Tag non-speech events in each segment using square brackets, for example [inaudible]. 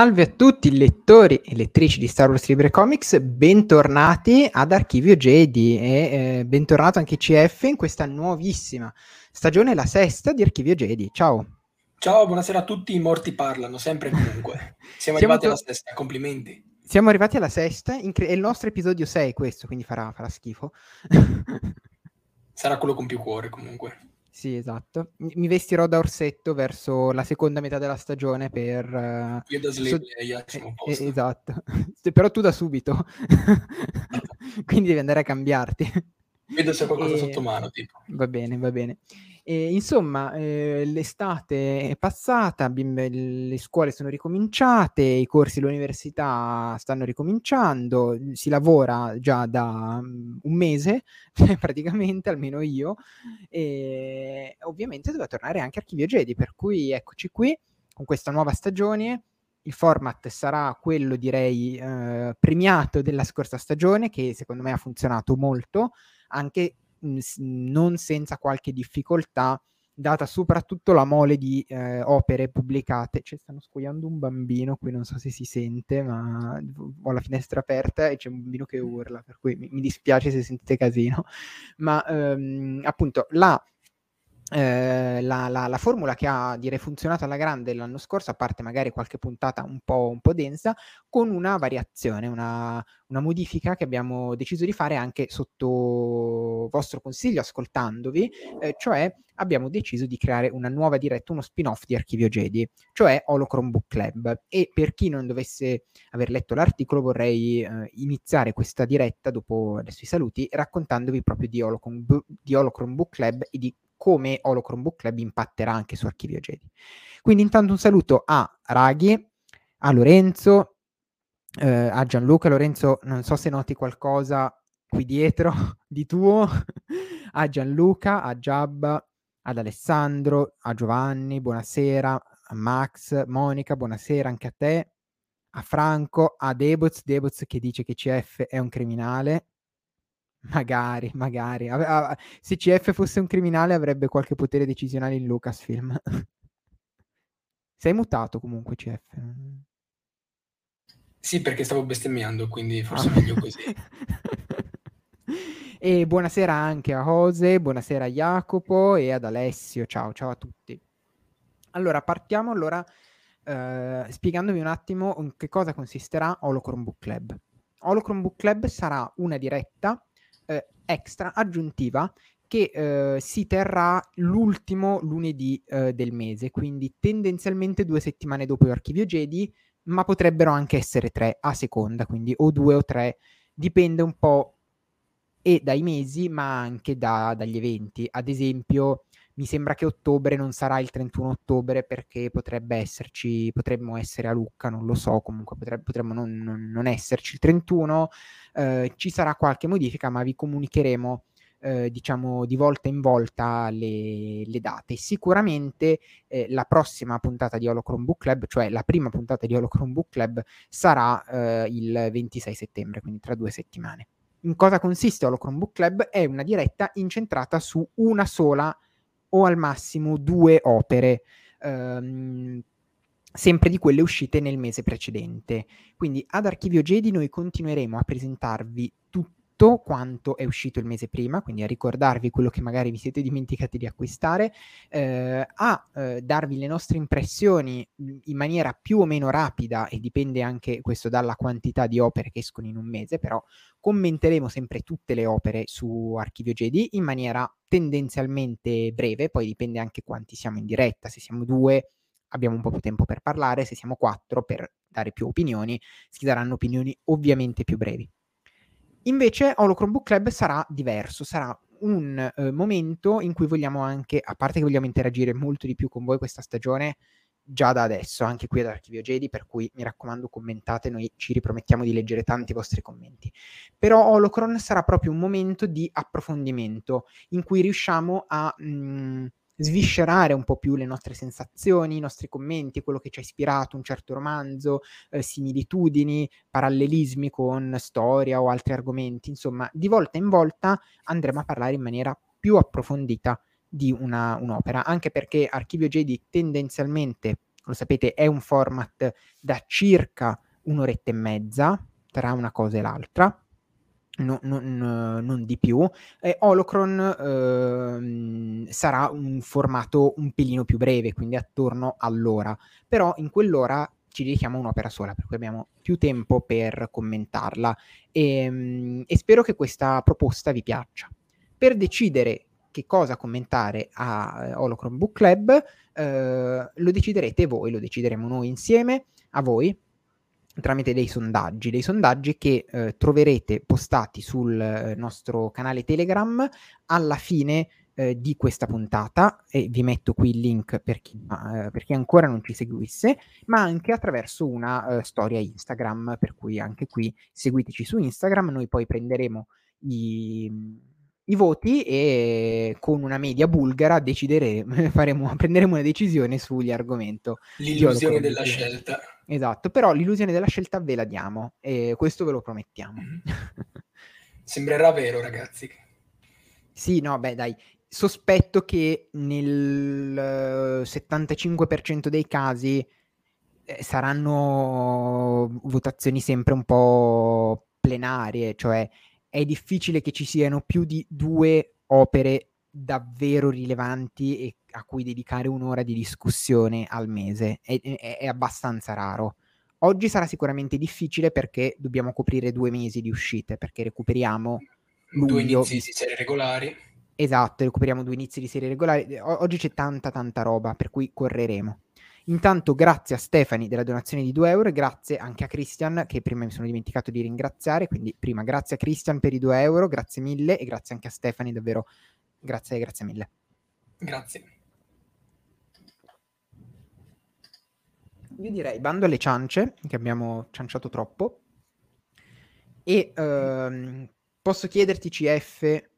Salve a tutti lettori e lettrici di Star Wars Libre Comics, bentornati ad Archivio Jedi e eh, bentornato anche CF in questa nuovissima stagione, la sesta di Archivio Jedi. Ciao. Ciao, buonasera a tutti, i morti parlano, sempre e comunque. [laughs] Siamo, Siamo arrivati to- alla sesta, complimenti. Siamo arrivati alla sesta, incre- è il nostro episodio 6 questo, quindi farà, farà schifo. [laughs] Sarà quello con più cuore comunque. Sì, esatto. Mi vestirò da orsetto verso la seconda metà della stagione per... Uh, Io da slave so- eh, siamo eh, esatto. [laughs] Però tu da subito. [laughs] Quindi devi andare a cambiarti. Vedo se ho qualcosa e... sotto mano, tipo. Va bene, va bene. E, insomma, eh, l'estate è passata, bimbe, le scuole sono ricominciate, i corsi all'università stanno ricominciando, si lavora già da um, un mese, [laughs] praticamente, almeno io, e ovviamente doveva tornare anche Archivio Jedi, per cui eccoci qui con questa nuova stagione. Il format sarà quello, direi, eh, premiato della scorsa stagione, che secondo me ha funzionato molto, anche non senza qualche difficoltà, data soprattutto la mole di eh, opere pubblicate. Cioè, stanno scoiando un bambino, qui non so se si sente, ma ho la finestra aperta e c'è un bambino che urla, per cui mi, mi dispiace se sentite casino. Ma ehm, appunto la eh, la, la, la, formula che ha direi funzionato alla grande l'anno scorso, a parte magari qualche puntata un po', un po densa, con una variazione, una, una, modifica che abbiamo deciso di fare anche sotto vostro consiglio, ascoltandovi, eh, cioè abbiamo deciso di creare una nuova diretta, uno spin-off di Archivio Jedi, cioè Holocron Book Club. E per chi non dovesse aver letto l'articolo, vorrei eh, iniziare questa diretta, dopo adesso i saluti, raccontandovi proprio di Holocron, di Holocron Book Club e di come Holocron Book Club impatterà anche su Archivio Jedi. Quindi intanto un saluto a Raghi, a Lorenzo, eh, a Gianluca. Lorenzo, non so se noti qualcosa qui dietro [laughs] di tuo, a Gianluca, a Giabba, ad Alessandro, a Giovanni, buonasera, a Max, Monica, buonasera anche a te, a Franco, a Deboz, Deboz che dice che CF è un criminale, Magari, magari. Ave- se CF fosse un criminale avrebbe qualche potere decisionale in Lucasfilm. [laughs] Sei mutato comunque, CF. Sì, perché stavo bestemmiando, quindi forse ah. meglio così. [laughs] e buonasera anche a Jose, buonasera a Jacopo e ad Alessio. Ciao, ciao a tutti. Allora, partiamo allora eh, spiegandovi un attimo in che cosa consisterà Holocron Book Club. Holocron Book Club sarà una diretta eh, extra aggiuntiva che eh, si terrà l'ultimo lunedì eh, del mese, quindi tendenzialmente due settimane dopo l'archivio Jedi, ma potrebbero anche essere tre a seconda, quindi o due o tre, dipende un po' e dai mesi, ma anche da, dagli eventi. Ad esempio, mi sembra che ottobre non sarà il 31 ottobre perché potrebbe esserci, potremmo essere a Lucca, non lo so, comunque potrebbe, potremmo non, non, non, esserci il 31, eh, ci sarà qualche modifica, ma vi comunicheremo eh, diciamo di volta in volta le, le date. Sicuramente eh, la prossima puntata di Holocron Book Club, cioè la prima puntata di Holocron Book Club, sarà eh, il 26 settembre, quindi tra due settimane. In cosa consiste Holocron Book Club? È una diretta incentrata su una sola o al massimo due opere, ehm, sempre di quelle uscite nel mese precedente. Quindi ad Archivio Jedi noi continueremo a presentarvi tutti tutto quanto è uscito il mese prima, quindi a ricordarvi quello che magari vi siete dimenticati di acquistare, eh, a eh, darvi le nostre impressioni in maniera più o meno rapida e dipende anche questo dalla quantità di opere che escono in un mese, però commenteremo sempre tutte le opere su Archivio JD in maniera tendenzialmente breve, poi dipende anche quanti siamo in diretta, se siamo due abbiamo un po' più tempo per parlare, se siamo quattro per dare più opinioni, si daranno opinioni ovviamente più brevi. Invece Holocron Book Club sarà diverso, sarà un eh, momento in cui vogliamo anche, a parte che vogliamo interagire molto di più con voi questa stagione, già da adesso, anche qui ad Archivio Jedi, per cui mi raccomando commentate, noi ci ripromettiamo di leggere tanti vostri commenti. Però Holocron sarà proprio un momento di approfondimento in cui riusciamo a... Mh, mm, sviscerare un po' più le nostre sensazioni, i nostri commenti, quello che ci ha ispirato un certo romanzo, eh, similitudini, parallelismi con storia o altri argomenti. Insomma, di volta in volta andremo a parlare in maniera più approfondita di una, un'opera, anche perché Archivio Jedi tendenzialmente lo sapete, è un format da circa un'oretta e mezza tra una cosa e l'altra. No, non, non, di più. E Holocron eh, sarà un formato un pelino più breve, quindi attorno all'ora, però in quell'ora ci dedichiamo un'opera sola, per cui abbiamo più tempo per commentarla e, ehm, e spero che questa proposta vi piaccia. Per decidere che cosa commentare a Holocron Book Club, eh, lo deciderete voi, lo decideremo noi insieme a voi tramite dei sondaggi, dei sondaggi che eh, troverete postati sul eh, nostro canale Telegram alla fine eh, di questa puntata. E vi metto qui il link per chi, uh, per chi ancora non ci seguisse, ma anche attraverso una uh, storia Instagram, per cui anche qui seguiteci su Instagram, noi poi prenderemo i, i voti e con una media bulgara decideremo, [laughs] faremo, prenderemo una decisione sugli argomenti. L'illusione della scelta. Esatto, però l'illusione della scelta ve la diamo e questo ve lo promettiamo. Mm-hmm. [laughs] Sembrerà vero, ragazzi. Sì, no, beh, dai, sospetto che nel 75% dei casi eh, saranno votazioni sempre un po' plenarie, cioè è difficile che ci siano più di due opere davvero rilevanti e a cui dedicare un'ora di discussione al mese. È, è, è, abbastanza raro. Oggi sarà sicuramente difficile perché dobbiamo coprire due mesi di uscite, perché recuperiamo luglio. Due inizi di serie regolari. Esatto, recuperiamo due inizi di serie regolari. O- oggi c'è tanta tanta roba, per cui correremo. Intanto grazie a Stefani della donazione di 2 euro e grazie anche a Christian che prima mi sono dimenticato di ringraziare, quindi prima grazie a Christian per i 2 euro, grazie mille e grazie anche a Stefani, davvero grazie, grazie mille. Grazie. Io direi bando alle ciance, che abbiamo cianciato troppo, e ehm, posso chiederti CF,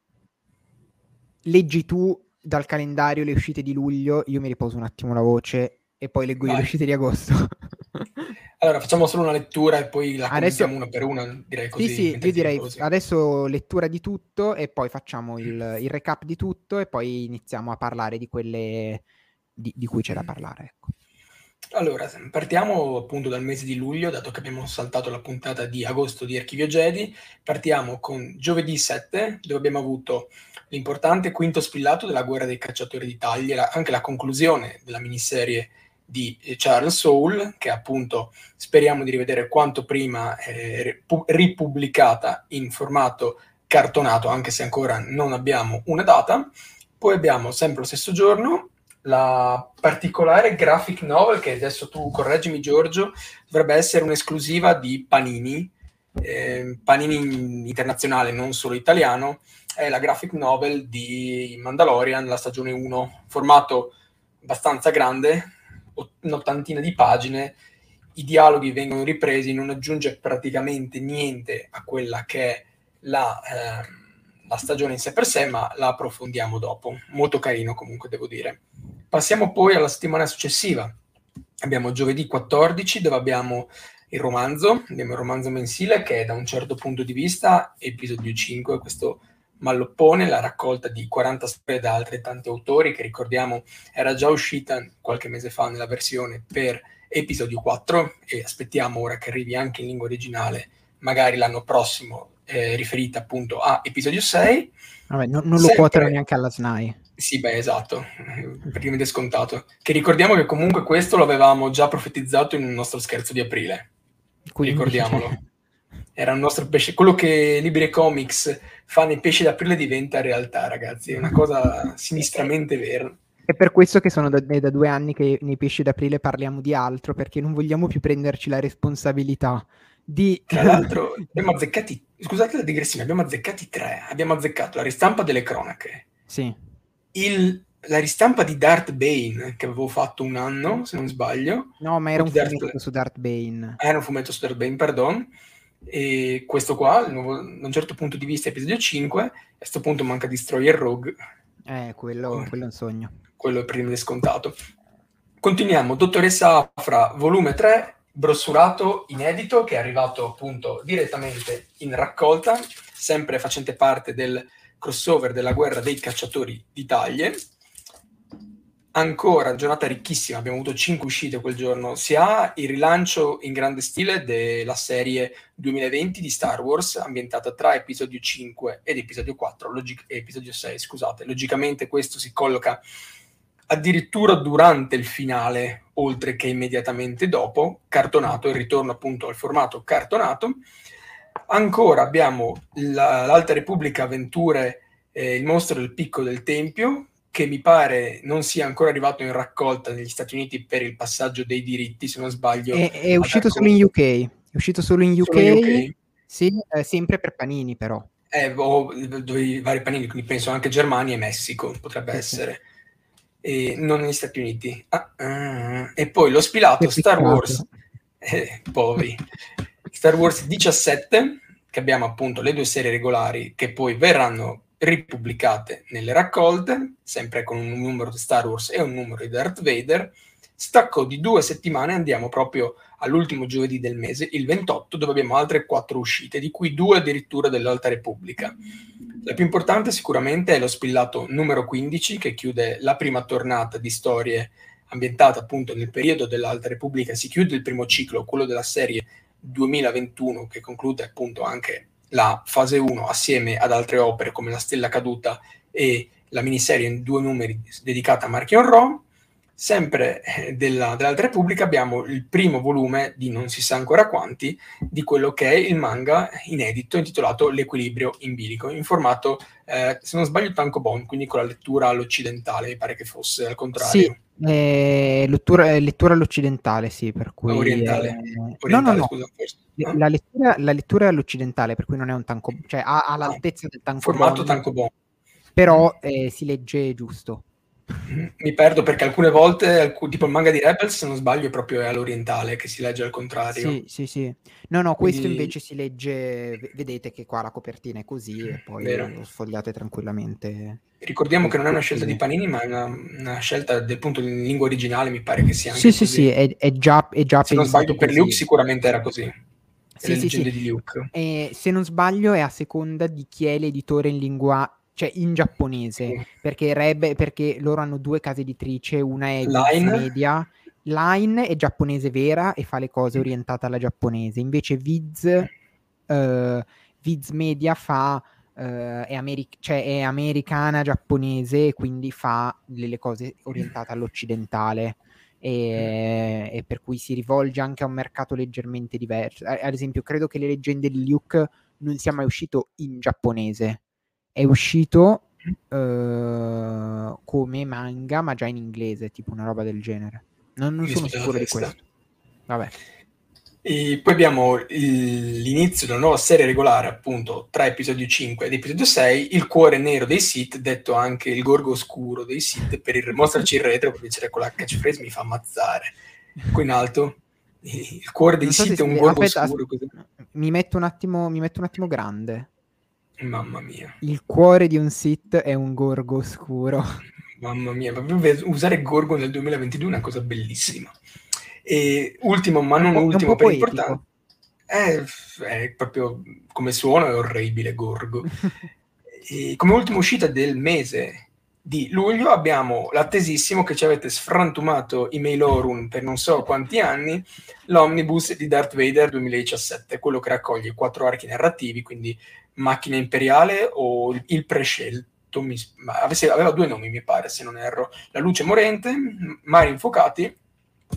leggi tu dal calendario le uscite di luglio, io mi riposo un attimo la voce e poi leggo Vai. le uscite di agosto. [laughs] allora, facciamo solo una lettura e poi la adesso... una per una, direi così. Sì, sì, io direi così. adesso lettura di tutto e poi facciamo il, il, recap di tutto e poi iniziamo a parlare di quelle di, di cui c'è da parlare. Ecco. Allora, partiamo appunto dal mese di luglio, dato che abbiamo saltato la puntata di agosto di Archivio Jedi. Partiamo con giovedì 7, dove abbiamo avuto l'importante quinto spillato della guerra dei cacciatori d'Italia, anche la conclusione della miniserie di Charles Soule, che appunto speriamo di rivedere quanto prima eh, ripubblicata in formato cartonato, anche se ancora non abbiamo una data. Poi abbiamo sempre lo stesso giorno la particolare graphic novel, che adesso tu correggimi Giorgio, dovrebbe essere un'esclusiva di Panini, eh, Panini internazionale, non solo italiano, è la graphic novel di Mandalorian, la stagione 1, formato abbastanza grande, un'ottantina di pagine, i dialoghi vengono ripresi, non aggiunge praticamente niente a quella che è la, eh, la stagione in sé per sé, ma la approfondiamo dopo. Molto carino comunque, devo dire. Passiamo poi alla settimana successiva. Abbiamo giovedì 14, dove abbiamo il romanzo, abbiamo il romanzo mensile che è da un certo punto di vista episodio 5, questo Malloppone, la raccolta di 40 storie da altrettanti autori, che ricordiamo era già uscita qualche mese fa nella versione per episodio 4 e aspettiamo ora che arrivi anche in lingua originale, magari l'anno prossimo, eh, riferita appunto a episodio 6. Vabbè, no, non lo Sempre... quotano neanche alla SNAI. Sì, beh, esatto, praticamente scontato. Che ricordiamo che comunque questo lo avevamo già profetizzato in un nostro scherzo di aprile. Quindi... Ricordiamolo. [laughs] Era un nostro pesce, quello che Libri e Comics fa nei pesci d'aprile diventa realtà, ragazzi, è una cosa sinistramente vera. È per questo che sono da, da, due anni che nei pesci d'aprile parliamo di altro, perché non vogliamo più prenderci la responsabilità di... Tra l'altro [laughs] abbiamo azzeccati, scusate la digressione, abbiamo azzeccati tre, abbiamo azzeccato la ristampa delle cronache. Sì. Il, la ristampa di Darth Bane, che avevo fatto un anno, se non sbaglio. No, ma era un fumetto Darth... su Darth Bane. Ah, era un fumetto su Darth Bane, pardon e questo qua, nuovo, da un certo punto di vista, episodio 5, a questo punto manca Destroyer Rogue. Eh, quello, quello è un sogno. Quello è prima di scontato. Continuiamo, Dottoressa Afra, volume 3, brossurato inedito, che è arrivato appunto direttamente in raccolta, sempre facente parte del crossover della guerra dei cacciatori d'Italia. Ancora, giornata ricchissima, abbiamo avuto 5 uscite quel giorno. Si ha il rilancio in grande stile della serie 2020 di Star Wars, ambientata tra episodio 5 ed episodio 4, logic- episodio 6, scusate. Logicamente questo si colloca addirittura durante il finale, oltre che immediatamente dopo, cartonato, il ritorno appunto al formato cartonato. Ancora abbiamo la, l'Alta Repubblica Avventure, eh, il mostro del picco del Tempio, che mi pare non sia ancora arrivato in raccolta negli Stati Uniti per il passaggio dei diritti, se non sbaglio. È, è uscito solo in UK. È uscito solo in UK. Solo in UK? Sì, eh, sempre per Panini però. Eh, o dove i vari Panini, quindi penso anche Germania e Messico, potrebbe sì, essere. Sì e non negli Stati Uniti. Ah, ah. E poi lo spilato Star Wars, eh, poveri, Star Wars 17, che abbiamo appunto le due serie regolari che poi verranno ripubblicate nelle raccolte, sempre con un numero di Star Wars e un numero di Darth Vader. Stacco di due settimane andiamo proprio all'ultimo giovedì del mese, il 28, dove abbiamo altre quattro uscite, di cui due addirittura dell'Alta Repubblica. La più importante sicuramente è lo spillato numero 15 che chiude la prima tornata di storie ambientata appunto nel periodo dell'Alta Repubblica, si chiude il primo ciclo, quello della serie 2021 che conclude appunto anche la fase 1 assieme ad altre opere come La Stella Caduta e la miniserie in due numeri dedicata a Marchion Ro sempre eh, della, dell'Alta Repubblica abbiamo il primo volume di non si sa ancora quanti di quello che è il manga inedito intitolato L'equilibrio in bilico, in formato, eh, se non sbaglio, tankobon, quindi con la lettura all'occidentale, mi pare che fosse al contrario. Sì, eh, lettura, lettura, all'occidentale, sì, per cui... Orientale. Eh, orientale no, no, no. Scusa, no? La, lettura, la lettura è all'occidentale, per cui non è un tankobon, cioè ha, ha l'altezza del tankobon. Formato tankobon. Però eh, si legge giusto mi perdo perché alcune volte, tipo il manga di Rebels, se non sbaglio, è proprio all'orientale che si legge al contrario. Sì, sì, sì. No, no, questo Quindi... invece si legge, vedete che qua la copertina è così e poi Vero. lo sfogliate tranquillamente. Ricordiamo che non è una scelta di Panini, ma è una, una scelta del punto in lingua originale, mi pare che sia anche Sì, così. sì, sì, è, è, già, è già Se non sbaglio, per Luke sicuramente era così. Sì, sì, sì. Di Luke. E, se non sbaglio è a seconda di chi è l'editore in lingua cioè in giapponese, sì. perché, Reb, perché loro hanno due case editrici, una è Line. Media, Line è giapponese vera e fa le cose orientate alla giapponese, invece Viz, uh, Viz Media fa, uh, è, Ameri- cioè è americana giapponese quindi fa le, le cose orientate all'occidentale. E, e, per cui si rivolge anche a un mercato leggermente diverso. Ad esempio, credo che le leggende di Luke non sia mai uscito in giapponese, è uscito uh, come manga, ma già in inglese, tipo una roba del genere. Non, non sono sicuro di questo. Vabbè. E poi abbiamo il, l'inizio della nuova serie regolare, appunto, tra episodio 5 ed episodio 6, il cuore nero dei Sith, detto anche il gorgo oscuro dei Sith, per il, mostrarci il retro, per piacere con la catchphrase mi fa ammazzare. Qui in alto, il cuore dei so Sith è un gorgo aspetta, oscuro. Aspetta, mi, metto un attimo, mi metto un attimo grande. Mamma mia. Il cuore di un Sith è un gorgo oscuro. Mamma mia, usare gorgo nel 2022 è una cosa bellissima. E ultimo, ma non ultimo per importante. È, è, proprio come suono è orribile gorgo. [laughs] come ultima uscita del mese di luglio abbiamo l'attesissimo che ci avete sfrantumato i mailorum per non so quanti anni, l'omnibus di Darth Vader 2017, quello che raccoglie quattro archi narrativi, quindi Macchina Imperiale o il prescelto, mi, aveva due nomi mi pare se non erro, La Luce Morente, Mari Infuocati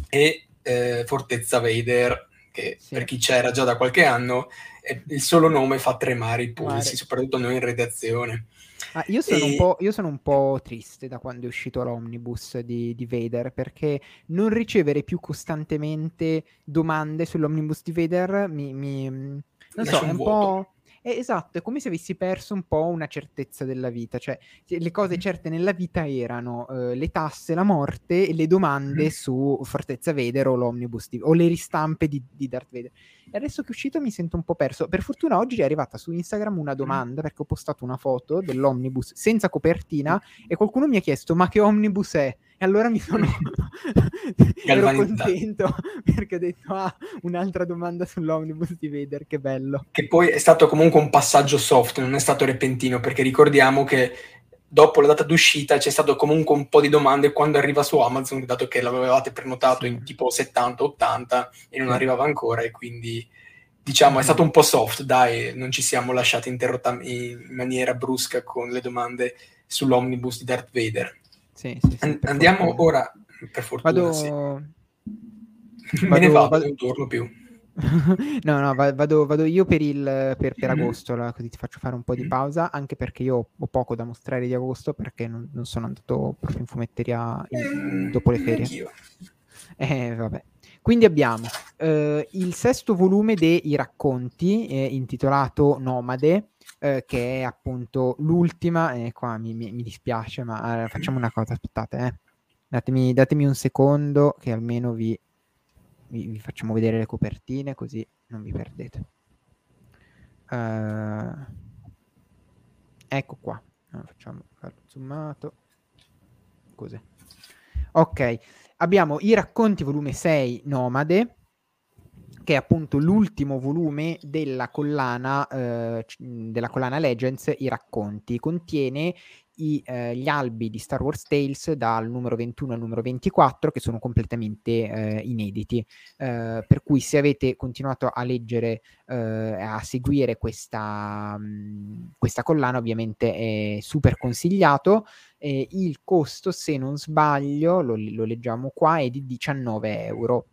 e eh, Fortezza Vader, che sì. per chi c'era già da qualche anno eh, il solo nome fa tremare i pulsi, soprattutto noi in redazione. Ah, io, sono e... io, sono un po', triste da quando è uscito l'omnibus di, di, Vader perché non ricevere più costantemente domande sull'omnibus di Vader mi, mi non so, è un vuoto. po' Eh, esatto, è come se avessi perso un po' una certezza della vita, cioè le cose certe nella vita erano eh, le tasse, la morte e le domande su Fortezza Vader o l'Omnibus di, o le ristampe di, di Darth Vader. E adesso che è uscito mi sento un po' perso. Per fortuna oggi è arrivata su Instagram una domanda perché ho postato una foto dell'omnibus senza copertina e qualcuno mi ha chiesto ma che omnibus è? E allora mi sono [laughs] ero contento perché ho detto ah, un'altra domanda sull'omnibus di Vader, che bello. Che poi è stato comunque un passaggio soft, non è stato repentino, perché ricordiamo che dopo la data d'uscita c'è stato comunque un po' di domande quando arriva su Amazon, dato che l'avevate prenotato in tipo 70-80 e non arrivava ancora e quindi diciamo è stato un po' soft, dai, non ci siamo lasciati interrotta in maniera brusca con le domande sull'omnibus di Darth Vader. Sì, sì, sì, An- andiamo fortuna. ora, per fortuna, vado... vado... [laughs] Me ne vado, vado... non torno più. No, no, vado, vado io per, il, per, per agosto, là, così ti faccio fare un po' di pausa, anche perché io ho poco da mostrare di agosto perché non, non sono andato proprio in fumetteria in, dopo le ferie. Eh, vabbè. Quindi abbiamo eh, il sesto volume dei racconti eh, intitolato Nomade, eh, che è appunto l'ultima, e qua mi, mi, mi dispiace, ma eh, facciamo una cosa, aspettate, eh. datemi, datemi un secondo che almeno vi vi, vi facciamo vedere le copertine così non vi perdete. Uh, ecco qua, facciamo farlo zoomato. Così. Ok, abbiamo i racconti volume 6 Nomade, che è appunto l'ultimo volume della collana, eh, della collana Legends, i racconti. Contiene i, eh, gli albi di Star Wars Tales dal numero 21 al numero 24 che sono completamente eh, inediti. Eh, per cui se avete continuato a leggere eh, a seguire questa, mh, mm, questa collana ovviamente è super consigliato. Il costo se non sbaglio lo, lo leggiamo qua è di 19 euro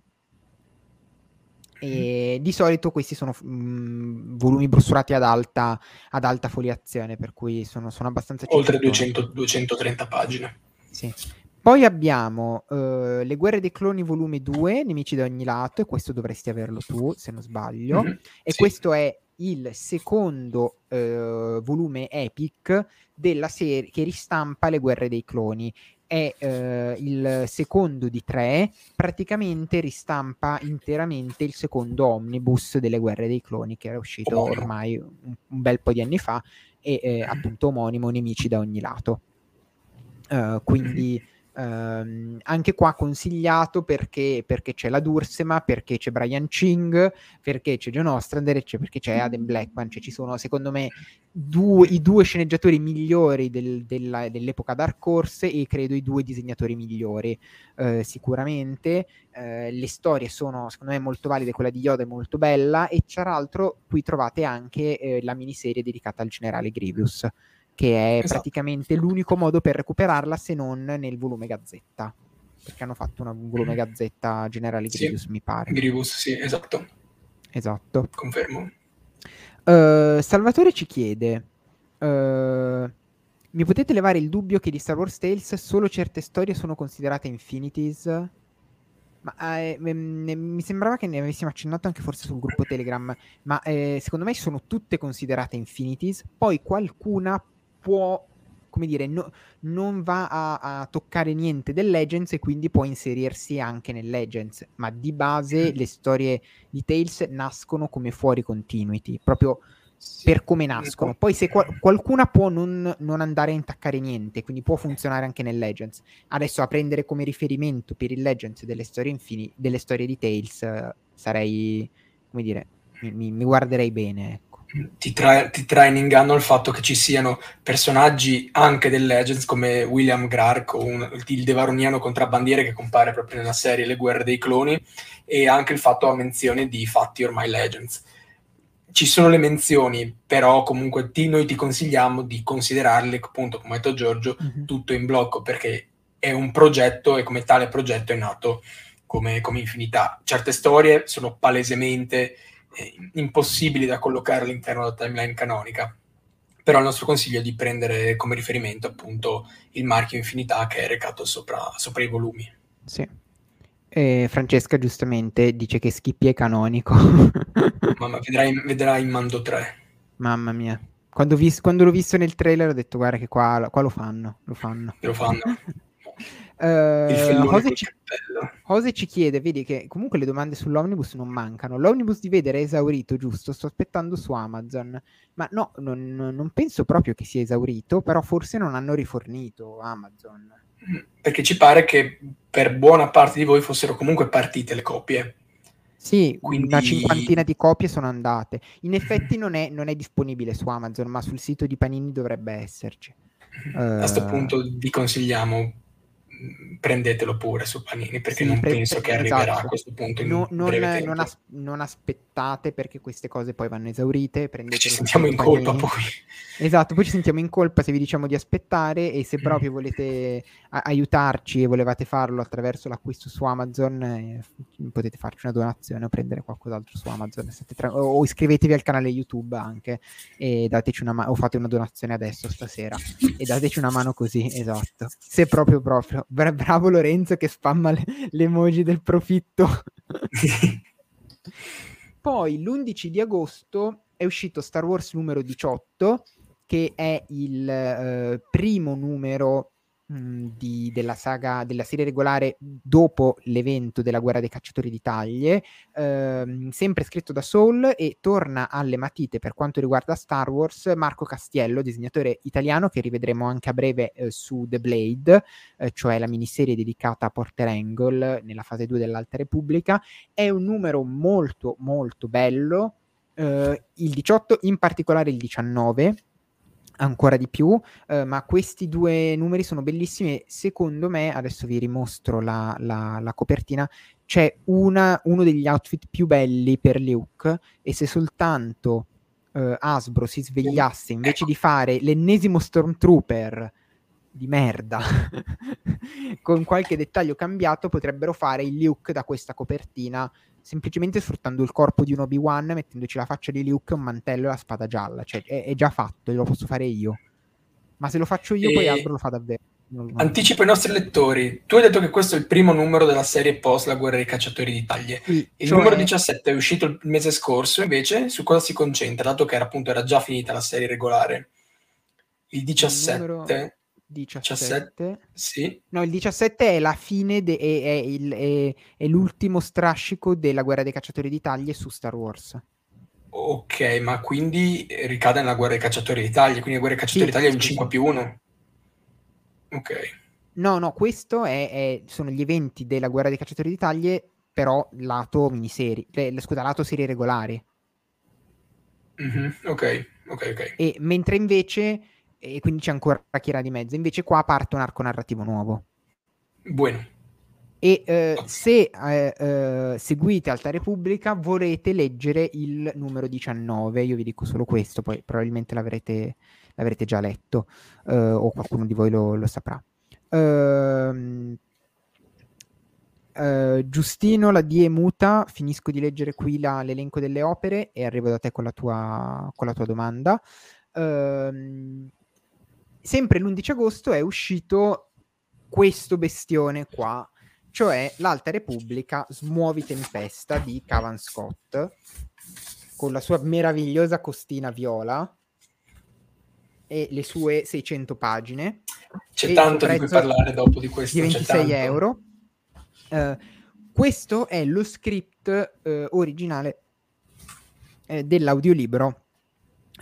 e di solito questi sono mh, mm, volumi brussurati ad alta, ad alta foliazione, per cui sono, sono abbastanza... Oltre 200, 230 pagine. Sì. Poi abbiamo uh, Le guerre dei cloni volume 2, Nemici da ogni lato, e questo dovresti averlo tu, se non sbaglio. Mm-hmm, e sì. questo è il secondo uh, volume epic della serie che ristampa Le guerre dei cloni è eh, il secondo di tre, praticamente ristampa interamente il secondo omnibus delle guerre dei cloni che era uscito ormai un, un bel po' di anni fa e eh, appunto omonimo Nemici da ogni lato. Uh, quindi Um, anche qua consigliato perché, perché, c'è la Dursema, perché c'è Brian Ching, perché c'è John Ostrander, cioè perché c'è Adam Blackman, cioè ci sono secondo me due, i due sceneggiatori migliori del, della, dell'epoca Dark Horse e credo i due disegnatori migliori uh, sicuramente. Uh, le storie sono secondo me molto valide, quella di Yoda è molto bella e tra l'altro qui trovate anche eh, la miniserie dedicata al generale Grievous che è esatto. praticamente l'unico modo per recuperarla se non nel volume Gazzetta. Perché hanno fatto una, un volume Gazzetta generale Grievous, sì. mi pare. Grievous, sì, esatto. Esatto. Confermo. Uh, Salvatore ci chiede: uh, Mi potete levare il dubbio che di Star Wars Tales solo certe storie sono considerate infinities? Ma eh, m- mi sembrava che ne avessimo accennato anche forse sul gruppo Telegram, ma eh, secondo me sono tutte considerate infinities, poi qualcuna può, come dire, no, non va a, a, toccare niente del Legends e quindi può inserirsi anche nel Legends, ma di base mm. le storie di Tales nascono come fuori continuity, proprio per come nascono. Poi se qual- qualcuna può non, non, andare a intaccare niente, quindi può funzionare anche nel Legends. Adesso a prendere come riferimento per il Legends delle storie, infini- delle storie di Tales uh, sarei, come dire, mi, mi, mi guarderei bene. Ecco ti, tra- ti trae in inganno il fatto che ci siano personaggi anche del Legends come William Grark o un, il Devaroniano contrabbandiere che compare proprio nella serie Le guerre dei cloni e anche il fatto a menzione di fatti ormai Legends. Ci sono le menzioni, però comunque ti, noi ti consigliamo di considerarle, appunto, come ha detto Giorgio, mm-hmm. tutto in blocco perché è un progetto e come tale progetto è nato come, come infinità. Certe storie sono palesemente impossibili da collocare all'interno della timeline canonica. Però il nostro consiglio è di prendere come riferimento appunto il marchio Infinità che è recato sopra, sopra i volumi. Sì. E Francesca giustamente dice che Skippy è canonico. [laughs] Mamma, vedrai, vedrai in Mando 3. Mamma mia. Quando, vis- quando, l'ho visto nel trailer ho detto guarda che qua, qua lo fanno, lo fanno. Lo fanno. [laughs] Uh, Jose, ci, Jose, ci, chiede, vedi che comunque le domande sull'omnibus non mancano. L'omnibus di vedere è esaurito, giusto? Sto aspettando su Amazon. Ma no, non, non, penso proprio che sia esaurito, però forse non hanno rifornito Amazon. Perché ci pare che per buona parte di voi fossero comunque partite le copie. Sì, Quindi... una cinquantina di copie sono andate. In effetti non è, non è disponibile su Amazon, ma sul sito di Panini dovrebbe esserci. Uh, a questo punto vi consigliamo prendetelo pure su Panini perché sì, non pre- penso che arriverà esatto. a questo punto. No, non, non, as- non, aspettate perché queste cose poi vanno esaurite. Ci sentiamo in colpa poi. Esatto, poi ci sentiamo in colpa se vi diciamo di aspettare e se mm. proprio volete a- aiutarci e volevate farlo attraverso l'acquisto su Amazon eh, potete farci una donazione o prendere qualcos'altro su Amazon tra- o iscrivetevi al canale YouTube anche e dateci una mano o fate una donazione adesso stasera e dateci una mano così, esatto. Se proprio proprio. Bra- bravo Lorenzo che spamma le, le emoji del profitto. [laughs] [laughs] Poi l'11 di agosto è uscito Star Wars numero 18 che è il eh, primo numero di, della saga, della serie regolare dopo l'evento della guerra dei cacciatori di taglie, ehm, sempre scritto da Soul e torna alle matite per quanto riguarda Star Wars Marco Castiello, disegnatore italiano che rivedremo anche a breve eh, su The Blade, eh, cioè la miniserie dedicata a Porter Angle nella fase 2 dell'Alta Repubblica. È un numero molto molto bello, eh, il 18, in particolare il 19 ancora di più, eh, ma questi due numeri sono bellissimi. Secondo me, adesso vi rimostro la, la, la copertina, c'è una, uno degli outfit più belli per Luke e se soltanto eh, Asbro si svegliasse invece di fare l'ennesimo Stormtrooper di merda [laughs] [laughs] con qualche dettaglio cambiato potrebbero fare il Luke da questa copertina semplicemente sfruttando il corpo di un Obi-Wan, mettendoci la faccia di Luke, un mantello e la spada gialla. Cioè, è, è già fatto, lo posso fare io. Ma se lo faccio io, e... poi altro lo fa davvero. Anticipo i nostri lettori. Tu hai detto che questo è il primo numero della serie post La guerra dei cacciatori d'Italia. Sì, il cioè... numero 17 è uscito il mese scorso, invece, su cosa si concentra, dato che era, appunto, era già finita la serie regolare. Il 17 il numero... 17. Sì. No, il 17 è la fine, de- è, è, il, è, è, l'ultimo strascico della guerra dei cacciatori d'Italia su Star Wars. Ok, ma quindi ricade nella guerra dei cacciatori d'Italia, quindi la guerra dei cacciatori sì, d'Italia è un 5 più 1. Ok. No, no, questo è, sono gli eventi della guerra dei cacciatori d'Italia, però lato miniserie, eh, scusa, lato serie regolari. Mm-hmm, ok, ok, ok. E mentre invece e quindi c'è ancora Kira di mezzo. Invece qua parte un arco narrativo nuovo. Bueno. E eh, se eh, eh, seguite Alta Repubblica vorrete leggere il numero 19, io vi dico solo questo, poi probabilmente l'avrete, l'avrete già letto eh, o qualcuno di voi lo, lo saprà. Uh, uh, Giustino, la D è muta, finisco di leggere qui la, l'elenco delle opere e arrivo da te con la tua, con la tua domanda. Uh, sempre l'11 agosto è uscito questo bestione qua, cioè l'Alta Repubblica Smuovi Tempesta di Cavan Scott, con la sua meravigliosa costina viola e le sue 600 pagine. C'è tanto di cui parlare dopo di questo. Di 26 euro. Uh, questo è lo script uh, originale uh, dell'audiolibro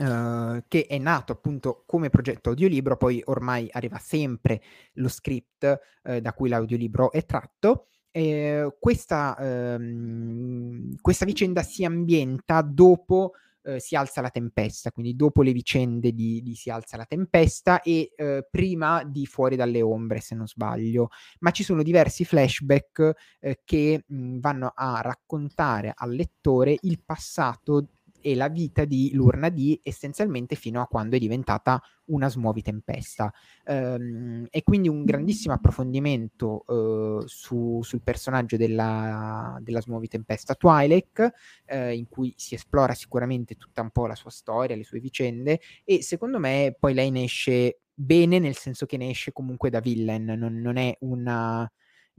Uh, che è nato appunto come progetto audiolibro, poi ormai arriva sempre lo script uh, da cui l'audiolibro è tratto. E questa, uh, questa vicenda si ambienta dopo eh, Si alza la tempesta, quindi dopo le vicende di, di Si alza la tempesta e prima di Fuori dalle ombre, se non sbaglio. Ma ci sono diversi flashback che mh, vanno a raccontare al lettore il passato e la vita di Lurna D essenzialmente fino a quando è diventata una smuovi tempesta. Um, e quindi un grandissimo approfondimento uh, su, sul personaggio della, della smuovi tempesta Twi'lek, uh, in cui si esplora sicuramente tutta un po' la sua storia, le sue vicende, e secondo me poi lei ne esce bene, nel senso che ne esce comunque da villain, non, non è una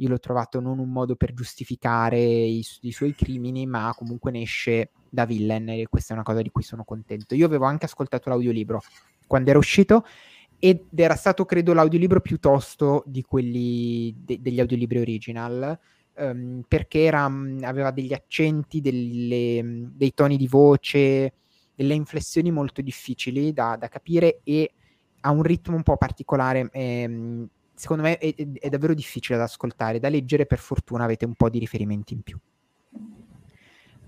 io l'ho trovato non un modo per giustificare i, i, suoi crimini, ma comunque ne esce da villain e questa è una cosa di cui sono contento. Io avevo anche ascoltato l'audiolibro quando era uscito ed era stato credo l'audiolibro più tosto di quelli de- degli audiolibri original um, perché era, aveva degli accenti, delle, dei toni di voce, delle inflessioni molto difficili da, da capire e ha un ritmo un po' particolare. Ehm, secondo me è, è, davvero difficile da ascoltare, da leggere, per fortuna avete un po' di riferimenti in più.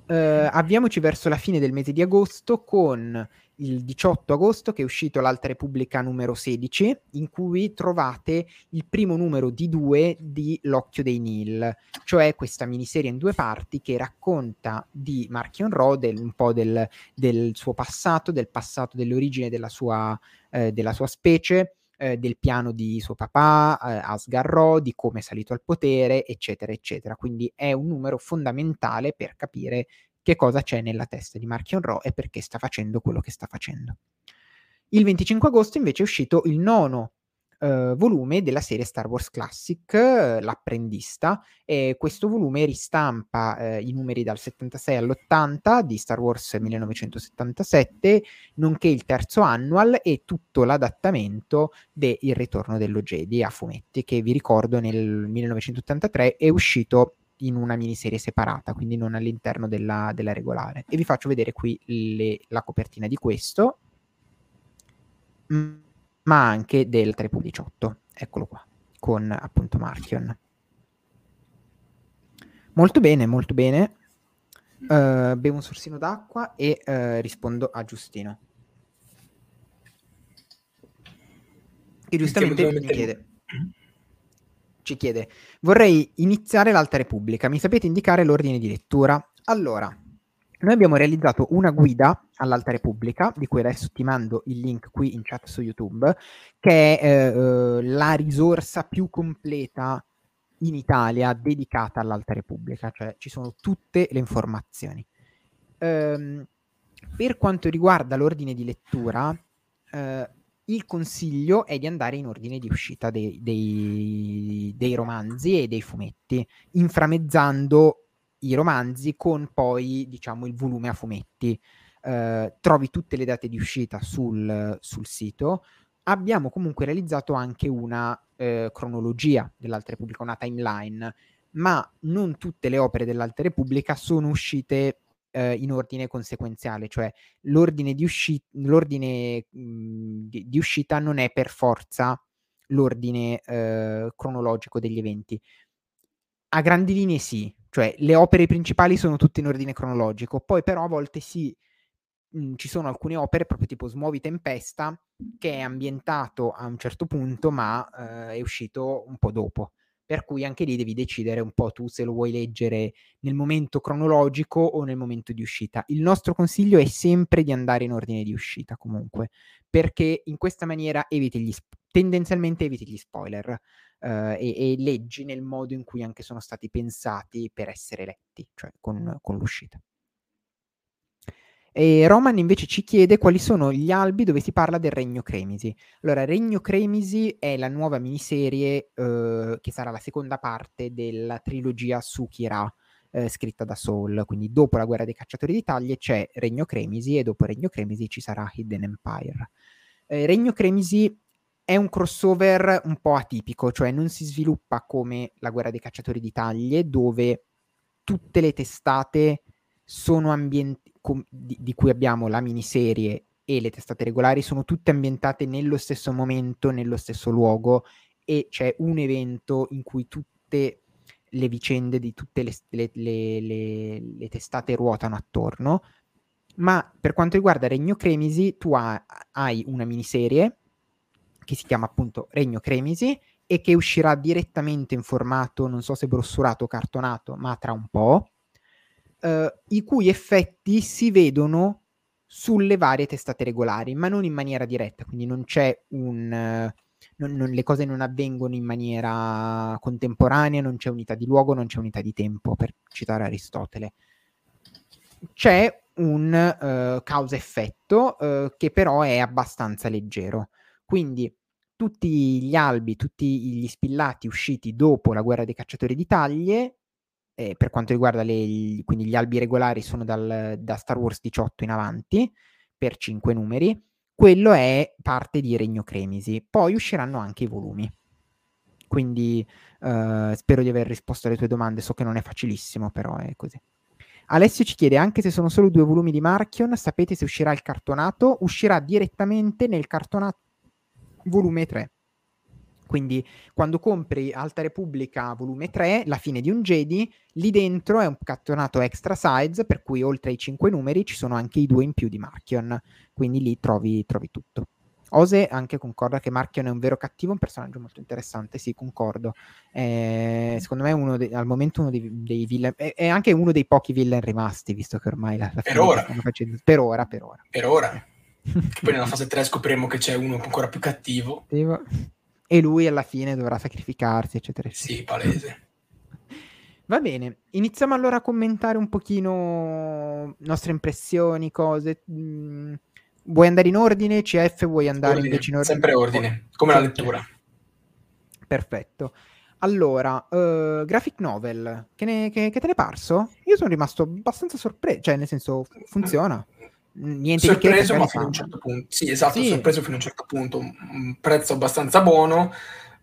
Uh, avviamoci verso la fine del mese di agosto con il 18 agosto che è uscito l'Alta Repubblica numero 16, in cui trovate il primo numero di due di L'Occhio dei Nil, cioè questa miniserie in due parti che racconta di Marchion Ro, del, un po' del, del, suo passato, del passato delle origini della sua, eh, della sua specie, eh, del piano di suo papà, eh, Asgar Ro, di come è salito al potere, eccetera, eccetera. Quindi è un numero fondamentale per capire che cosa c'è nella testa di Marchion Ro e perché sta facendo quello che sta facendo. Il 25 agosto invece è uscito il nono eh, volume della serie Star Wars Classic, eh, L'apprendista, e questo volume ristampa eh, i numeri dal 76 all'80 di Star Wars 1977, nonché il terzo annual e tutto l'adattamento de Il ritorno dello Jedi a fumetti, che vi ricordo nel 1983 è uscito in una miniserie separata, quindi non all'interno della, della regolare. E vi faccio vedere qui le, la copertina di questo, ma anche del 3.18. Eccolo qua, con appunto Marchion. Molto bene, molto bene. Uh, bevo un sorsino d'acqua e uh, rispondo a Giustino. Che giustamente mi chiede ci chiede, vorrei iniziare l'Alta Repubblica, mi sapete indicare l'ordine di lettura? Allora, noi abbiamo realizzato una guida all'Alta Repubblica, di cui adesso ti mando il link qui in chat su YouTube, che è eh, eh la risorsa più completa in Italia dedicata all'Alta Repubblica, cioè ci sono tutte le informazioni. Ehm, per quanto riguarda l'ordine di lettura, eh, il consiglio è di andare in ordine di uscita dei, dei, dei romanzi e dei fumetti, inframezzando i romanzi con poi, diciamo, il volume a fumetti. Uh, trovi tutte le date di uscita sul, sul, sito. Abbiamo comunque realizzato anche una uh, cronologia dell'Alta Repubblica, una timeline, ma non tutte le opere dell'Alta Repubblica sono uscite eh, in ordine conseguenziale, cioè l'ordine, di, usci- l'ordine mh, mhmm, di, di, uscita non è per forza l'ordine eh, cronologico degli eventi. A grandi linee sì, cioè le opere principali sono tutte in ordine cronologico, poi però a volte sì, mh, mhmm, ci sono alcune opere, proprio tipo Smuovi Tempesta, che è ambientato a un certo punto, ma eh, è uscito un po' dopo per cui anche lì devi decidere un po' tu se lo vuoi leggere nel momento cronologico o nel momento di uscita. Il nostro consiglio è sempre di andare in ordine di uscita comunque, perché in questa maniera eviti gli sp- tendenzialmente eviti gli spoiler eh, e, e, leggi nel modo in cui anche sono stati pensati per essere letti, cioè con, con l'uscita. E Roman invece ci chiede quali sono gli albi dove si parla del Regno Cremisi. Allora, Regno Cremisi è la nuova miniserie eh, che sarà la seconda parte della trilogia su Kira, eh, scritta da Soul. Quindi dopo la guerra dei cacciatori d'Italia c'è Regno Cremisi e dopo Regno Cremisi ci sarà Hidden Empire. Eh, Regno Cremisi è un crossover un po' atipico, cioè non si sviluppa come la guerra dei cacciatori d'Italia, dove tutte le testate sono ambientate com- di, di cui abbiamo la miniserie e le testate regolari sono tutte ambientate nello stesso momento, nello stesso luogo e c'è un evento in cui tutte le vicende di tutte le, le, le, le testate ruotano attorno. Ma per quanto riguarda Regno Cremisi, tu ha, hai una miniserie che si chiama appunto Regno Cremisi e che uscirà direttamente in formato, non so se brossurato o cartonato, ma tra un po', eh, i cui effetti si vedono sulle varie testate regolari, ma non in maniera diretta, quindi non c'è un... Uh, non, non, le cose non avvengono in maniera contemporanea, non c'è unità di luogo, non c'è unità di tempo, per citare Aristotele. C'è un uh, causa-effetto uh, che però è abbastanza leggero. Quindi tutti gli albi, tutti gli spillati usciti dopo la guerra dei cacciatori di taglie eh, per quanto riguarda le, quindi gli albi regolari sono dal, da Star Wars 18 in avanti per 5 numeri, quello è parte di Regno Cremisi. Poi usciranno anche i volumi. Quindi uh, spero di aver risposto alle tue domande, so che non è facilissimo, però è così. Alessio ci chiede, anche se sono solo due volumi di Marchion, sapete se uscirà il cartonato? Uscirà direttamente nel cartonato volume 3 Quindi quando compri Alta Repubblica volume 3, La fine di un Jedi, lì dentro è un cartonato extra size, per cui oltre ai 5 numeri ci sono anche i due in più di Marchion, quindi lì trovi, trovi tutto. Ose anche concorda che Marchion è un vero cattivo, un personaggio molto interessante, sì, concordo. Eh, secondo me è uno de- al momento uno dei, dei villain, è, è, anche uno dei pochi villain rimasti, visto che ormai la, la per ora. Facendo, per ora, per ora. Per ora. che poi nella fase 3 scopriremo che c'è uno ancora più cattivo. E lui alla fine dovrà sacrificarsi, eccetera, eccetera. Sì, palese. [laughs] Va bene, iniziamo allora a commentare un pochino nostre impressioni, cose. Mm, vuoi andare in ordine? CF vuoi andare ordine, invece in ordine? Sempre ordine, come la lettura. Perfetto. Allora, uh, graphic novel, che, ne, che, che, te ne è parso? Io sono rimasto abbastanza sorpreso, cioè nel senso funziona. Niente sorpreso, ma fino a un certo punto. Sì, esatto, sì. sorpreso fino a un certo punto. Un prezzo abbastanza buono.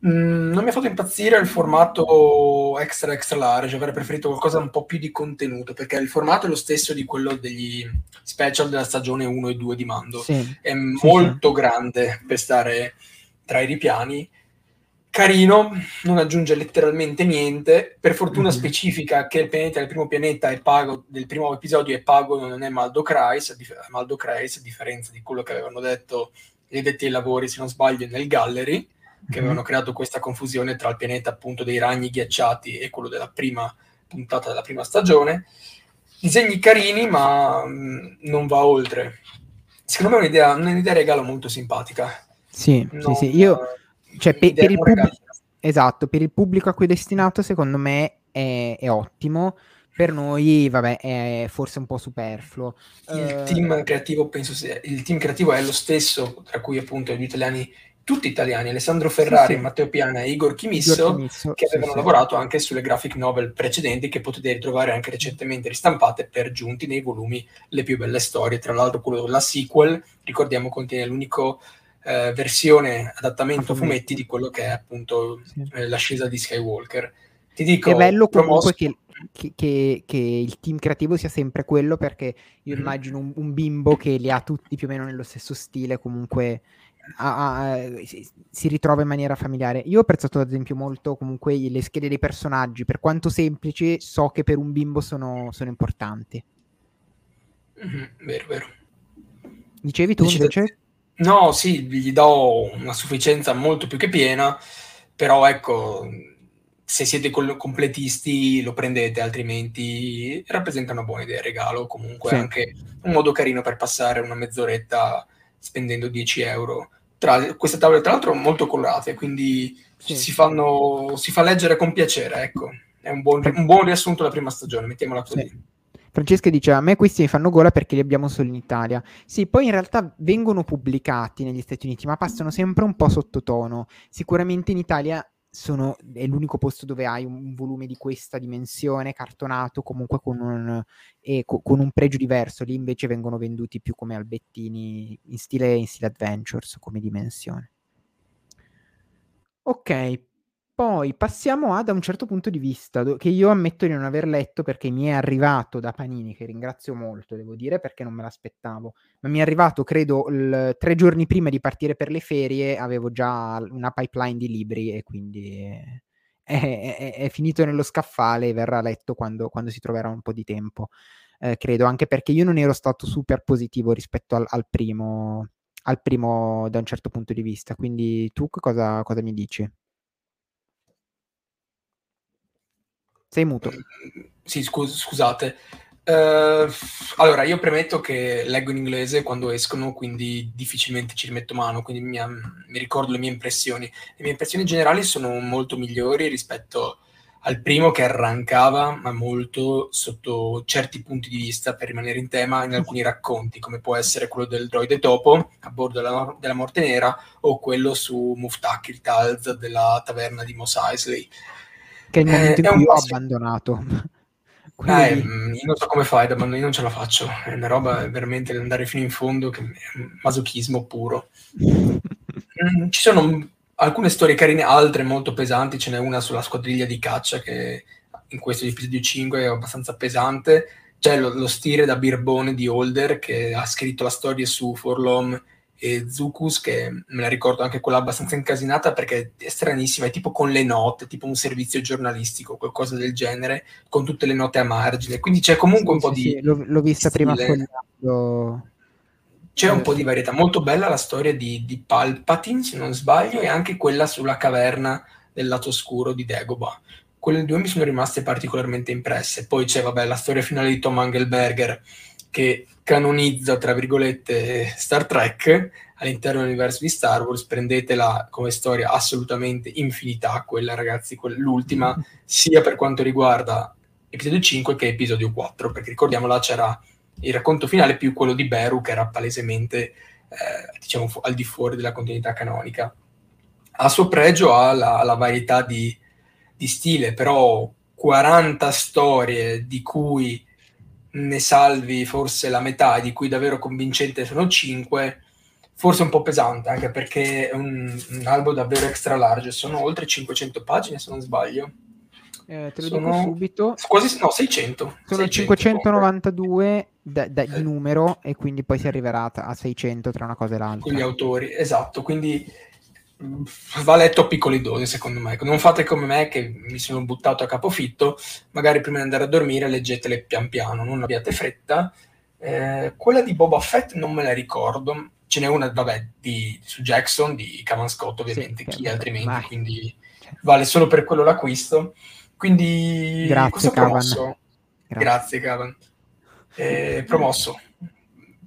Mm, non mi ha fatto impazzire il formato extra extra large, avrei preferito qualcosa un po' più di contenuto, perché il formato è lo stesso di quello degli special della stagione 1 e 2 di Mando. Sì. È molto sì. grande per stare tra i ripiani carino, non aggiunge letteralmente niente. Per fortuna mm-hmm. specifica che il pianeta del primo pianeta è pago, del primo episodio è pago, non è Maldo Kreis, Maldo Kreis, a differenza di quello che avevano detto gli addetti ai lavori, se non sbaglio, nel Gallery, che mm-hmm. avevano creato questa confusione tra il pianeta appunto dei ragni ghiacciati e quello della prima puntata della prima stagione. Disegni carini, ma mh, mm, non va oltre. Secondo me è un'idea, un'idea regalo molto simpatica. Sì, non, sì, sì. Io cioè, pe- per, il pubblico, esatto, per il pubblico a cui è destinato, secondo me è, è ottimo. Per noi, vabbè, è forse un po' superfluo. Il uh, team creativo, penso sia, il team creativo è lo stesso, tra cui appunto gli italiani, tutti italiani, Alessandro Ferrari, sì, sì. Matteo Piana e Igor Chimisso, Igor Chimisso che avevano sì, lavorato anche sulle graphic novel precedenti che potete ritrovare anche recentemente ristampate per giunti nei volumi Le più belle storie. Tra l'altro quello della sequel, ricordiamo, contiene l'unico eh, versione adattamento fumetti di quello che è appunto sì. eh, l'ascesa di Skywalker. Ti dico, è bello comunque che, che, che, che, il team creativo sia sempre quello perché io mm-hmm. immagino un, un, bimbo che li ha tutti più o meno nello stesso stile comunque a, a, si, si, ritrova in maniera familiare. Io ho apprezzato ad esempio molto comunque le schede dei personaggi, per quanto semplici so che per un bimbo sono, sono importanti. Mm-hmm, vero, vero. Dicevi tu Decide... invece? No, sì, gli do una sufficienza molto più che piena, però ecco, se siete completisti lo prendete, altrimenti rappresenta una buona idea, regalo comunque sì. anche un modo carino per passare una mezz'oretta spendendo 10 euro. Tra, queste tavole tra l'altro molto colorate, quindi sì. si, fanno, si fa leggere con piacere, ecco. È un buon, un buon riassunto della prima stagione, mettiamola così. Sì. Francesca dice a me questi mi fanno gola perché li abbiamo solo in Italia. Sì, poi in realtà vengono pubblicati negli Stati Uniti, ma passano sempre un po' sottotono. Sicuramente in Italia sono, è l'unico posto dove hai un volume di questa dimensione, cartonato, comunque con un, e co- con un pregio diverso. Lì invece vengono venduti più come albettini in stile, in stile Adventures, come dimensione. Ok, poi passiamo a da un certo punto di vista, che io ammetto di non aver letto perché mi è arrivato da Panini, che ringrazio molto, devo dire, perché non me l'aspettavo, ma mi è arrivato, credo, l- tre giorni prima di partire per le ferie, avevo già una pipeline di libri e quindi è, è, è, è finito nello scaffale e verrà letto quando, quando si troverà un po' di tempo, eh, credo, anche perché io non ero stato super positivo rispetto al, al, primo, al primo da un certo punto di vista, quindi tu cosa, cosa mi dici? Sei muto. Sì, scus- scusate. Uh, allora, io premetto che leggo in inglese quando escono, quindi difficilmente ci rimetto mano, quindi mi, mi, ricordo le mie impressioni. Le mie impressioni generali sono molto migliori rispetto al primo che arrancava, ma molto sotto certi punti di vista per rimanere in tema in alcuni racconti, come può essere quello del droide topo a bordo della, della Morte Nera o quello su Muftak, il Talz della taverna di Mos Eisley che è il eh, momento eh, in cui ho abbandonato. [laughs] Quindi... Eh, io non so come fai ad abbandonare, io non ce la faccio. È una roba veramente da andare fino in fondo, che è masochismo puro. mm, ci sono alcune storie carine, altre molto pesanti. Ce n'è una sulla squadriglia di caccia che in questo episodio 5 è abbastanza pesante. C'è lo, lo stile da Birbone di Holder che ha scritto la storia su Forlom e Zucus, che me la ricordo anche quella abbastanza incasinata perché è stranissima, è tipo con le note, tipo un servizio giornalistico, qualcosa del genere, con tutte le note a margine. Quindi c'è comunque sì, un po' sì, di. Sì, l'ho, l'ho vista stile. prima fogliando. C'è un po' di varietà, molto bella la storia di, di Palpatine, se non sbaglio, e anche quella sulla caverna del lato oscuro di Dagobah. Quelle due mi sono rimaste particolarmente impresse. Poi c'è, vabbè, la storia finale di Tom Engelberger, che canonizza, tra virgolette, Star Trek all'interno dell'universo di Star Wars, prendetela come storia assolutamente infinità, quella ragazzi, quella, l'ultima, [laughs] sia per quanto riguarda episodio 5 che episodio 4, perché ricordiamola c'era il racconto finale più quello di Beru, che era palesemente, eh, diciamo, fu- al di fuori della continuità canonica. A suo pregio ha la, la varietà di, di stile, però 40 storie di cui ne salvi forse la metà, di cui davvero convincente sono 5, forse un po' pesante, anche perché è un, un albo davvero extra large, sono oltre 500 pagine se non sbaglio. Eh, te lo Sono- dico subito. Quasi, no, 600. Sono 600 592 da- da- di Eh. numero e quindi poi si arriverà a a 600 tra una cosa e l'altra. con gli autori, esatto, quindi va letto a piccole dosi secondo me. Non fate come me che mi sono buttato a capofitto, magari prima di andare a dormire leggetele pian piano, non abbiate fretta. Eh, quella di Boba Fett non me la ricordo, ce n'è una, vabbè, di, su Jackson, di Cavan Scott ovviamente, che- chi altrimenti, vai. quindi vale solo per quello l'acquisto. Quindi Grazie, è Cavan. promosso. grazie. Grazie, Cavan. Eh, promosso.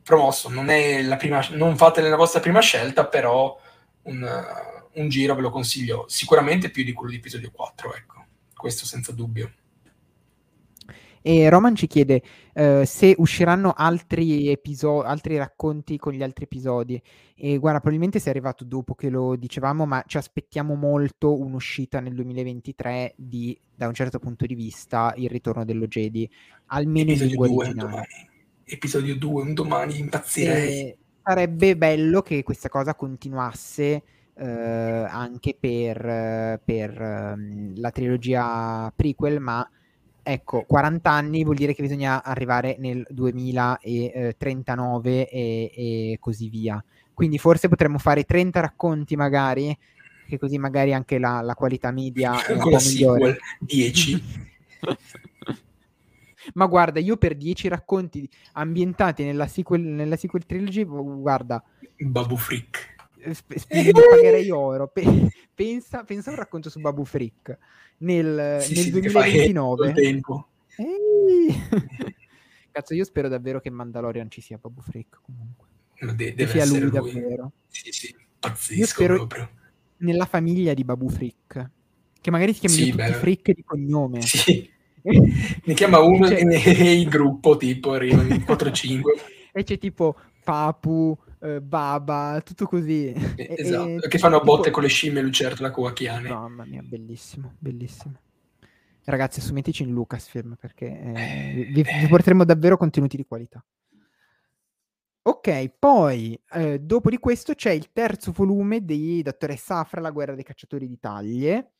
Promosso. Non, è la prima, non fate la vostra prima scelta, però un, uh, un giro ve lo consiglio. Sicuramente più di quello di episodio 4, ecco. Questo senza dubbio. E Roman ci chiede eh, se usciranno altri, episo- altri racconti con gli altri episodi. E guarda, probabilmente sei arrivato dopo che lo dicevamo, ma ci aspettiamo molto un'uscita nel 2023 di, da un certo punto di vista, il ritorno dello Jedi, almeno in Episodio lingua 2 un originale. domani. Episodio 2 un domani, impazzirei. E sarebbe bello che questa cosa continuasse eh, anche per, eh, per, ehm, la trilogia prequel, ma ecco, 40 anni vuol dire che bisogna arrivare nel 2039 e, e così via. Quindi forse potremmo fare 30 racconti magari, che così magari anche la, la qualità media è un po' migliore. sequel 10. [laughs] Ma guarda, io per 10 racconti ambientati nella sequel, nella sequel trilogy, guarda, Babu Freak. eh, sp- sp- ne pagherei oro. Pe- pensa, pensa a un racconto su Babu Frick nel, Sì, nel sì, che fai tutto 2029. il tempo. Ehi! [laughs] Cazzo, io spero davvero che Mandalorian ci sia Babu Frick comunque. De- deve sia essere lui lui. davvero. Sì, sì, Io pazzesco spero proprio. nella famiglia di Babu Frick. Che magari si chiamano Sì, tutti bello. Frick di cognome. Sì. [laughs] Ne chiama uno Cioè- e [laughs] il gruppo tipo arrivano in [laughs] 4-5. e c'è tipo Papu, eh, Baba, tutto così. E- esatto, e- che fanno tipo- botte con le scimmie lucertola coachiane. Mamma mia, bellissimo, bellissimo. Ragazzi, assumeteci in Lucasfilm perché eh, vi, vi porteremo davvero contenuti di qualità. Ok, poi eh, dopo di questo c'è il terzo volume di Dottore Safra, La guerra dei cacciatori di taglie,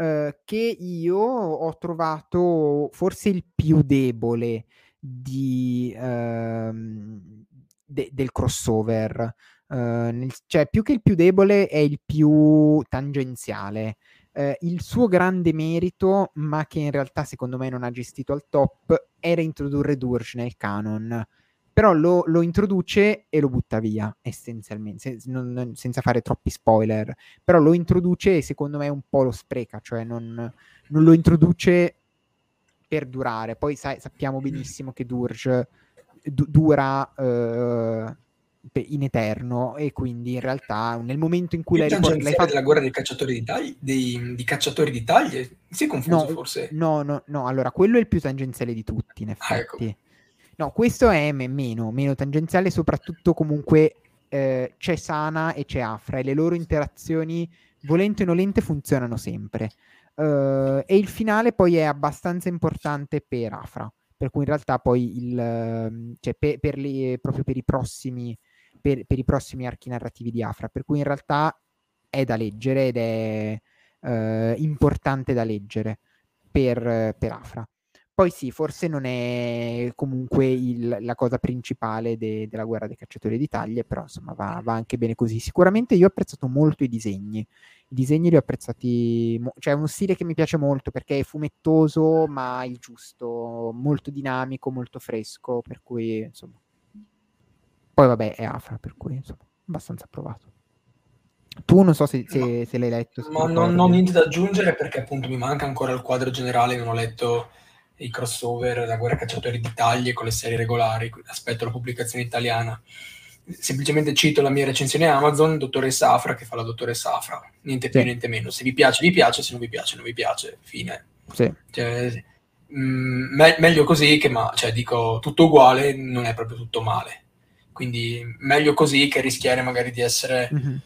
eh, che io ho trovato forse il più debole di, ehm, de- del crossover. Eh, nel- cioè, più che il più debole, è il più tangenziale. Eh, il suo grande merito, ma che in realtà secondo me non ha gestito al top, era introdurre Durge nel canon. Però lo, lo introduce e lo butta via, essenzialmente, se- non- non- senza fare troppi spoiler. Però lo introduce e secondo me un po' lo spreca, cioè non, non lo introduce per durare. Poi sai- sappiamo benissimo che Durge du- dura eh, in eterno e quindi in realtà nel momento in cui Il l'hai, ripor- l'hai fatto... della guerra dei cacciatori di taglie, dei, di cacciatori di taglie? Si è confuso No, forse? no, no, no, allora quello è il più tangenziale di tutti, in Ah, ecco. No, questo è me- meno, meno tangenziale, soprattutto comunque eh, c'è Sana e c'è Afra e le loro interazioni, volente o nolente, funzionano sempre. Eh, e il finale poi è abbastanza importante per Afra, per cui in realtà poi il, ehm, cioè pe- per le- proprio per i prossimi per, per i prossimi archi narrativi di Afra, per cui in realtà è da leggere ed è eh, importante da leggere per, per Afra. Poi sì, forse non è comunque il, la cosa principale de, della guerra dei cacciatori d'Italia, però insomma va, va, anche bene così. Sicuramente io ho apprezzato molto i disegni. I disegni li ho apprezzati, mo- cioè è uno stile che mi piace molto perché è fumettoso, ma il giusto, molto dinamico, molto fresco, per cui insomma. Poi vabbè, è Afra, per cui insomma, abbastanza approvato. Tu non so se, se, se l'hai letto. Ma non, non ho niente da aggiungere perché appunto mi manca ancora il quadro generale, non ho letto i crossover, la guerra cacciatori d'Italia con le serie regolari, aspetto la pubblicazione italiana. Semplicemente cito la mia recensione Amazon, dottoressa Afra, che fa la dottoressa Afra, niente più, sì. niente meno. Se vi piace, vi piace, se non vi piace, non vi piace, fine. Sì. Cioè, mh, mm, me- meglio così che, ma, cioè, dico, tutto uguale non è proprio tutto male. Quindi meglio così che rischiare magari di essere... Mm-hmm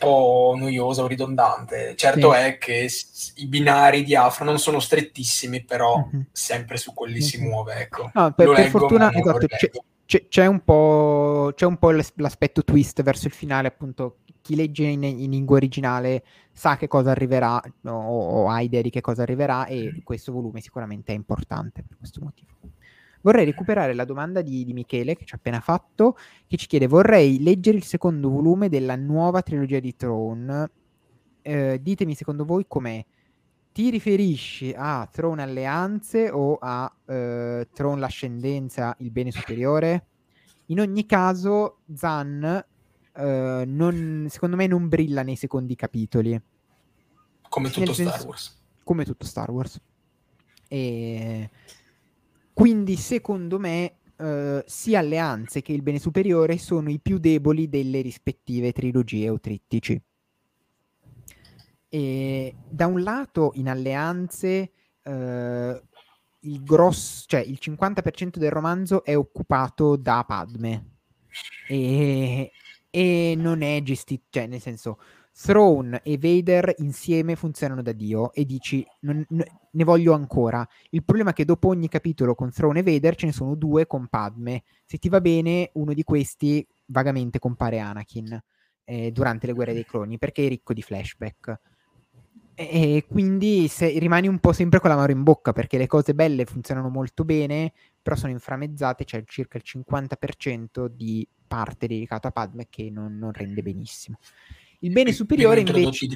po' noiosa o ridondante. Certo sì. è che s- i binari di Afro non sono strettissimi, però uh-huh. sempre su quelli uh-huh. si muove. Ecco. No, per, per leggo, fortuna esatto, c'è, c'è, c'è, un po', c'è un po' l'aspetto twist verso il finale, appunto. Chi legge in, in lingua originale sa che cosa arriverà o, o ha idea di che cosa arriverà e mm. questo volume sicuramente è importante per questo motivo. Vorrei recuperare la domanda di, di, Michele che ci ha appena fatto, che ci chiede: Vorrei leggere il secondo volume della nuova trilogia di Throne. Eh, ditemi secondo voi com'è. Ti riferisci a Throne Alleanze o a eh, Throne l'ascendenza, il bene superiore? In ogni caso, Zan eh, non, secondo me non brilla nei secondi capitoli. Come tutto senso, Star Wars. Come tutto Star Wars. E quindi secondo me eh, sia alleanze che il bene superiore sono i più deboli delle rispettive trilogie o trittici. E da un lato in alleanze eh, il grosso, cioè il 50% del romanzo è occupato da Padme e, e non è gestito, cioè nel senso Throne e Vader insieme funzionano da Dio e dici non, ne voglio ancora. Il problema è che dopo ogni capitolo con Throne e Vader ce ne sono due con Padme. Se ti va bene, uno di questi vagamente compare Anakin eh, durante le guerre dei cloni perché è ricco di flashback. E, quindi se, rimani un po' sempre con la mano in bocca perché le cose belle funzionano molto bene, però sono inframmezzate, c'è circa il 50% di parte dedicata a Padme che non, non rende benissimo. Il bene superiore invece...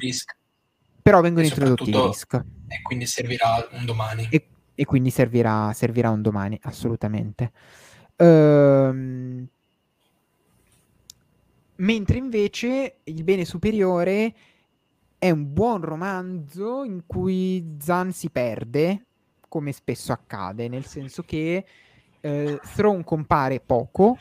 Però vengono introdotti i risk. E quindi servirà un domani. E, e quindi servirà, servirà, un domani, assolutamente. Ehm... Mentre invece il bene superiore è un buon romanzo in cui Zan si perde, come spesso accade, nel senso che eh, Throne compare poco,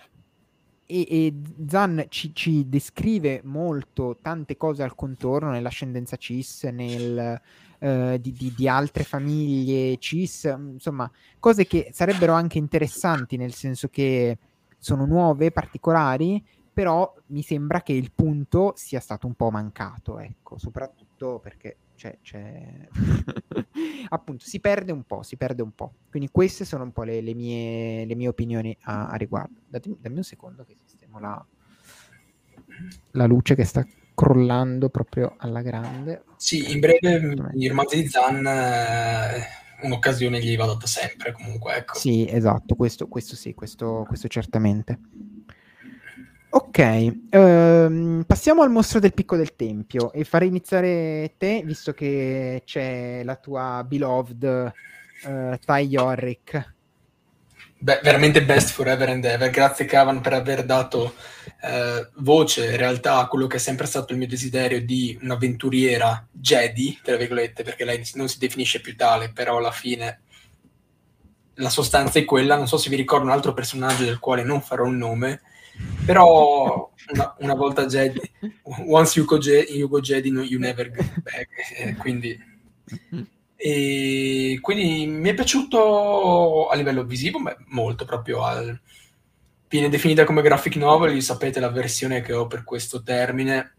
e, e Zan ci, ci, descrive molto tante cose al contorno nell'ascendenza cis, nel, uh, di, di, di, altre famiglie cis, insomma, cose che sarebbero anche interessanti nel senso che sono nuove, particolari, però mi sembra che il punto sia stato un po' mancato, ecco, soprattutto perché c'è, c'è... appunto si perde un po', si perde un po'. Quindi queste sono un po' le, le, mie, le mie, opinioni a, a riguardo. Datemi, dammi un secondo che sistemo la, la luce che sta crollando proprio alla grande. Sì, in breve i romanzi di Zan eh, un'occasione gli va data sempre comunque. Ecco. Sì, esatto, questo, questo sì, questo, questo certamente. Ok, ehm, passiamo al mostro del picco del tempio e farei iniziare te, visto che c'è la tua beloved uh, Ty Yorick. Beh, veramente best forever and ever. Grazie Cavan per aver dato eh, voce in realtà a quello che è sempre stato il mio desiderio di un'avventuriera Jedi, tra virgolette, perché lei non si definisce più tale, però alla fine la sostanza è quella. Non so se vi ricordo un altro personaggio del quale non farò il nome, però una, una volta Jedi, once you go, Jedi, you go Jedi, you never go back. Eh, quindi, e quindi mi è piaciuto a livello visivo, ma molto proprio al, viene definita come graphic novel, sapete la versione che ho per questo termine.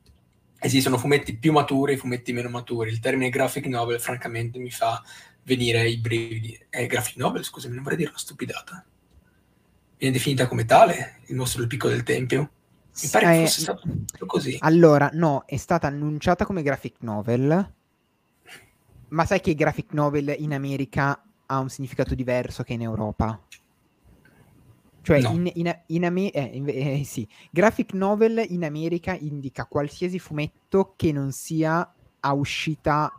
Esistono fumetti più maturi e fumetti meno maturi. Il termine graphic novel, francamente, mi fa venire i brividi. È graphic novel, scusami, non vorrei dire una stupidata viene definita come tale, il mostro del picco del tempio? Mi pare che fosse stato così. Allora, no, è stata annunciata come graphic novel, ma sai che graphic novel in America ha un significato diverso che in Europa. Cioè, No. in, in, in Ame- eh, eh, sì. graphic novel in America indica qualsiasi fumetto che non sia a uscita,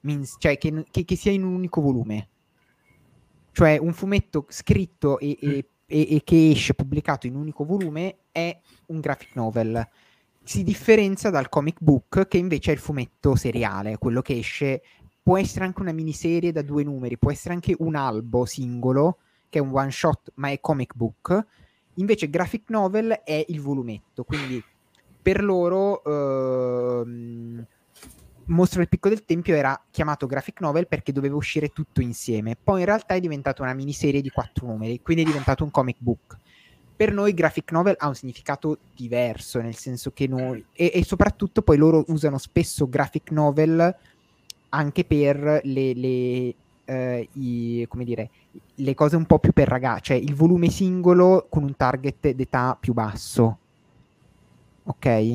mins- cioè che, che- che sia in un unico volume. Cioè, un fumetto scritto e, e- e- e che esce pubblicato in un unico volume è un graphic novel. Si differenzia dal comic book, che invece è il fumetto seriale, quello che esce. Può essere anche una miniserie da due numeri, può essere anche un albo singolo che è un one shot ma è comic book. Invece graphic novel è il volumetto, quindi per loro ehm, Mostro del Picco del Tempio era chiamato graphic novel perché doveva uscire tutto insieme. Poi in realtà è diventato una miniserie di quattro numeri, quindi è diventato un comic book. Per noi graphic novel ha un significato diverso, nel senso che noi... E, e soprattutto poi loro usano spesso graphic novel anche per le, le, eh, i- come dire, le cose un po' più per ragazzi, cioè il volume singolo con un target d'età più basso. Ok?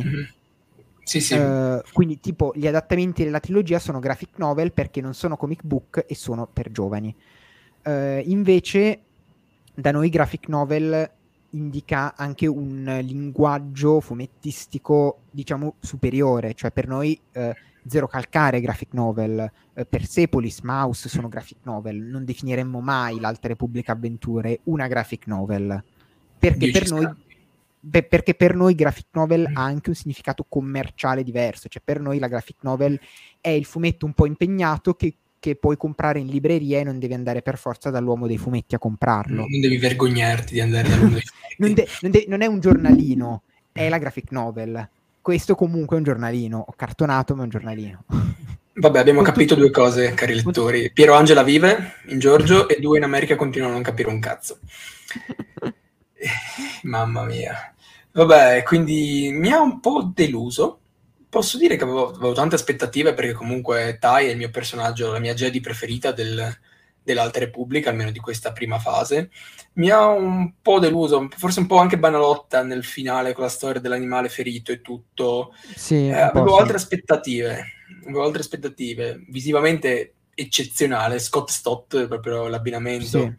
Sì, sì. Eh, quindi tipo gli adattamenti della trilogia sono graphic novel perché non sono comic book e sono per giovani. Eh, invece da noi graphic novel indica anche un linguaggio fumettistico diciamo superiore, cioè per noi eh, Zero Calcare è graphic novel, eh, Persepolis, Mouse sono graphic novel, non definiremmo mai l'Alta Repubblica Avventure una graphic novel, perché Dieci per noi scambi. Beh, perché per noi graphic novel ha anche un significato commerciale diverso, cioè per noi la graphic novel è il fumetto un po' impegnato che, che puoi comprare in libreria e non devi andare per forza dall'uomo dei fumetti a comprarlo. Non devi vergognarti di andare da uno dei [laughs] Non, fumetti. de- non de- non è un giornalino, è la graphic novel. Questo comunque è un giornalino, ho cartonato ma è un giornalino. [laughs] Vabbè, abbiamo Con capito tu- due cose, cari lettori. Piero Angela vive in Giorgio e due in America continuano a non capire un cazzo. [laughs] Mamma mia. Vabbè, quindi mi ha un po' deluso. Posso dire che avevo, avevo tante aspettative perché comunque Tai è il mio personaggio, la mia Jedi preferita del- dell'Alta Repubblica, almeno di questa prima fase. Mi ha un po' deluso, forse un po' anche banalotta nel finale con la storia dell'animale ferito e tutto. Sì, Eh, avevo sì. altre aspettative, avevo altre aspettative. Visivamente eccezionale, Scott Stott, proprio l'abbinamento Sì,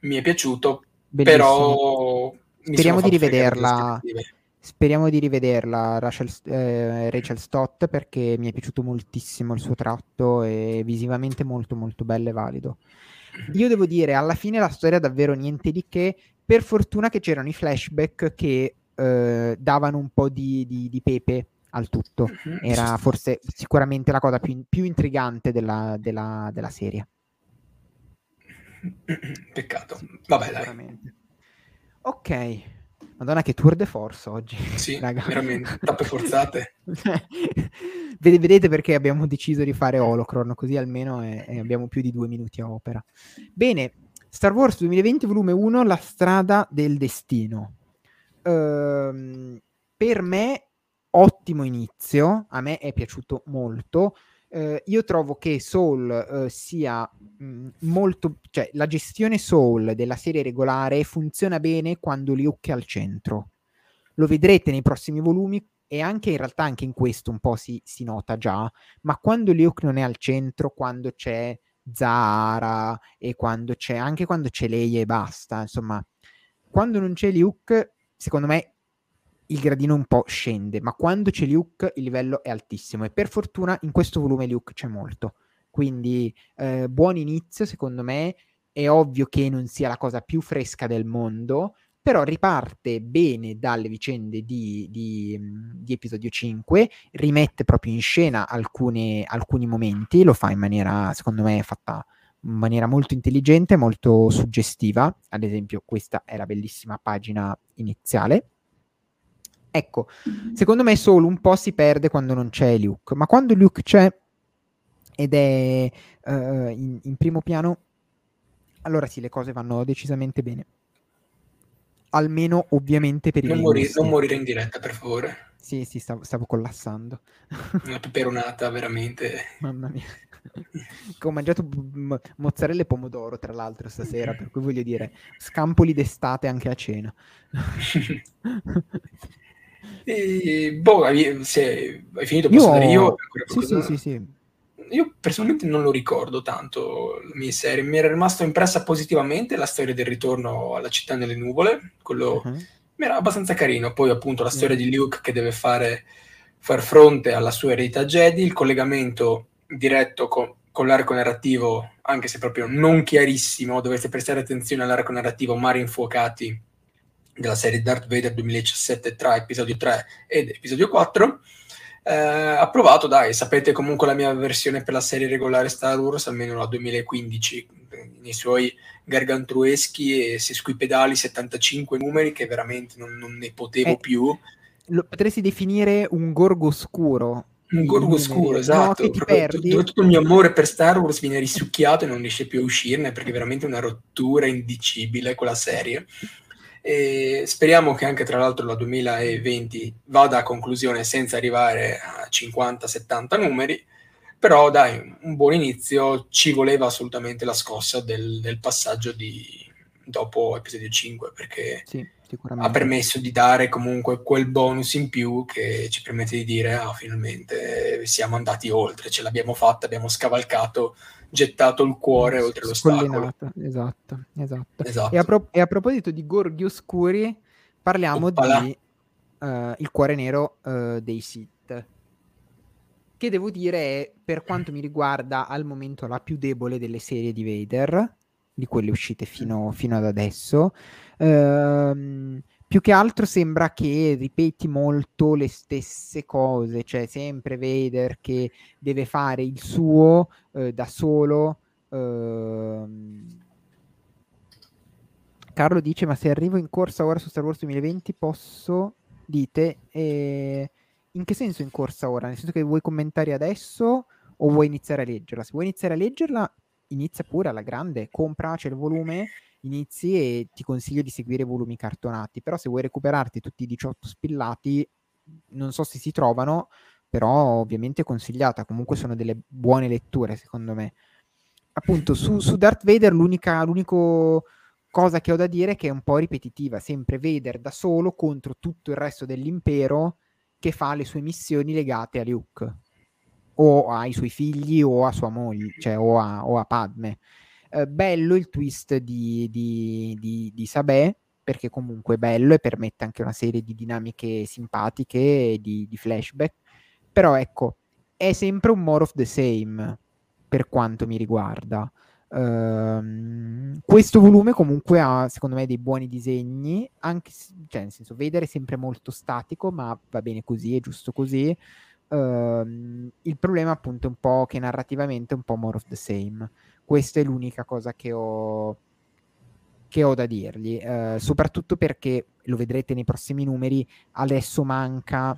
mi è piaciuto, bellissimo. però Speriamo di rivederla. Speriamo di rivederla Rachel, eh, Rachel Stott perché mi è piaciuto moltissimo il suo tratto e visivamente molto molto bello e valido. Io devo dire, alla fine la storia è davvero niente di che, per fortuna che c'erano i flashback che eh, davano un po' di, di- di pepe al tutto. Mhm. Era forse sicuramente la cosa più, più intrigante della, della- della serie. Peccato. Vabbè, dai. Ok. Madonna che tour de force oggi. [laughs] Sì, raga. veramente, tappe forzate. [laughs] Vede- Vedete perché abbiamo deciso di fare Holocron, così almeno è- è- abbiamo più di due minuti a opera. Bene, Star Wars 2020 volume 1, La strada del destino. Ehm, per me, ottimo inizio, a me è piaciuto molto. Eh, io trovo che Soul eh, sia mh, molto, cioè la gestione Soul della serie regolare funziona bene quando Luke è al centro. Lo vedrete nei prossimi volumi e anche in realtà anche in questo un po' si, si nota già, ma quando Luke non è al centro, quando c'è Zara e quando c'è anche quando c'è lei e basta, insomma, quando non c'è Luke, secondo me il gradino un po' scende, ma quando c'è Luke il livello è altissimo e per fortuna in questo volume Luke c'è molto. Quindi eh, buon inizio secondo me, è ovvio che non sia la cosa più fresca del mondo, però riparte bene dalle vicende di, di, mh, di episodio 5, rimette proprio in scena alcune- alcuni momenti, lo fa in maniera, secondo me, fatta in maniera molto intelligente, molto suggestiva. Ad esempio, questa è la bellissima pagina iniziale. Ecco, secondo me solo un po' si perde quando non c'è Luke, ma quando Luke c'è ed è eh, in, in primo piano, allora sì, le cose vanno decisamente bene. Almeno ovviamente per i Non, miei mori- gusti. non morire in diretta, per favore. Sì, sì, stavo, stavo collassando. Una peperonata, veramente. Mamma mia. Ho mangiato mozzarella e pomodoro, tra l'altro, stasera, per cui voglio dire, scampoli d'estate anche a cena. [laughs] E, boh, hai, se hai finito, Io dire io? Ancora Sì, sì, sì, sì. io personalmente non lo ricordo tanto la mia serie, mi era rimasta impressa positivamente la storia del ritorno alla città nelle nuvole, quello uh-huh. mi era abbastanza carino, poi appunto la storia uh-huh. di Luke che deve fare, far fronte alla sua eredità Jedi, il collegamento diretto con, con l'arco narrativo, anche se proprio non chiarissimo, dovreste prestare attenzione all'arco narrativo Mari Infuocati della serie Darth Vader 2017 tra episodio 3 ed episodio 4 eh, approvato, dai, sapete comunque la mia versione per la serie regolare Star Wars, almeno la 2015, nei suoi gargantrueschi e sesquipedali 75 numeri che veramente non, non ne potevo eh, più. Lo potresti definire un gorgo scuro. Un gorgo scuro, esatto. No, tutto, tutto il mio amore per Star Wars viene risucchiato e non riesce più a uscirne perché è veramente una rottura indicibile quella serie. E speriamo che anche tra l'altro la 2020 vada a conclusione senza arrivare a 50-70 numeri, però dai, un buon inizio, ci voleva assolutamente la scossa del, del passaggio di, dopo episodio 5 perché sì, ha permesso di dare comunque quel bonus in più che ci permette di dire ah finalmente siamo andati oltre, ce l'abbiamo fatta, abbiamo scavalcato gettato il cuore oltre l'ostacolo. Esatto, esatto. esatto. E, a pro- e, a proposito di gorghi oscuri, parliamo Oppala. di uh, Il cuore nero uh, dei Sith. Che devo dire è, per quanto mi riguarda, al momento la più debole delle serie di Vader, di quelle uscite fino, fino ad adesso. Uh, più che altro sembra che ripeti molto le stesse cose, cioè sempre Vader che deve fare il suo eh, da solo. Eh... Carlo dice: Ma se arrivo in corsa ora su Star Wars 2020, posso? Dite, eh... in che senso in corsa ora? Nel senso che vuoi commentare adesso o vuoi iniziare a leggerla? Se vuoi iniziare a leggerla, inizia pure alla grande, compra, c'è il volume inizi e ti consiglio di seguire volumi cartonati, però se vuoi recuperarti tutti i 18 spillati, non so se si trovano, però ovviamente è consigliata, comunque sono delle buone letture secondo me. Appunto su, su Darth Vader l'unica l'unico cosa che ho da dire è che è un po' ripetitiva, sempre Vader da solo contro tutto il resto dell'impero che fa le sue missioni legate a Luke o ai suoi figli o a sua moglie, cioè o a, o a Padme. Eh, bello il twist di, di, di, di Sabè, perché comunque è bello e permette anche una serie di dinamiche simpatiche di, di flashback. Però ecco, è sempre un more of the same per quanto mi riguarda. Uh, questo volume comunque ha secondo me dei buoni disegni anche cioè nel senso vedere sempre molto statico ma va bene così è giusto così uh, il problema appunto è un po' che narrativamente è un po' more of the same questa è l'unica cosa che ho, che ho da dirgli, uh, soprattutto perché, lo vedrete nei prossimi numeri, adesso manca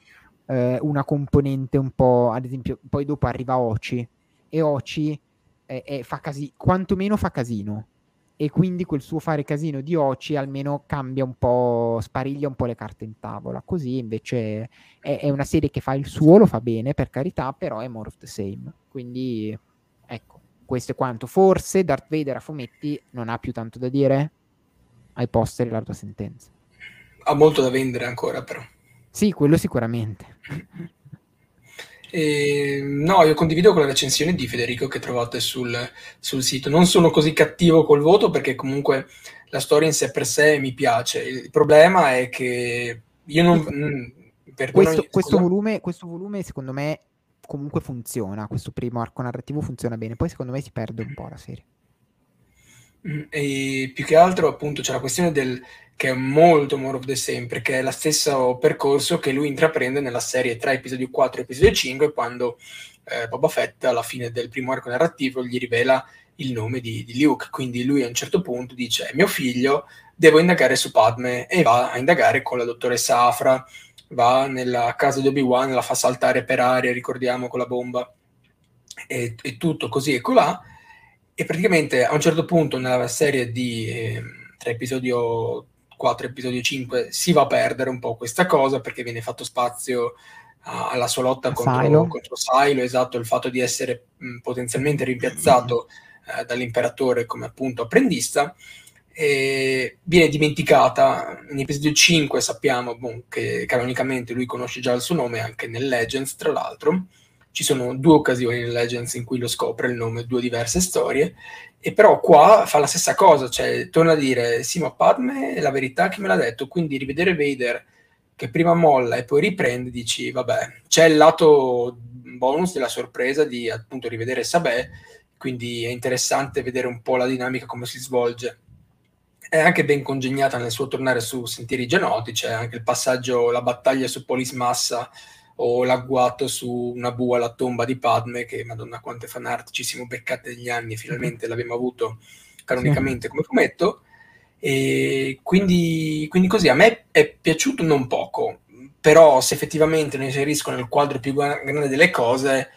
uh, una componente un po', ad esempio, poi dopo arriva Oci, e Oci è, fa casi- quantomeno fa casino, e quindi quel suo fare casino di Oci almeno cambia un po', spariglia un po' le carte in tavola. Così invece è, è, una serie che fa il suo, lo fa bene per carità, però è more of the same. Quindi ecco, questo è quanto. Forse Darth Vader a fumetti non ha più tanto da dire ai posteri la tua sentenza. Ha molto da vendere ancora, però. Sì, quello sicuramente. E, no, io condivido con la recensione di Federico che trovate sul, sul, sito. Non sono così cattivo col voto perché comunque la storia in sé per sé mi piace. Il problema è che io non... Questo, questo, volume, questo volume, secondo me, comunque funziona, questo primo arco narrativo funziona bene, poi secondo me si perde un po' la serie. Mm, e più che altro appunto c'è la questione del che è molto more of the same perché è lo stesso percorso che lui intraprende nella serie tra episodio 4 e episodio 5 quando eh, Boba Fett alla fine del primo arco narrativo gli rivela il nome di, di Luke quindi lui a un certo punto dice mio figlio devo indagare su Padme e va a indagare con la dottoressa Afra va nella casa di Obi-Wan, la fa saltare per aria, ricordiamo, con la bomba, e, e tutto così e colà. E praticamente a un certo punto nella serie di eh, tra episodio 4 e episodio 5 si va a perdere un po' questa cosa perché viene fatto spazio a, alla sua lotta contro Silo. contro Silo, esatto, il fatto di essere mh, potenzialmente rimpiazzato eh, dall'imperatore come appunto apprendista e viene dimenticata. In episodio 5 sappiamo boh, che canonicamente lui conosce già il suo nome, anche nel Legends, tra l'altro, ci sono due occasioni in Legends in cui lo scopre il nome, due diverse storie, e però qua fa la stessa cosa, cioè torna a dire sì ma Padme è la verità che me l'ha detto, quindi rivedere Vader che prima molla e poi riprende, dici vabbè, c'è il lato bonus della sorpresa di appunto rivedere Sabè, quindi è interessante vedere un po' la dinamica come si svolge. È anche ben congegnata nel suo tornare su sentieri già noti, c'è anche il passaggio, la battaglia su Polis Massa o l'agguato su una bua alla tomba di Padme, che madonna quante fanart ci siamo beccate negli anni, finalmente l'abbiamo avuto canonicamente come fumetto. E quindi, quindi così a me è piaciuto non poco, però se effettivamente lo inserisco nel quadro più grande delle cose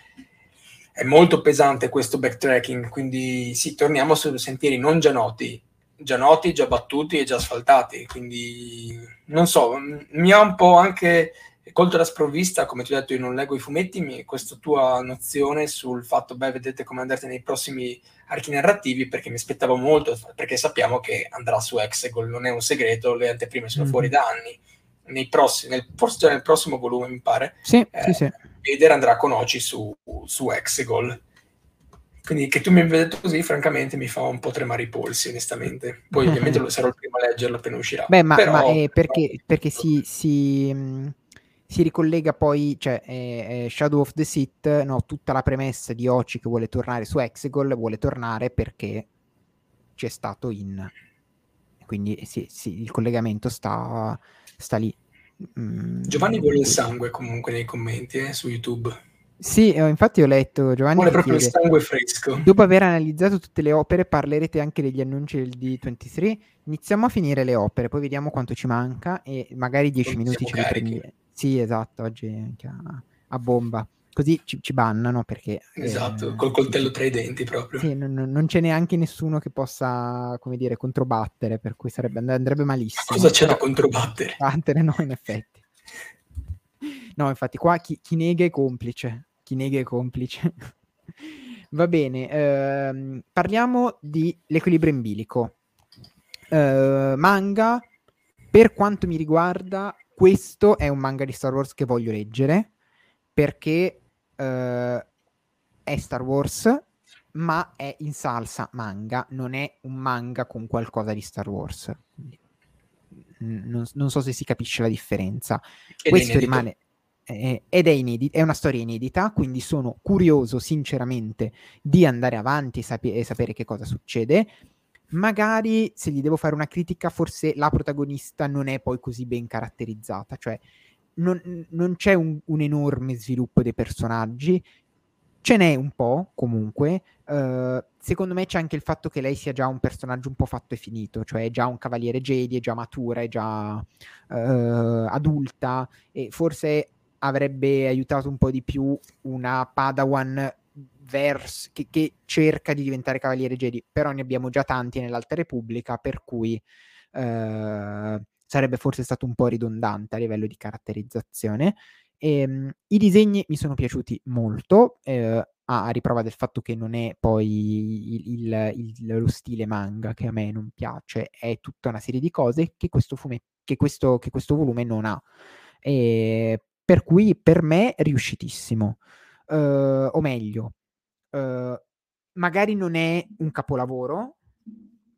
è molto pesante questo backtracking, quindi sì, torniamo su sentieri non già noti, già noti, già battuti e già asfaltati, quindi non so, mi ha un po' anche colto la sprovvista, come ti ho detto io non leggo i fumetti, mi, questa tua nozione sul fatto, beh, vedete come andate nei prossimi archi narrativi, perché mi aspettavo molto, perché sappiamo che andrà su Exegol, non è un segreto, le anteprime sono mm-hmm. fuori da anni, nei prossimi, nel, forse già nel prossimo volume mi pare, sì, eh, sì, sì. Vader andrà con Oci su, su Exegol. Quindi che tu mi abbia detto così, francamente, mi fa un po' tremare i polsi, onestamente. Poi ovviamente lo sarò il primo a leggerlo appena uscirà. Beh, ma, Però, ma è perché, no. perché si, si, si ricollega poi, cioè eh, Shadow of the Sith, no, tutta la premessa di Oci che vuole tornare su Exegol, vuole tornare perché c'è stato in... Quindi sì, sì, il collegamento sta, sta lì. Mm, Giovanni vuole il sangue comunque nei commenti eh, su YouTube. Sì, eh, infatti ho letto Giovanni. Vuole proprio chiede, il sangue fresco. Dopo aver analizzato tutte le opere, parlerete anche degli annunci del D23. Iniziamo a finire le opere, poi vediamo quanto ci manca e magari 10 minuti ce li prendiamo. Sì, esatto, oggi a, a bomba. Così ci, ci bannano perché... Esatto, eh, col coltello tra i denti proprio. Sì, non, non, c'è neanche nessuno che possa, come dire, controbattere, per cui sarebbe, andrebbe malissimo. Ma cosa c'è da controbattere? Battere, no, in effetti. No, infatti qua chi, chi nega è complice. Chi nega è complice. [laughs] Va bene, ehm, parliamo di l'equilibrio in bilico. Eh, manga, per quanto mi riguarda, questo è un manga di Star Wars che voglio leggere perché uh, è Star Wars, ma è in salsa manga, non è un manga con qualcosa di Star Wars. Non, non so se si capisce la differenza. Ed Questo rimane eh, ed è, inedit- è una storia inedita, quindi sono curioso sinceramente di andare avanti e, sape- e sapere che cosa succede magari se gli devo fare una critica, forse la protagonista non è poi così ben caratterizzata, cioè non, non c'è un, un, enorme sviluppo dei personaggi, ce n'è un po' comunque. Uh, secondo me c'è anche il fatto che lei sia già un personaggio un po' fatto e finito, cioè è già un cavaliere Jedi, è già matura, è già uh, adulta e forse avrebbe aiutato un po' di più una Padawan vers- che, che, cerca di diventare cavaliere Jedi, però ne abbiamo già tanti nell'Alta Repubblica, per cui eh, sarebbe forse stato un po' ridondante a livello di caratterizzazione. E, ehm, I disegni mi sono piaciuti molto, eh, a riprova del fatto che non è poi il, il, il, lo stile manga che a me non piace, è tutta una serie di cose che questo, fume- che questo, che questo volume non ha. E per cui per me è riuscitissimo. Uh, o meglio, uh, magari non è un capolavoro,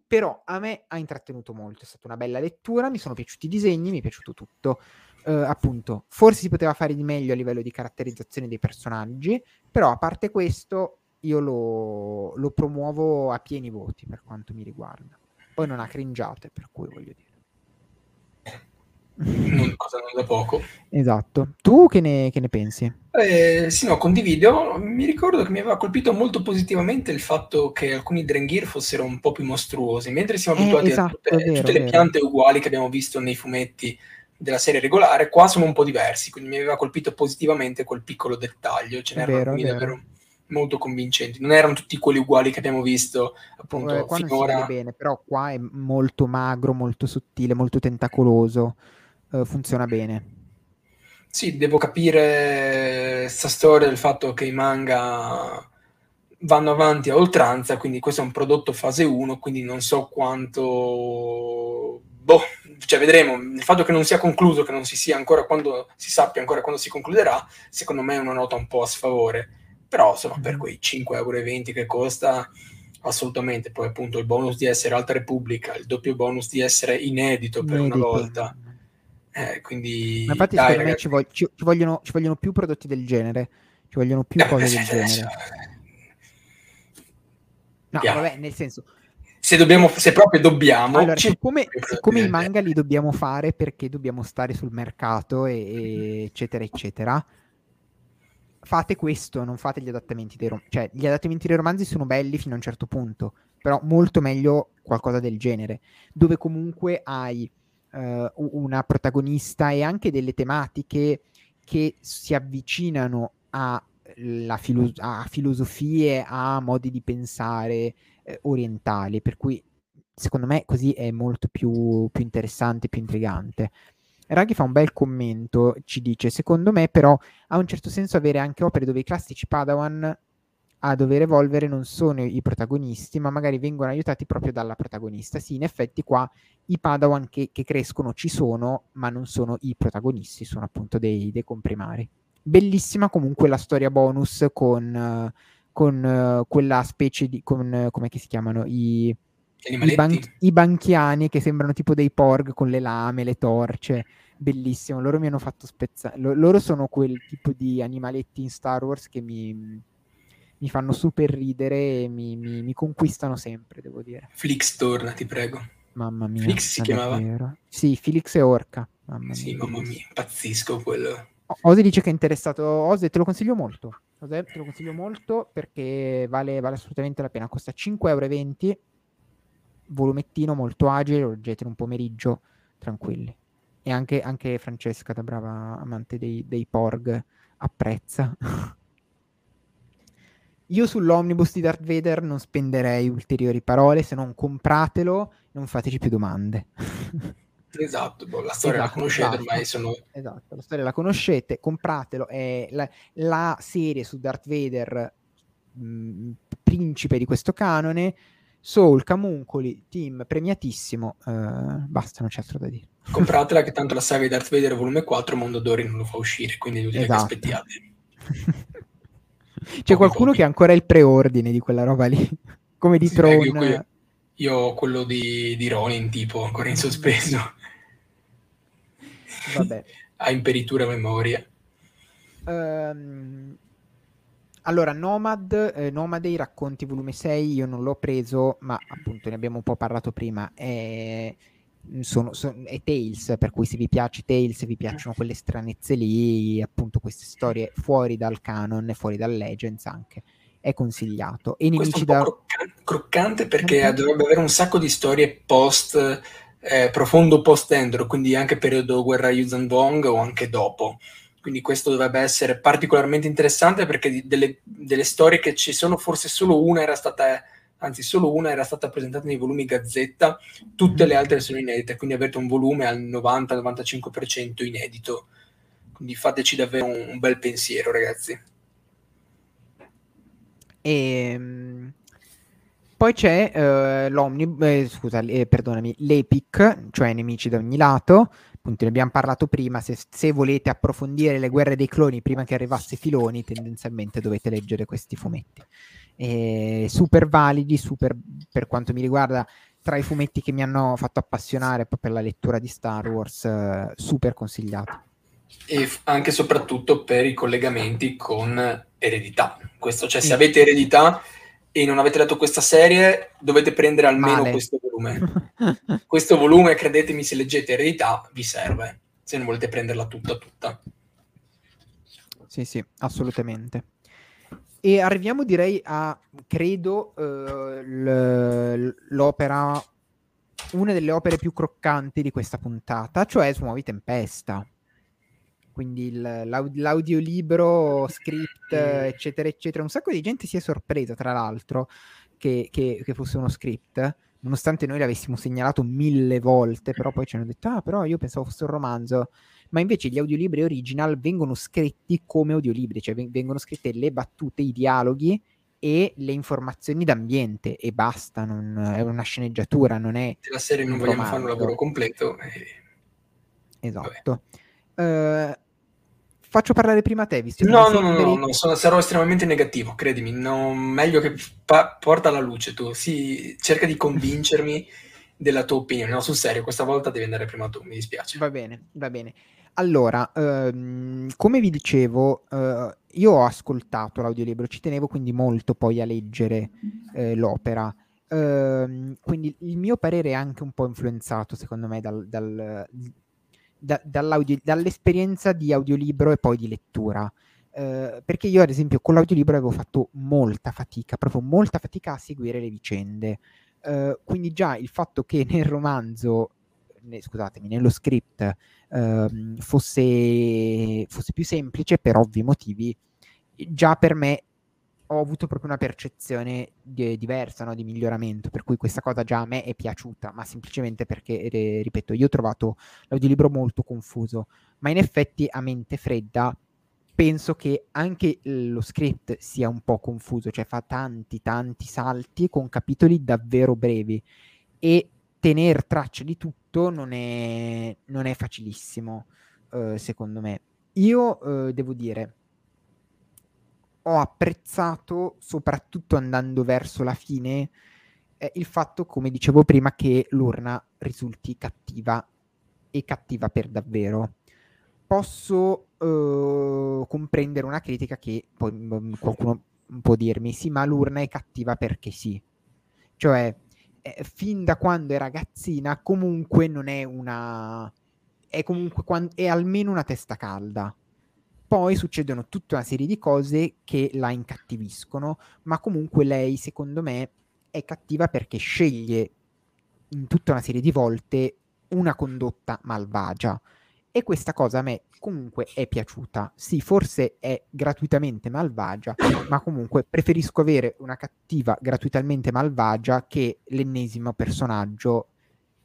però a me ha intrattenuto molto, è stata una bella lettura, mi sono piaciuti i disegni, mi è piaciuto tutto. Uh, appunto, forse si poteva fare di meglio a livello di caratterizzazione dei personaggi, però a parte questo io lo, lo promuovo a pieni voti per quanto mi riguarda. Poi non ha cringiate, per cui voglio dire cosa non da poco. Esatto. Tu che ne, che ne pensi? Eh, sì, no, condivido. Mi ricordo che mi aveva colpito molto positivamente il fatto che alcuni Drengir fossero un po' più mostruosi, mentre siamo eh, abituati esatto, a tutte, vero, tutte le piante uguali che abbiamo visto nei fumetti della serie regolare, qua sono un po' diversi, quindi mi aveva colpito positivamente quel piccolo dettaglio, ce n'erano alcuni davvero molto convincenti. Non erano tutti quelli uguali che abbiamo visto appunto eh, qua finora. Bene, però qua è molto magro, molto sottile, molto tentacoloso uh, funziona bene. Sì, devo capire questa storia del fatto che i manga vanno avanti a oltranza, quindi questo è un prodotto fase 1, quindi non so quanto boh, cioè vedremo. Il fatto che non sia concluso, che non si sia ancora quando si sappia ancora quando si concluderà, secondo me è una nota un po' a sfavore. Però insomma, per mm-hmm. quei 5,20 euro che costa, assolutamente. Poi appunto il bonus di essere Alta Repubblica, il doppio bonus di essere inedito per inedito. una volta. Eh, quindi, Ma infatti, dai, secondo me ci, vog- ci, vogliono, ci, vogliono, più prodotti del genere. Ci vogliono più eh, cose del [laughs] genere. No, Piano. vabbè, nel senso, se, dobbiamo, se proprio dobbiamo. Allora, siccome, siccome i manga li dobbiamo fare perché dobbiamo stare sul mercato, e, e eccetera, eccetera, fate questo, non fate gli adattamenti dei romanzi. Cioè, gli adattamenti dei romanzi sono belli fino a un certo punto, però molto meglio qualcosa del genere, dove comunque hai uh, una protagonista e anche delle tematiche che si avvicinano a, filo- a filosofie, a modi di pensare eh, orientali, per cui secondo me così è molto più, più interessante, più intrigante. Raghi fa un bel commento, ci dice, secondo me però ha un certo senso avere anche opere dove i classici Padawan a dover evolvere non sono i protagonisti, ma magari vengono aiutati proprio dalla protagonista. Sì, in effetti qua i Padawan che, che crescono ci sono, ma non sono i protagonisti, sono appunto dei, dei comprimari. Bellissima comunque la storia bonus con, con uh, quella specie di... con, uh, come si chiamano? I, i, ban- I, banchiani che sembrano tipo dei porg con le lame, le torce. Bellissimo, loro mi hanno fatto spezzare. L- loro sono quel tipo di animaletti in Star Wars che mi, mi fanno super ridere e mi, mi, mi, conquistano sempre, devo dire. Flix torna, ti prego. Mamma mia. Flix si chiamava? Davvero. Sì, Felix e Orca. Mamma sì, mia. mamma mia, pazzisco quello. Ose dice che è interessato. Ose, te lo consiglio molto. Ose, te lo consiglio molto perché vale, vale assolutamente la pena. Costa 5,20 euro. Volumettino molto agile. Lo leggete in un pomeriggio tranquilli. E anche, anche Francesca, da brava amante dei, dei Porg, apprezza. [laughs] Io sull'omnibus di Darth Vader non spenderei ulteriori parole, se non compratelo, non fateci più domande. [laughs] Esatto, boh, la storia esatto, la conoscete esatto, ormai sono... Esatto, la storia la conoscete, compratelo, è la, la serie su Darth Vader, mh, principe di questo canone, Soul, Camuncoli, team premiatissimo, uh, basta, non c'è altro da dire. [laughs] Compratela che tanto la saga di Darth Vader volume 4 Mondodori non lo fa uscire, quindi è inutile esatto. che aspettiate. [laughs] C'è qualcuno che ha ancora il preordine di quella roba lì, [laughs] come di sì, Tron. Io, io, ho quello di, di Ronin tipo ancora in sospeso. Vabbè. [laughs] a imperitura memoria. Um, allora, Nomad, eh, Nomade, i racconti volume 6, io non l'ho preso, ma appunto ne abbiamo un po' parlato prima. È, sono, sono, è Tales, per cui se vi piace Tales, se vi piacciono quelle stranezze lì, appunto queste storie fuori dal canon fuori dal Legends anche, è consigliato. E Questo è un da... croccante, croccante perché okay. dovrebbe avere un sacco di storie post eh, profondo post-Endor, quindi anche periodo guerra Yuzhan Vong o anche dopo. Quindi questo dovrebbe essere particolarmente interessante perché delle, delle, storie che ci sono, forse solo una era stata, anzi solo una era stata presentata nei volumi Gazzetta, tutte le altre sono inedite, quindi avete un volume al 90-95% inedito. Quindi fateci davvero un, un bel pensiero, ragazzi. E, ehm, poi c'è uh, l'Omnibus, eh, scusa, eh, perdonami, l'Epic, cioè nemici da ogni lato. Appunto, ne abbiamo parlato prima. Se, se, volete approfondire le guerre dei cloni prima che arrivasse Filoni, tendenzialmente dovete leggere questi fumetti. E super validi, super per quanto mi riguarda, tra i fumetti che mi hanno fatto appassionare per la lettura di Star Wars, uh, super consigliati. E anche e soprattutto per i collegamenti con eredità. Questo, cioè, sì. se avete eredità e non avete letto questa serie, dovete prendere almeno Male. questo volume. [laughs] questo volume, credetemi, se leggete Eredità, vi serve, se non volete prenderla tutta tutta. Sì, sì, assolutamente. E arriviamo, direi, a, credo, uh, l'opera, una delle opere più croccanti di questa puntata, cioè Smuovi Tempesta quindi l'aud- l'audiolibro, [laughs] script, eccetera, eccetera. Un sacco di gente si è sorpresa, tra l'altro, che, che, che fosse uno script, nonostante noi l'avessimo segnalato mille volte, però poi ci hanno detto, ah, però io pensavo fosse un romanzo. Ma invece gli audiolibri original vengono scritti come audiolibri, cioè vengono scritte le battute, i dialoghi e le informazioni d'ambiente e basta, non, è una sceneggiatura, non è... Se la serie non vogliamo fare un lavoro completo... Eh... Esatto. Uh, faccio parlare prima te, visto che... No, no, no, no, no, sono, sarò estremamente negativo, credimi, no, meglio che pa- porta alla luce tu, sì, cerca di convincermi [laughs] della tua opinione, no, sul serio, questa volta devi andare prima tu, mi dispiace. Va bene, va bene. Allora, ehm, come vi dicevo, eh, io ho ascoltato l'audiolibro, ci tenevo quindi molto poi a leggere eh, l'opera. Ehm, quindi il mio parere è anche un po' influenzato, secondo me, dal, dal, da, dall'esperienza di audiolibro e poi di lettura. Eh, perché io, ad esempio, con l'audiolibro avevo fatto molta fatica, proprio molta fatica a seguire le vicende. Eh, quindi già il fatto che nel romanzo ne, scusatemi, nello script uh, fosse, fosse più semplice per ovvi motivi, già per me ho avuto proprio una percezione di, diversa, no? di miglioramento, per cui questa cosa già a me è piaciuta, ma semplicemente perché, eh, ripeto, io ho trovato l'audiolibro molto confuso, ma in effetti a mente fredda penso che anche lo script sia un po' confuso, cioè fa tanti, tanti salti con capitoli davvero brevi e tenere traccia di tutto non è, non è facilissimo, eh, secondo me. Io eh, devo dire, ho apprezzato, soprattutto andando verso la fine, eh, il fatto, come dicevo prima, che l'urna risulti cattiva e cattiva per davvero. Posso eh, comprendere una critica che poi mm, qualcuno può dirmi, sì, ma l'urna è cattiva perché sì. Cioè, eh, fin da quando è ragazzina comunque non è una... è comunque è almeno una testa calda. Poi succedono tutta una serie di cose che la incattiviscono, ma comunque lei, secondo me, è cattiva perché sceglie in tutta una serie di volte una condotta malvagia. E questa cosa a me comunque è piaciuta. Sì, forse è gratuitamente malvagia, [coughs] ma comunque preferisco avere una cattiva gratuitamente malvagia che l'ennesimo personaggio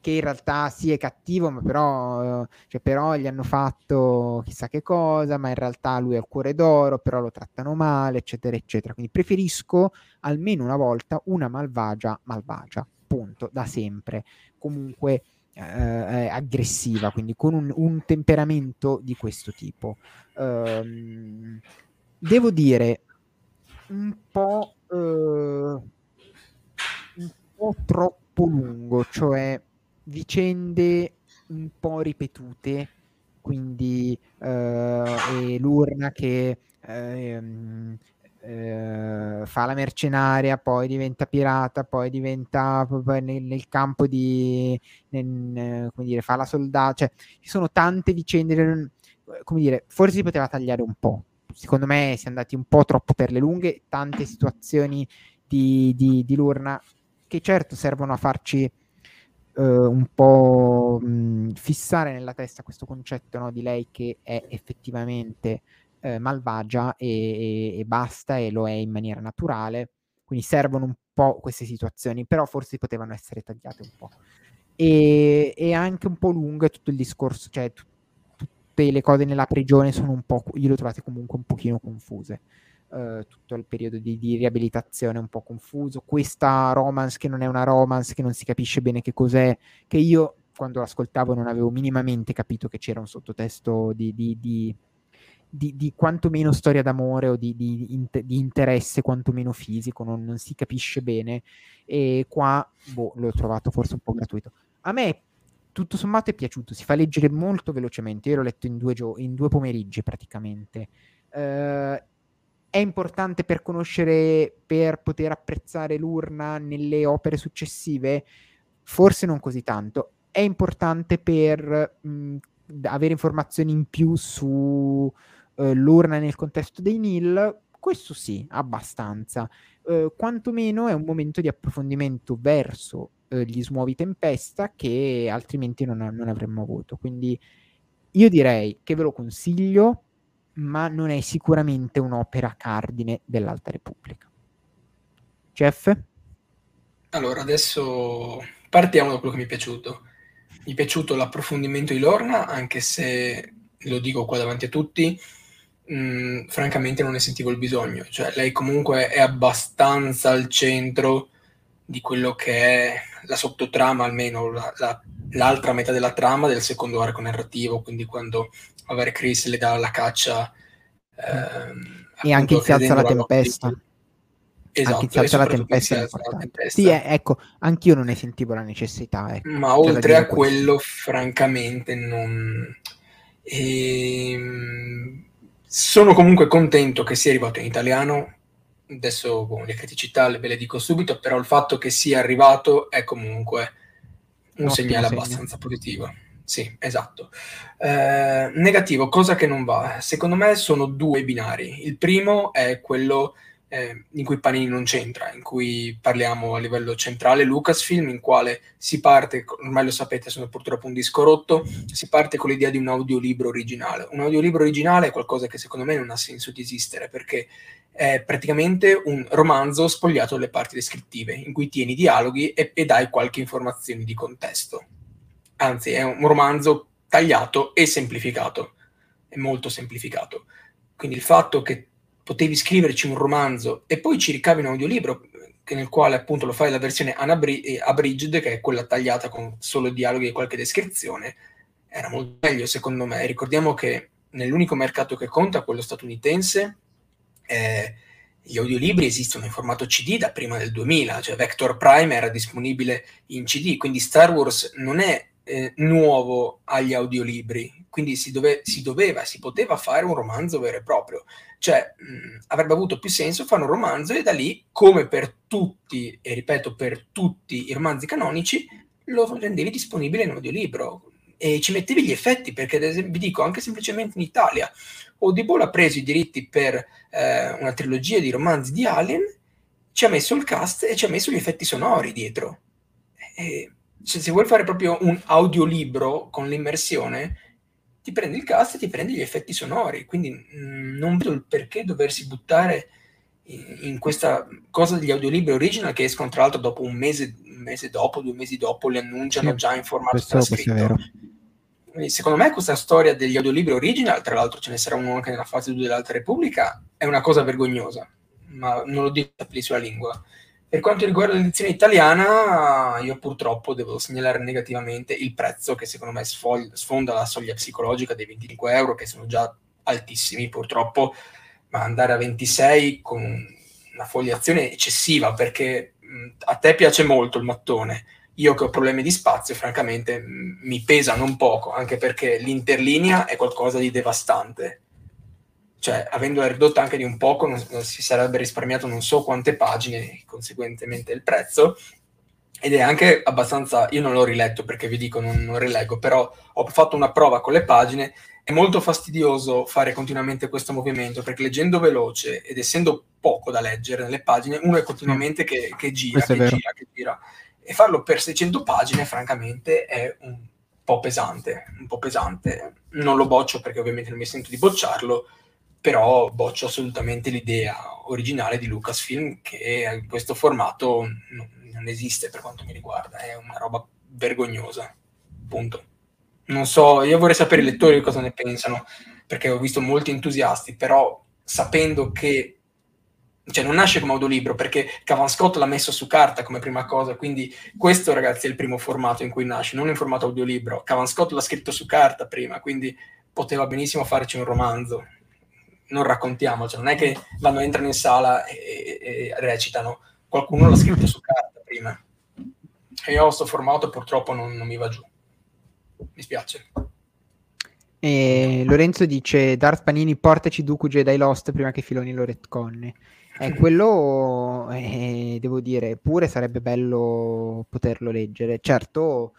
che in realtà sì è cattivo, ma però, cioè, però gli hanno fatto chissà che cosa, ma in realtà lui ha il cuore d'oro, però lo trattano male, eccetera, eccetera. Quindi preferisco almeno una volta una malvagia malvagia, punto, da sempre. Comunque eh, aggressiva, quindi con un, un, temperamento di questo tipo. Um, devo dire un po', uh, un po' troppo lungo, cioè vicende un po' ripetute, quindi uh, e l'urna che uh, eh, fa la mercenaria, poi diventa pirata, poi diventa poi nel, nel, campo di, nel, come dire, fa la soldata, cioè ci sono tante vicende, come dire, forse si poteva tagliare un po', secondo me si è andati un po' troppo per le lunghe, tante situazioni di, di, di Lurna che certo servono a farci uh, un po' mh, fissare nella testa questo concetto no, di lei che è effettivamente eh, malvagia e, e, basta e lo è in maniera naturale. Quindi servono un po' queste situazioni, però forse potevano essere tagliate un po'. E, e anche un po' lungo tutto il discorso, cioè t- tutte le cose nella prigione sono un po', io le ho trovate comunque un pochino confuse. Uh, tutto il periodo di, di, riabilitazione un po' confuso. Questa romance che non è una romance, che non si capisce bene che cos'è, che io quando l'ascoltavo non avevo minimamente capito che c'era un sottotesto di, di, di di, di quantomeno storia d'amore o di, di, di interesse quantomeno fisico, non, non, si capisce bene. E qua, boh, l'ho trovato forse un po' gratuito. A me, tutto sommato, è piaciuto. Si fa leggere molto velocemente. Io l'ho letto in due, gio- in due pomeriggi praticamente. Uh, è importante per conoscere, per poter apprezzare l'urna nelle opere successive? Forse non così tanto. È importante per mh, avere informazioni in più su eh, l'urna nel contesto dei Nil, questo sì, abbastanza. Eh, quantomeno è un momento di approfondimento verso eh, gli smuovi tempesta che altrimenti non, non avremmo avuto. Quindi io direi che ve lo consiglio, ma non è sicuramente un'opera cardine dell'Alta Repubblica. Jeff? Allora, adesso partiamo da quello che mi è piaciuto. Mi è piaciuto l'approfondimento di Lorna, anche se lo dico qua davanti a tutti, mh, mm, francamente non ne sentivo il bisogno. Cioè, lei comunque è abbastanza al centro di quello che è la sottotrama, almeno la, la, l'altra metà della trama del secondo arco narrativo, quindi quando avere Chris le dà la caccia. Ehm, e anche si alza la tempesta. Esatto, anche si alza la tempesta, la tempesta. Sì, eh, ecco, anch'io non ne sentivo la necessità. Ecco. Ma oltre a quello, francamente, non... Ehm sono comunque contento che sia arrivato in italiano. Adesso boh, le criticità ve le dico subito, però il fatto che sia arrivato è comunque un segnale segno. abbastanza positivo. Sì, esatto. Eh, negativo, cosa che non va. Secondo me sono due binari. Il primo è quello eh, in cui Panini non c'entra, in cui parliamo a livello centrale Lucasfilm, in quale si parte, ormai lo sapete, sono purtroppo un disco rotto, si parte con l'idea di un audiolibro originale. Un audiolibro originale è qualcosa che secondo me non ha senso di esistere, perché è praticamente un romanzo spogliato dalle parti descrittive, in cui tieni dialoghi e, e dai qualche informazione di contesto. Anzi, è un romanzo tagliato e semplificato, è molto semplificato. Quindi il fatto che potevi scriverci un romanzo e poi ci ricavi un audiolibro nel quale appunto lo fai la versione abridged, che è quella tagliata con solo dialoghi e qualche descrizione, era molto meglio secondo me. Ricordiamo che nell'unico mercato che conta, quello statunitense, eh, gli audiolibri esistono in formato CD da prima del 2000, cioè Vector Prime era disponibile in CD, quindi Star Wars non è eh, nuovo agli audiolibri, quindi si, dove, si, doveva, si poteva fare un romanzo vero e proprio. Cioè, mh, avrebbe avuto più senso fare un romanzo e da lì, come per tutti, e ripeto, per tutti i romanzi canonici, lo rendevi disponibile in audiolibro e ci mettevi gli effetti, perché ad esempio, vi dico, anche semplicemente in Italia, Audible ha preso i diritti per eh, una trilogia di romanzi di Alien, ci ha messo il cast e ci ha messo gli effetti sonori dietro. E se, se vuoi fare proprio un audiolibro con l'immersione, ti prendi il cast e ti prendi gli effetti sonori. Quindi mh, mm, non vedo il perché doversi buttare in, in, questa cosa degli audiolibri original che escono tra l'altro dopo un mese, un mese dopo, due mesi dopo, li annunciano sì, già in formato questo, trascritto. Quindi, secondo me questa storia degli audiolibri original, tra l'altro ce ne sarà uno anche nella fase 2 dell'Alta Repubblica, è una cosa vergognosa, ma non lo dico a sulla lingua. Per quanto riguarda l'edizione italiana, io purtroppo devo segnalare negativamente il prezzo che secondo me sfonda la soglia psicologica dei 25 euro, che sono già altissimi purtroppo, ma andare a 26 con una fogliazione eccessiva, perché a te piace molto il mattone, io che ho problemi di spazio, francamente mi pesa non poco, anche perché l'interlinea è qualcosa di devastante cioè avendola ridotta anche di un poco non, non, si sarebbe risparmiato non so quante pagine, conseguentemente il prezzo, ed è anche abbastanza, io non l'ho riletto perché vi dico non, non rileggo, però ho fatto una prova con le pagine, è molto fastidioso fare continuamente questo movimento perché leggendo veloce ed essendo poco da leggere nelle pagine, uno è continuamente che, che gira, che gira, che gira, e farlo per 600 pagine francamente è un po' pesante, un po' pesante, non lo boccio perché ovviamente non mi sento di bocciarlo, però boccio assolutamente l'idea originale di Lucasfilm che in questo formato non, esiste per quanto mi riguarda, è una roba vergognosa, punto. Non so, io vorrei sapere i lettori cosa ne pensano, perché ho visto molti entusiasti, però sapendo che cioè non nasce come audiolibro perché Cavan Scott l'ha messo su carta come prima cosa, quindi questo ragazzi è il primo formato in cui nasce, non in formato audiolibro. Cavan Scott l'ha scritto su carta prima, quindi poteva benissimo farci un romanzo non raccontiamo, cioè non è che vanno, entrano in sala e, e recitano, qualcuno l'ha scritto su carta prima. E io ho sto formato purtroppo non, non mi va giù. Mi spiace. E Lorenzo dice Darth Panini portaci Dooku Jedi Lost prima che Filoni lo retconne. E [laughs] quello, eh, devo dire, pure sarebbe bello poterlo leggere. Certo,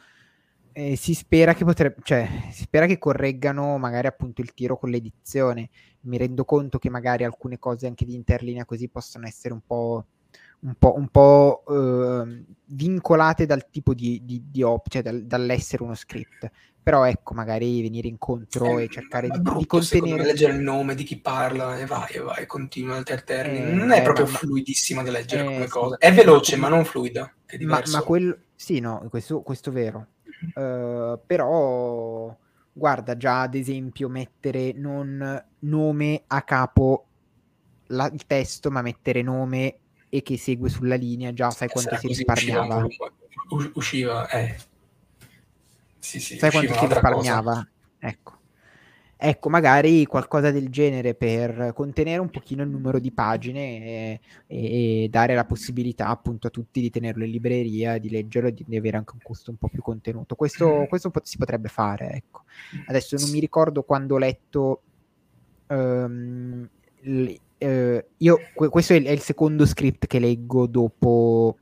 eh, si spera che potrebbe, cioè, si spera che correggano magari appunto il tiro con l'edizione. Mi rendo conto che magari alcune cose anche di interlinea così possono essere un po', un po', un po' eh, vincolate dal tipo di, di, di op, cioè dal, dall'essere uno script. Però ecco, magari venire incontro eh, e cercare di, brutto, di contenere... leggere il nome di chi parla e vai, e vai, continua alterterni. Eh, non è eh, proprio ma, fluidissima da leggere come cosa. È veloce, ma non fluida. Ma, ma quello... Sì, no, questo, questo è vero Uh, però guarda già ad esempio mettere non nome a capo la, il testo, ma mettere nome e che segue sulla linea, già sai quanto si risparmiava. Usciva, usciva eh. Sì, sì, sai quanto si risparmiava? Cosa. Ecco. Ecco, magari qualcosa del genere per contenere un pochino il numero di pagine e, e dare la possibilità appunto a tutti di tenerlo in libreria, di leggerlo e di, avere anche un costo un po' più contenuto. Questo, mm. questo si potrebbe fare, ecco. Adesso non mi ricordo quando ho letto um, l, uh, io, questo è il, è il, secondo script che leggo dopo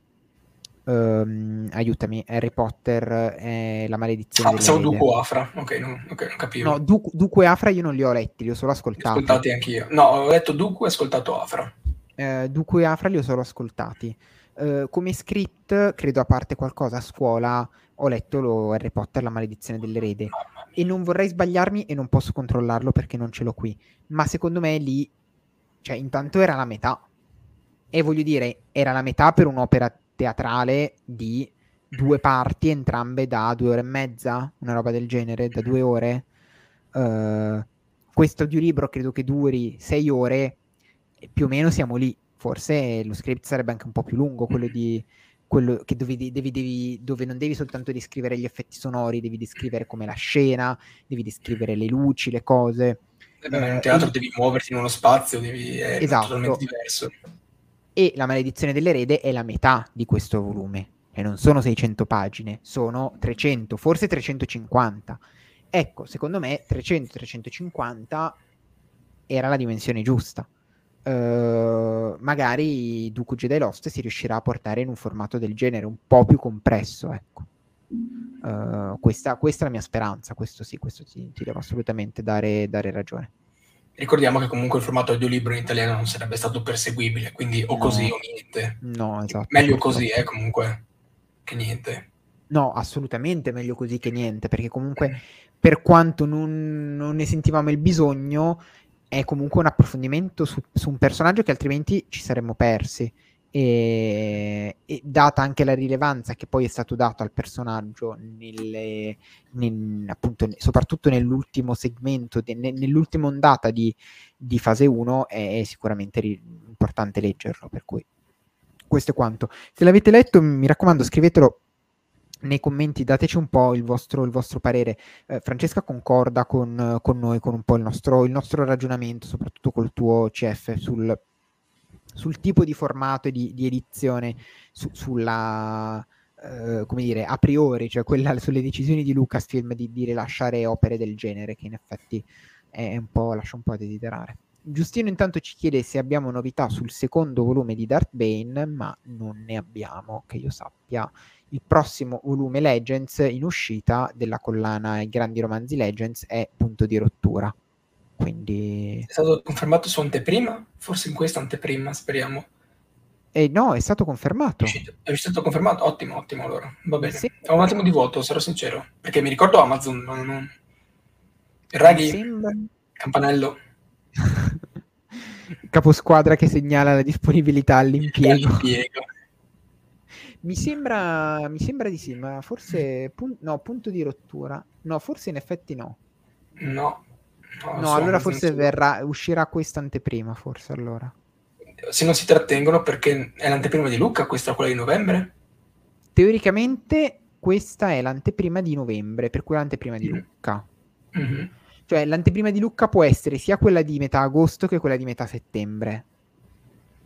Um, aiutami, Harry Potter è la maledizione. Ah, pensavo Duco Afra, ok, non, okay, non capivo. No, du- Duco e Afra io non li ho letti, li ho solo ascoltati. Ascoltati anch'io. No, ho letto Duco e ascoltato Afra. Uh, Duco e Afra li ho solo ascoltati. Uh, come script, credo a parte qualcosa a scuola, ho letto lo Harry Potter, la maledizione dell'erede. E non vorrei sbagliarmi e non posso controllarlo perché non ce l'ho qui. Ma secondo me lì, cioè, intanto era la metà. E voglio dire, era la metà per un'opera teatrale di due parti, entrambe da due ore e mezza, una roba del genere, da due ore. Uh, questo audiolibro credo che duri sei ore, e più o meno siamo lì. Forse lo script sarebbe anche un po' più lungo, quello di quello che devi, devi, devi, dove non devi soltanto descrivere gli effetti sonori, devi descrivere come la scena, devi descrivere le luci, le cose. Eh beh, in teatro e... devi muoverti in uno spazio, devi, è esatto. totalmente diverso e La maledizione dell'erede è la metà di questo volume e non sono 600 pagine, sono 300, forse 350. Ecco, secondo me 300-350 era la dimensione giusta. Uh, magari Dooku Jedi Lost si riuscirà a portare in un formato del genere, un po' più compresso, ecco. Uh, questa, questa, è la mia speranza, questo sì, questo ti, ti devo assolutamente dare, dare ragione. Ricordiamo che comunque il formato audiolibro in italiano non sarebbe stato perseguibile, quindi o no. così o niente. No, esatto. Meglio così, eh, comunque, che niente. No, assolutamente meglio così che niente, perché comunque per quanto non, non, ne sentivamo il bisogno, è comunque un approfondimento su, su un personaggio che altrimenti ci saremmo persi e, e, data anche la rilevanza che poi è stato dato al personaggio nelle, nel, appunto, soprattutto nell'ultimo segmento, de, nell'ultima ondata di, di fase 1 è, è sicuramente ri- importante leggerlo per cui questo è quanto se l'avete letto mi raccomando scrivetelo nei commenti dateci un po' il vostro, il vostro parere. Eh, Francesca concorda con, con, noi, con un po' il nostro, il nostro ragionamento, soprattutto col tuo CF sul sul tipo di formato e di, di edizione, su, sulla, eh, come dire, a priori, cioè quella, [laughs] sulle decisioni di Lucasfilm di, di rilasciare opere del genere, che in effetti è un po', lascia un po' a desiderare. Giustino intanto ci chiede se abbiamo novità sul secondo volume di Darth Bane, ma non ne abbiamo, che io sappia. Il prossimo volume Legends in uscita della collana I grandi romanzi Legends è punto di rottura. Quindi... È stato confermato su anteprima? Forse in questa anteprima, speriamo. Eh, no, è stato confermato. È stato confermato? Ottimo, ottimo allora. Va bene. Sì. Ho un attimo di vuoto, sarò sincero. Perché mi ricordo Amazon, non... non... Raghi, sembra... campanello. [laughs] Caposquadra che segnala la disponibilità all'impiego. [laughs] all'impiego. Mi sembra, mi sembra di sì, ma forse... Pun- no, punto di rottura. No, forse in effetti no. No, No, no allora forse senso... verrà, uscirà questa anteprima, forse allora. Se non si trattengono perché è l'anteprima di Luca, questa quella di novembre? Teoricamente questa è l'anteprima di novembre, per cui l'anteprima di mm. Lucca. Mm-hmm. Cioè l'anteprima di Lucca può essere sia quella di metà agosto che quella di metà settembre.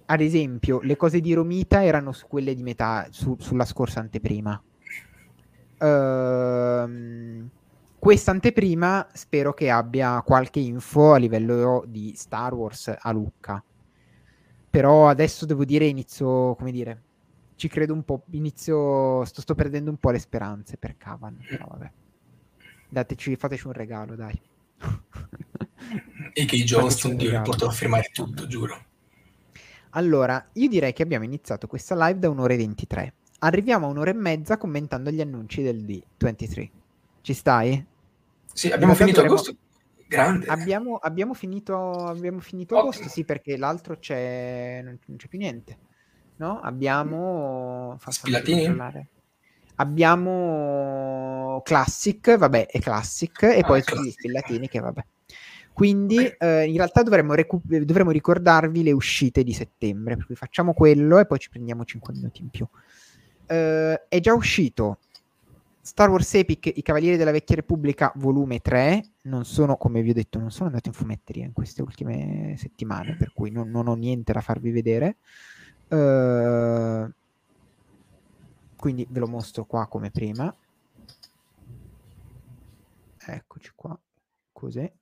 Ad esempio, le cose di Romita erano su quelle di metà, su, sulla scorsa anteprima. Ehm... Uh, questa anteprima spero che abbia qualche info a livello di Star Wars a Lucca. Però adesso devo dire inizio, come dire, ci credo un po', inizio, sto, sto perdendo un po' le speranze per Cavan. Però vabbè. Dateci, fateci un regalo, dai. e che i Johnston io porto a firmare tutto, giuro. Allora, io direi che abbiamo iniziato questa live da un'ora e 23. Arriviamo a un'ora e mezza commentando gli annunci del D23. Ci stai? Sì, abbiamo finito dovremmo... agosto. Grande. Abbiamo, abbiamo finito, abbiamo finito agosto, sì, perché l'altro c'è, non, non c'è più niente. No? Abbiamo... Spilatini? Abbiamo Classic, vabbè, è Classic, e Ah, poi tutti gli spillatini che vabbè. Quindi eh, in realtà dovremmo, recu- dovremmo ricordarvi le uscite di settembre, per cui facciamo quello e poi ci prendiamo 5 minuti in più. Eh, è già uscito Star Wars Epic, I Cavalieri della Vecchia Repubblica, volume 3. Non sono, come vi ho detto, non sono andato in fumetteria in queste ultime settimane, per cui non, non ho niente da farvi vedere. Eh, quindi ve lo mostro qua come prima. Eccoci qua, così.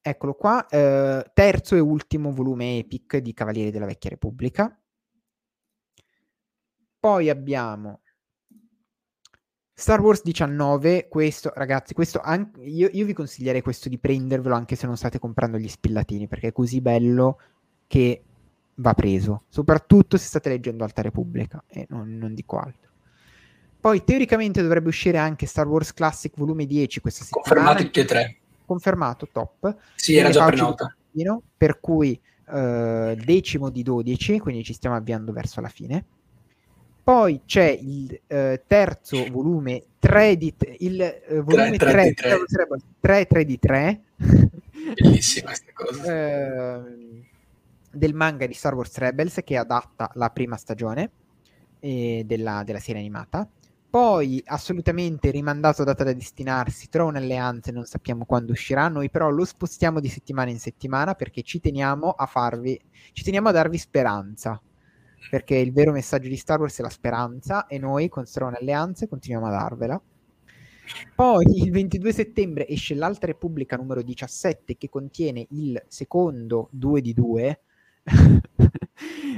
Eccolo qua, eh, terzo e ultimo volume epic di Cavalieri della Vecchia Repubblica. Poi abbiamo Star Wars 19, questo ragazzi, questo anche, io, io vi consiglierei questo di prendervelo anche se non state comprando gli spillatini, perché è così bello che va preso, soprattutto se state leggendo Alta Repubblica e non, non dico altro. Poi teoricamente dovrebbe uscire anche Star Wars Classic volume 10 questa settimana. Confermati tutti e tre. Confermato, top. Sì, era già prenota. Per cui eh, decimo di 12, quindi ci stiamo avviando verso la fine. Poi c'è il eh, terzo volume 3 di il eh, volume 3 3, di 3. 3, 3 di 3 Bellissima questa cosa. ehm, del manga di Star Wars Rebels che adatta la prima stagione eh, della, della serie animata. Poi assolutamente rimandato a data da destinarsi, Throne Alleanze, non sappiamo quando uscirà, noi però lo spostiamo di settimana in settimana perché ci teniamo a farvi, ci teniamo a darvi speranza, perché il vero messaggio di Star Wars è la speranza e noi con Throne Alleanze continuiamo a darvela. Poi il 22 settembre esce l'Alta Repubblica numero 17 che contiene il secondo 2 di 2 [laughs]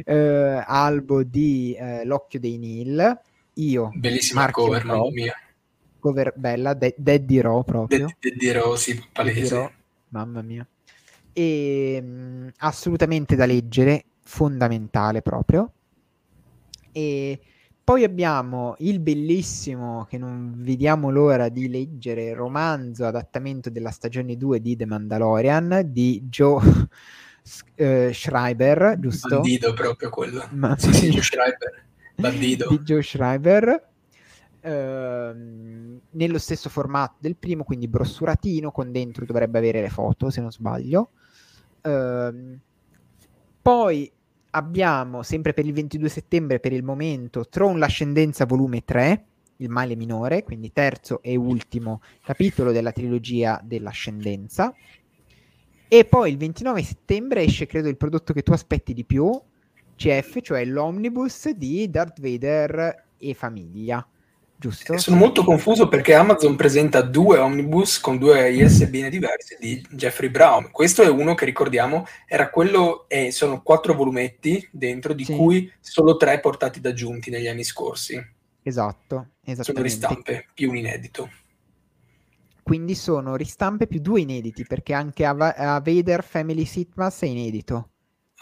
eh, albo di eh, L'occhio dei Nil. Io, Bellissima Marchio cover, mamma mia. cover bella, De- Daddy Raw proprio. De- dirò, sì, Daddy palese. Raw, mamma mia. E, mh, assolutamente da leggere, fondamentale proprio. E poi abbiamo il bellissimo, che non vediamo l'ora di leggere, romanzo adattamento della stagione 2 di The Mandalorian di Joe eh, Schreiber, giusto? Bandido proprio quello. Ma- Sì, sì, [laughs] Joe Schreiber. Bandido. di Joe Schreiber ehm, nello stesso formato del primo quindi brossuratino con dentro dovrebbe avere le foto se non sbaglio Ehm, poi abbiamo sempre per il 22 settembre per il momento Throne l'ascendenza volume 3 il male minore quindi terzo e ultimo capitolo della trilogia dell'ascendenza. E poi il 29 settembre esce credo il prodotto che tu aspetti di più CF, cioè l'omnibus di Darth Vader e famiglia, giusto? Sono molto confuso perché Amazon presenta due omnibus con due ISBN diversi di Jeffrey Brown. Questo è uno che ricordiamo era quello, e sono quattro volumetti dentro, di Sì. cui solo tre portati da giunti negli anni scorsi. Esatto, Sono ristampe, più un inedito. Quindi sono ristampe più due inediti, perché anche a, Va- a Vader Family Sitmas è inedito.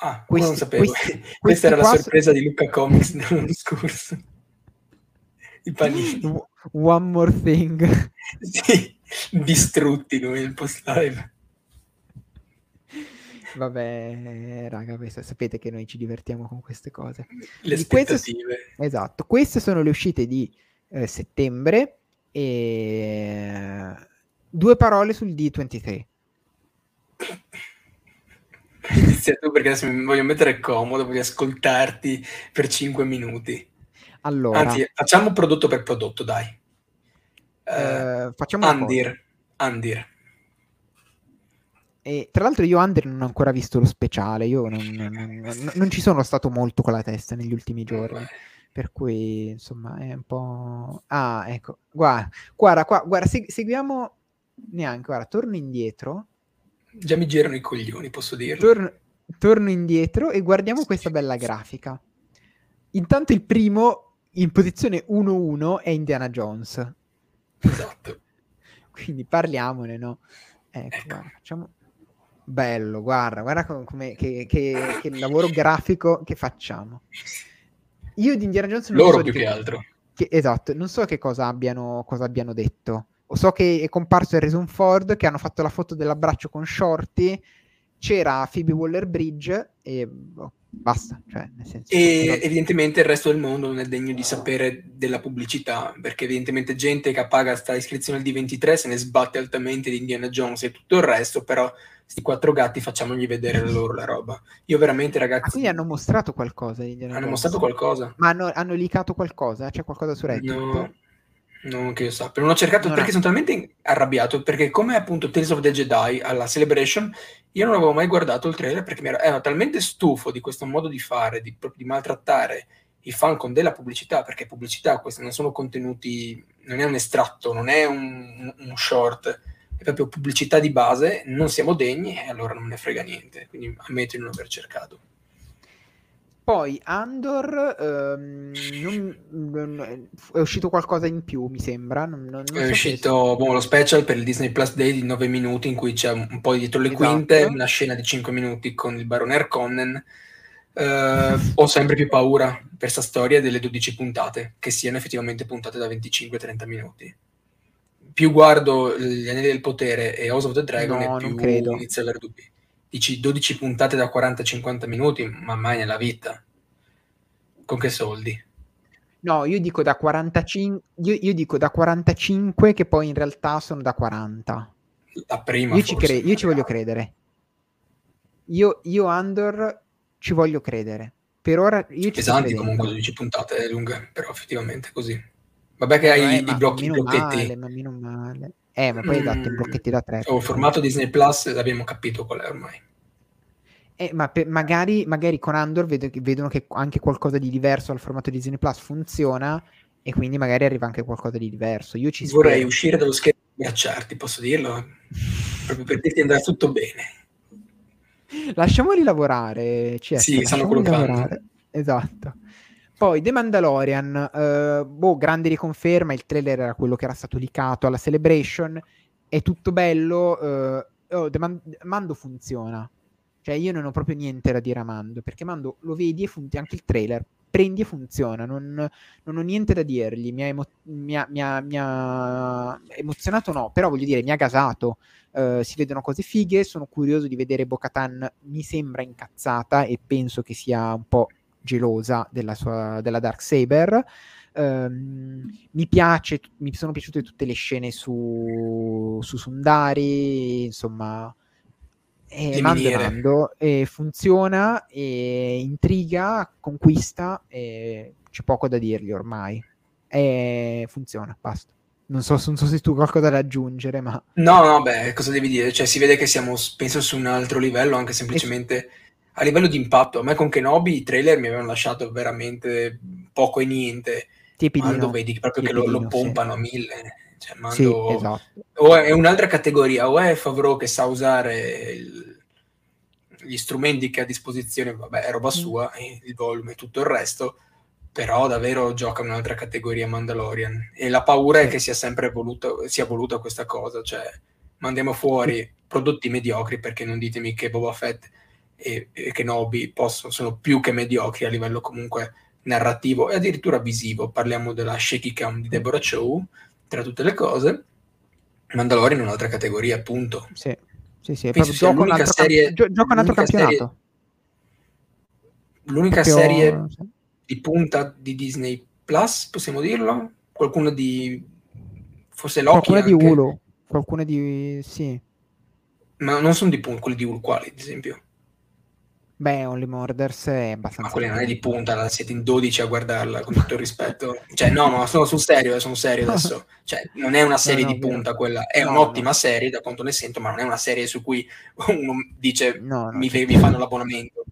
Ah, Questi- non sapevo. questi- Questa era la qua so- sorpresa di Luca Comics dell'anno scorso. [laughs] I panini. W- [gasps] One more thing. [laughs] Sì, distrutti come il post live. Vabbè, raga, sapete che noi ci divertiamo con queste cose. Le Di queste- aspettative. Esatto, queste sono le uscite di eh, settembre e due parole sul D23. Inizia tu perché adesso mi voglio mettere comodo, voglio ascoltarti per 5 minuti. Allora, Anzi, facciamo prodotto per prodotto, dai. Eh, eh, facciamo. Andir. Andir. E, tra l'altro io Under non ho ancora visto lo speciale, io non, non- non- non ci sono stato molto con la testa negli ultimi giorni, per cui insomma è un po'... Ah, ecco, guarda, guarda, qua, guarda, se- seguiamo neanche, guarda, torno indietro, Già mi girano i coglioni, posso dirlo. torno, torno indietro e guardiamo questa bella grafica. Intanto il primo in posizione 1-1 è Indiana Jones, Esatto. [laughs] quindi parliamone, no? Ecco, Ecco. guarda, facciamo... Bello, guarda, guarda com- come, che, che- che lavoro grafico che facciamo. Io di Indiana Jones non Loro so più che, che altro. esatto, non so che cosa abbiano, cosa abbiano detto. O so che è comparso Harrison Ford, che hanno fatto la foto dell'abbraccio con Shorty, c'era Phoebe Waller-Bridge e boh, basta. Cioè, E evidentemente il resto del mondo non è degno di sapere della pubblicità, perché evidentemente gente che paga sta iscrizione al D23 se ne sbatte altamente di Indiana Jones e tutto il resto, però sti quattro gatti facciamogli vedere loro la roba. Io veramente, Ah, ragazzi, quindi hanno mostrato qualcosa di Indiana hanno Jones? mostrato qualcosa. Ma hanno, hanno leakato qualcosa? C'è qualcosa su Reddit? No, non che io sappia. Non ho cercato Non perché sono talmente arrabbiato, perché come appunto Tales of the Jedi alla Celebration, io non avevo mai guardato il trailer perché mi ero, ero talmente stufo di questo modo di fare, di, di maltrattare i fan con della pubblicità, perché pubblicità, questi non sono contenuti, non è un estratto, non è un, un short, è proprio pubblicità di base, non siamo degni e allora non ne frega niente, quindi ammetto di non aver cercato. Poi Andor ehm, non- non- è uscito qualcosa in più, mi sembra. Non, È so uscito boh, lo special per il Disney Plus Day di 9 minuti in cui c'è un, po' dietro le Esatto. quinte, una scena di 5 minuti con il barone Harkonnen. Eh, ho sempre più paura per questa storia delle 12 puntate, che siano effettivamente puntate da 25-30 minuti. Più guardo gli Anelli del Potere e House of the Dragon No, e più credo. inizio a avere dubbi. Dici 12 puntate da 40-50 minuti, ma mai nella vita. Con che soldi? No, io dico da 45, io, io dico da 45 che poi in realtà sono da 40. La prima Io ci, cre- io ci voglio credere. Io, io Andor ci voglio credere. Per ora io ci pesanti comunque 12 puntate, è lunga, però effettivamente così. Vabbè che hai Eh, i ma blocchi, i meno blocchetti. male, ma meno male. Eh, ma poi esatto, i Mm. blocchetti da tre. Oh, formato Disney Plus l'abbiamo capito qual è ormai. Eh, ma per- magari, magari con Andor vedo vedono che anche qualcosa di diverso al formato Disney Plus funziona e quindi magari arriva anche qualcosa di diverso. Io ci Vorrei spero. uscire dallo schermo e abbracciarti, posso dirlo? Proprio per dirti andrà tutto bene. Lasciamoli lavorare, CS, Sì, sanno quello che. Esatto. Poi The Mandalorian, eh, boh, grande riconferma, il trailer era quello che era stato leakato alla Celebration, è tutto bello, eh, oh, Man- Mando funziona, cioè io non ho proprio niente da dire a Mando, perché Mando lo vedi e funziona anche il trailer, prendi e funziona, non, non ho niente da dirgli, mi ha, emo- mi ha- mi ha- mi ha emozionato no, però voglio dire, mi ha gasato, eh, si vedono cose fighe, sono curioso di vedere Bo-Katan, mi sembra incazzata e penso che sia un po' gelosa della sua della Dark Saber. mi piace, mi sono piaciute tutte le scene su, su Sundari, insomma, e Le mando mando, e funziona, e intriga, conquista, e c'è poco da dirgli ormai. Funziona, basta. Non so, non so se tu hai qualcosa da aggiungere, ma No, no, beh, cosa devi dire? Cioè, si vede che siamo, penso, su un altro livello, anche semplicemente a livello di impatto. A me con Kenobi i trailer mi avevano lasciato veramente poco e niente. tiepidino. Mando vedi proprio che lo, lo tiepidino, sì. pompano a mille. Cioè, Mando... Sì, esatto. o è un'altra categoria, o è Favreau che sa usare il- gli strumenti che ha a disposizione, vabbè, è Mm. roba sua, e il volume e tutto il resto, però davvero gioca un'altra categoria Mandalorian. E la paura è Sì. che sia sempre voluto, sia voluta questa cosa, cioè mandiamo fuori prodotti mediocri, perché non ditemi che Boba Fett e, e Kenobi possono, sono più che mediocri a livello comunque narrativo e addirittura visivo. Parliamo della shaky cam di Deborah Chow, tra tutte le cose. Mandalorian è un'altra categoria, appunto. Sì, sì, sì, è Penso sia l'unica serie- gio- gioca un altro l'unica serie- campionato. L'unica Proprio- serie di punta di Disney Plus, possiamo dirlo? Qualcuno di... forse Loki Qualcuna di anche? Hulu, qualcuna di... sì. Ma non sono di punta, quelli di Hulu quali, ad esempio? Beh, Only Murders è abbastanza... Ma quelli non è di punta, la- siete in 12 a guardarla, con tutto il rispetto. Cioè, no, no, sono sul serio, eh, sono serio [laughs] adesso. Cioè, non è una serie no, di vero. punta quella, è No, un'ottima no. serie, da quanto ne sento, ma non è una serie su cui uno dice No, no, mi, mi fanno l'abbonamento.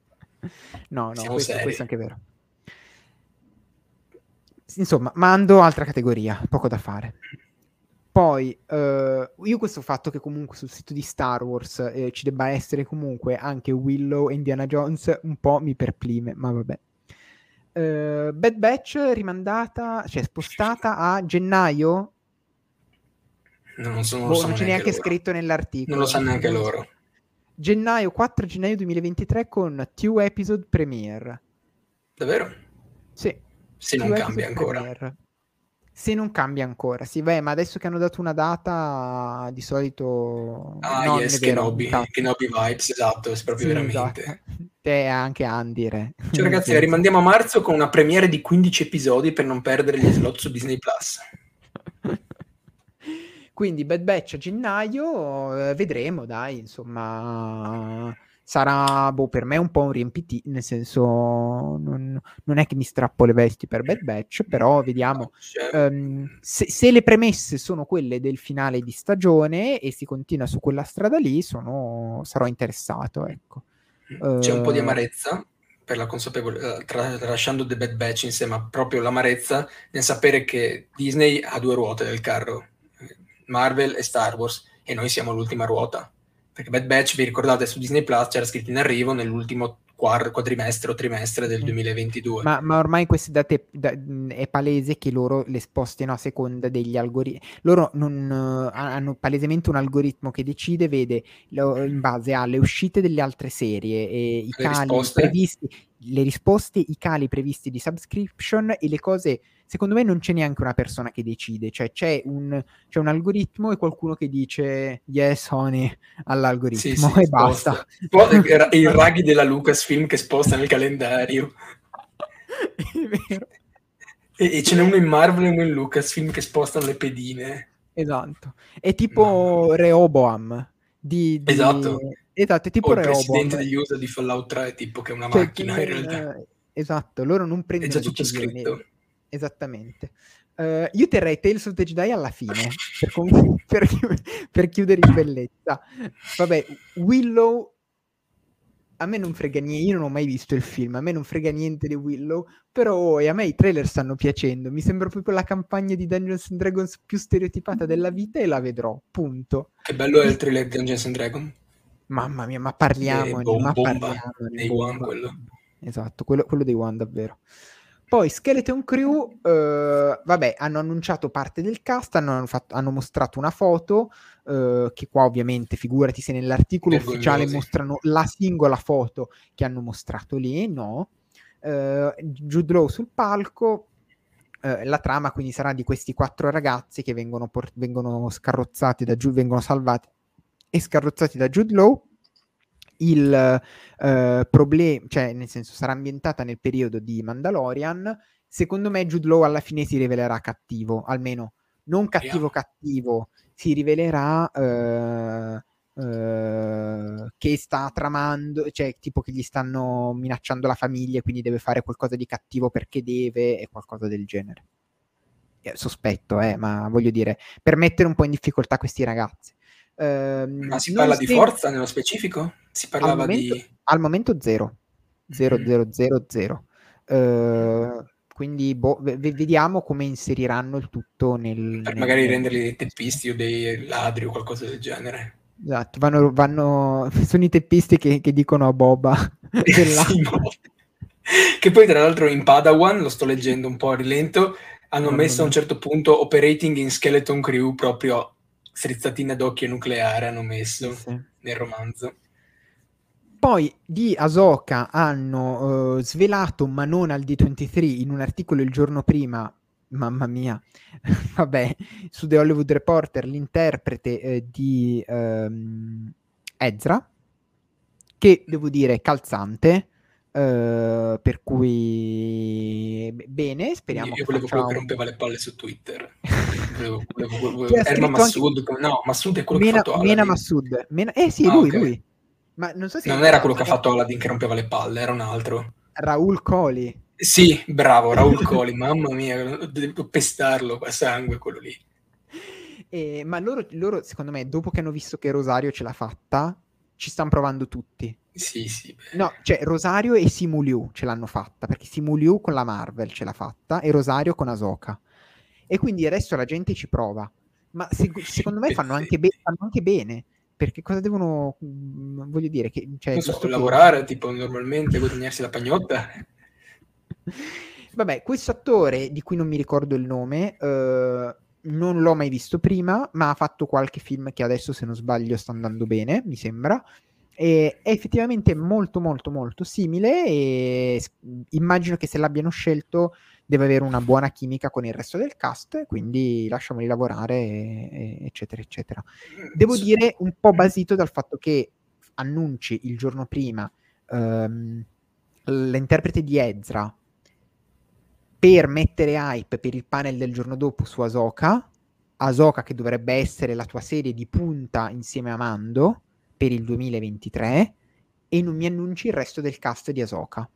No, no, questo, questo è anche vero. Insomma, mando altra categoria, poco da fare. Poi, eh, io questo fatto che comunque sul sito di Star Wars eh, ci debba essere comunque anche Willow e Indiana Jones un po' mi perplime, ma vabbè. Eh, Bad Batch rimandata, cioè spostata a gennaio? Non, so, non sanno non c'è neanche loro. scritto nell'articolo. Non lo sanno neanche loro. Gennaio, 4 gennaio 2023 con two episode premiere. Davvero? Sì. Se non cambia ancora. premiere. Se non cambia ancora, sì, beh, ma adesso che hanno dato una data, di solito... Ah, no, yes, è vero, Kenobi. Kenobi vibes, esatto, è proprio Sì, veramente. esatto. Te anche Andire. Cioè, ragazzi, la rimandiamo a marzo con una premiere di 15 episodi per non perdere gli slot su Disney Plus. Quindi Bad Batch a gennaio, eh, vedremo, dai, insomma sarà boh, per me un po' un riempiti, nel senso non, non, è che mi strappo le vesti per Bad Batch, però vediamo um, se, se, le premesse sono quelle del finale di stagione e si continua su quella strada lì, sono, sarò interessato. Ecco. C'è uh, un po' di eh, amarezza per la consapevolezza, eh, tra, tralasciando The Bad Batch insieme a proprio l'amarezza nel sapere che Disney ha due ruote del carro, Marvel e Star Wars, e noi siamo l'ultima ruota perché Bad Batch, vi ricordate, su Disney Plus c'era scritto in arrivo nell'ultimo quadrimestre o trimestre del 2022. Ma, ma ormai queste date da, è palese che loro le spostino a seconda degli algoritmi. Loro non, uh, hanno palesemente un algoritmo che decide, vede lo, in base alle uscite delle altre serie e i le cali risposte. previsti, le risposte, i cali previsti di subscription e le cose secondo me non c'è neanche una persona che decide, cioè c'è un, c'è un algoritmo e qualcuno che dice yes honey all'algoritmo sì, sì, e basta. Era il raghi della Lucasfilm che sposta nel calendario. [laughs] E, e ce n'è uno in Marvel e uno in Lucasfilm che spostano le pedine. Esatto. È tipo no. Rehoboam. Di, di... Esatto. Esatto, è tipo o il Rehoboam. presidente degli USA di Fallout 3, tipo che è una cioè, macchina in realtà. Esatto, loro non prendono È già tutto decisioni. scritto. Esattamente. Uh, io terrei Tales of the Jedi alla fine, per, com- [laughs] per, per, chiudere in bellezza. Vabbè, Willow, a me non frega niente, io non ho mai visto il film, a me non frega niente di Willow, però oh, a me i trailer stanno piacendo, mi sembra proprio la campagna di Dungeons and Dragons più stereotipata della vita e la vedrò, punto. Che bello è il trailer di Dungeons and Dragons. Mamma mia, ma parliamo, bom- ma bomba, parliamo dei One quello. Esatto, quello, quello dei One davvero. Poi Skeleton Crew, eh, vabbè, hanno annunciato parte del cast, hanno, fatto, hanno mostrato una foto, eh, che qua ovviamente, figurati se nell'articolo Vergognosi. ufficiale mostrano la singola foto che hanno mostrato lì, no. Eh, Jude Law sul palco, eh, la trama quindi sarà di questi quattro ragazzi che vengono, port- vengono scarrozzati da Jude, vengono salvati e scarrozzati da Jude Law il uh, problema, cioè nel senso sarà ambientata nel periodo di Mandalorian, secondo me Jude Law alla fine si rivelerà cattivo, almeno non cattivo yeah. cattivo, si rivelerà uh, uh, che sta tramando, cioè tipo che gli stanno minacciando la famiglia e quindi deve fare qualcosa di cattivo perché deve e qualcosa del genere. Eh, sospetto, eh, ma voglio dire, per mettere un po' in difficoltà questi ragazzi. Ehm, Ma si parla di forza nello specifico? Si parlava al momento, di... Al momento 0. 0, 0, 0, 0. Uh, quindi boh, v- vediamo come inseriranno il tutto nel... Per nel... magari renderli dei teppisti o dei ladri o qualcosa del genere. Esatto, vanno, vanno... [laughs] sono i teppisti che, che dicono a Boba. [laughs] sì, che poi tra l'altro in Padawan, lo sto leggendo un po' a rilento, hanno no, messo a un certo punto operating in Skeleton Crew proprio strizzatina d'occhio nucleare hanno messo sì. nel romanzo. Poi di Asoka hanno uh, svelato, ma non al D23, in un articolo il giorno prima, mamma mia, [laughs] vabbè, su The Hollywood Reporter, l'interprete eh, di um, Ezra, che devo dire calzante, Uh, per cui bene, speriamo io volevo quello che rompeva le palle su Twitter. [laughs] Volevo, volevo, volevo... Erma Massoud anche... no Massoud è quello Mena, che ha fatto Mena Massoud. Mena... eh sì ah, lui, okay. lui. ma non so se non era quello che ha fatto Aladdin che rompeva le palle era un altro. Raul Coli. Sì bravo Raul [laughs] Coli mamma mia devo pestarlo a sangue quello lì. Eh, ma loro, loro secondo me dopo che hanno visto che Rosario ce l'ha fatta ci stanno provando tutti sì, sì. No, cioè Rosario e Simuliu ce l'hanno fatta, perché Simuliu con la Marvel ce l'ha fatta e Rosario con Asoka. E quindi adesso la gente ci prova. Ma se, secondo me fanno anche, be- fanno anche, bene, perché cosa devono, mm, voglio dire, che... Cioè, so, lavorare, tipo, normalmente, guadagnarsi la pagnotta. [laughs] Vabbè, questo attore, di cui non mi ricordo il nome, uh, non l'ho mai visto prima, ma ha fatto qualche film che adesso, se non sbaglio, sta andando bene, mi sembra. È effettivamente molto molto molto simile e immagino che se l'abbiano scelto deve avere una buona chimica con il resto del cast, quindi lasciamoli lavorare, eccetera, eccetera. Devo dire un po' basito dal fatto che annunci il giorno prima um, l'interprete di Ezra per mettere hype per il panel del giorno dopo su Ahsoka, Ahsoka che dovrebbe essere la tua serie di punta insieme a Mando per il 2023 e non mi annunci il resto del cast di Ahsoka.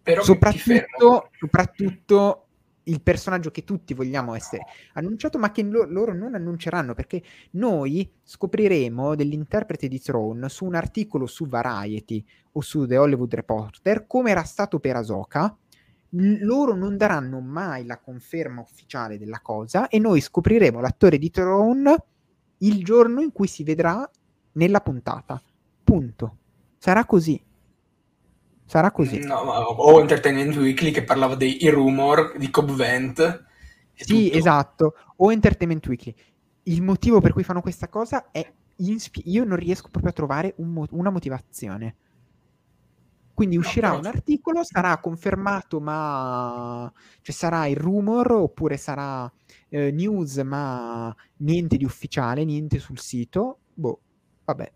Però soprattutto, soprattutto il personaggio che tutti vogliamo essere annunciato, ma che lo- loro non annunceranno perché noi scopriremo dell'interprete di Throne su un articolo su Variety o su The Hollywood Reporter, come era stato per Ahsoka. L- loro non daranno mai la conferma ufficiale della cosa e noi scopriremo l'attore di Throne il giorno in cui si vedrà nella puntata. Punto. Sarà così. Sarà così. No, o Entertainment Weekly che parlava dei rumor di Cobb Vent. Sì, tutto. esatto. O Entertainment Weekly. Il motivo per cui fanno questa cosa è inspi- io non riesco proprio a trovare un mo- una motivazione. Quindi uscirà no, un articolo, sarà confermato, ma cioè sarà il rumor oppure sarà eh, news, ma niente di ufficiale, niente sul sito. Boh, vabbè.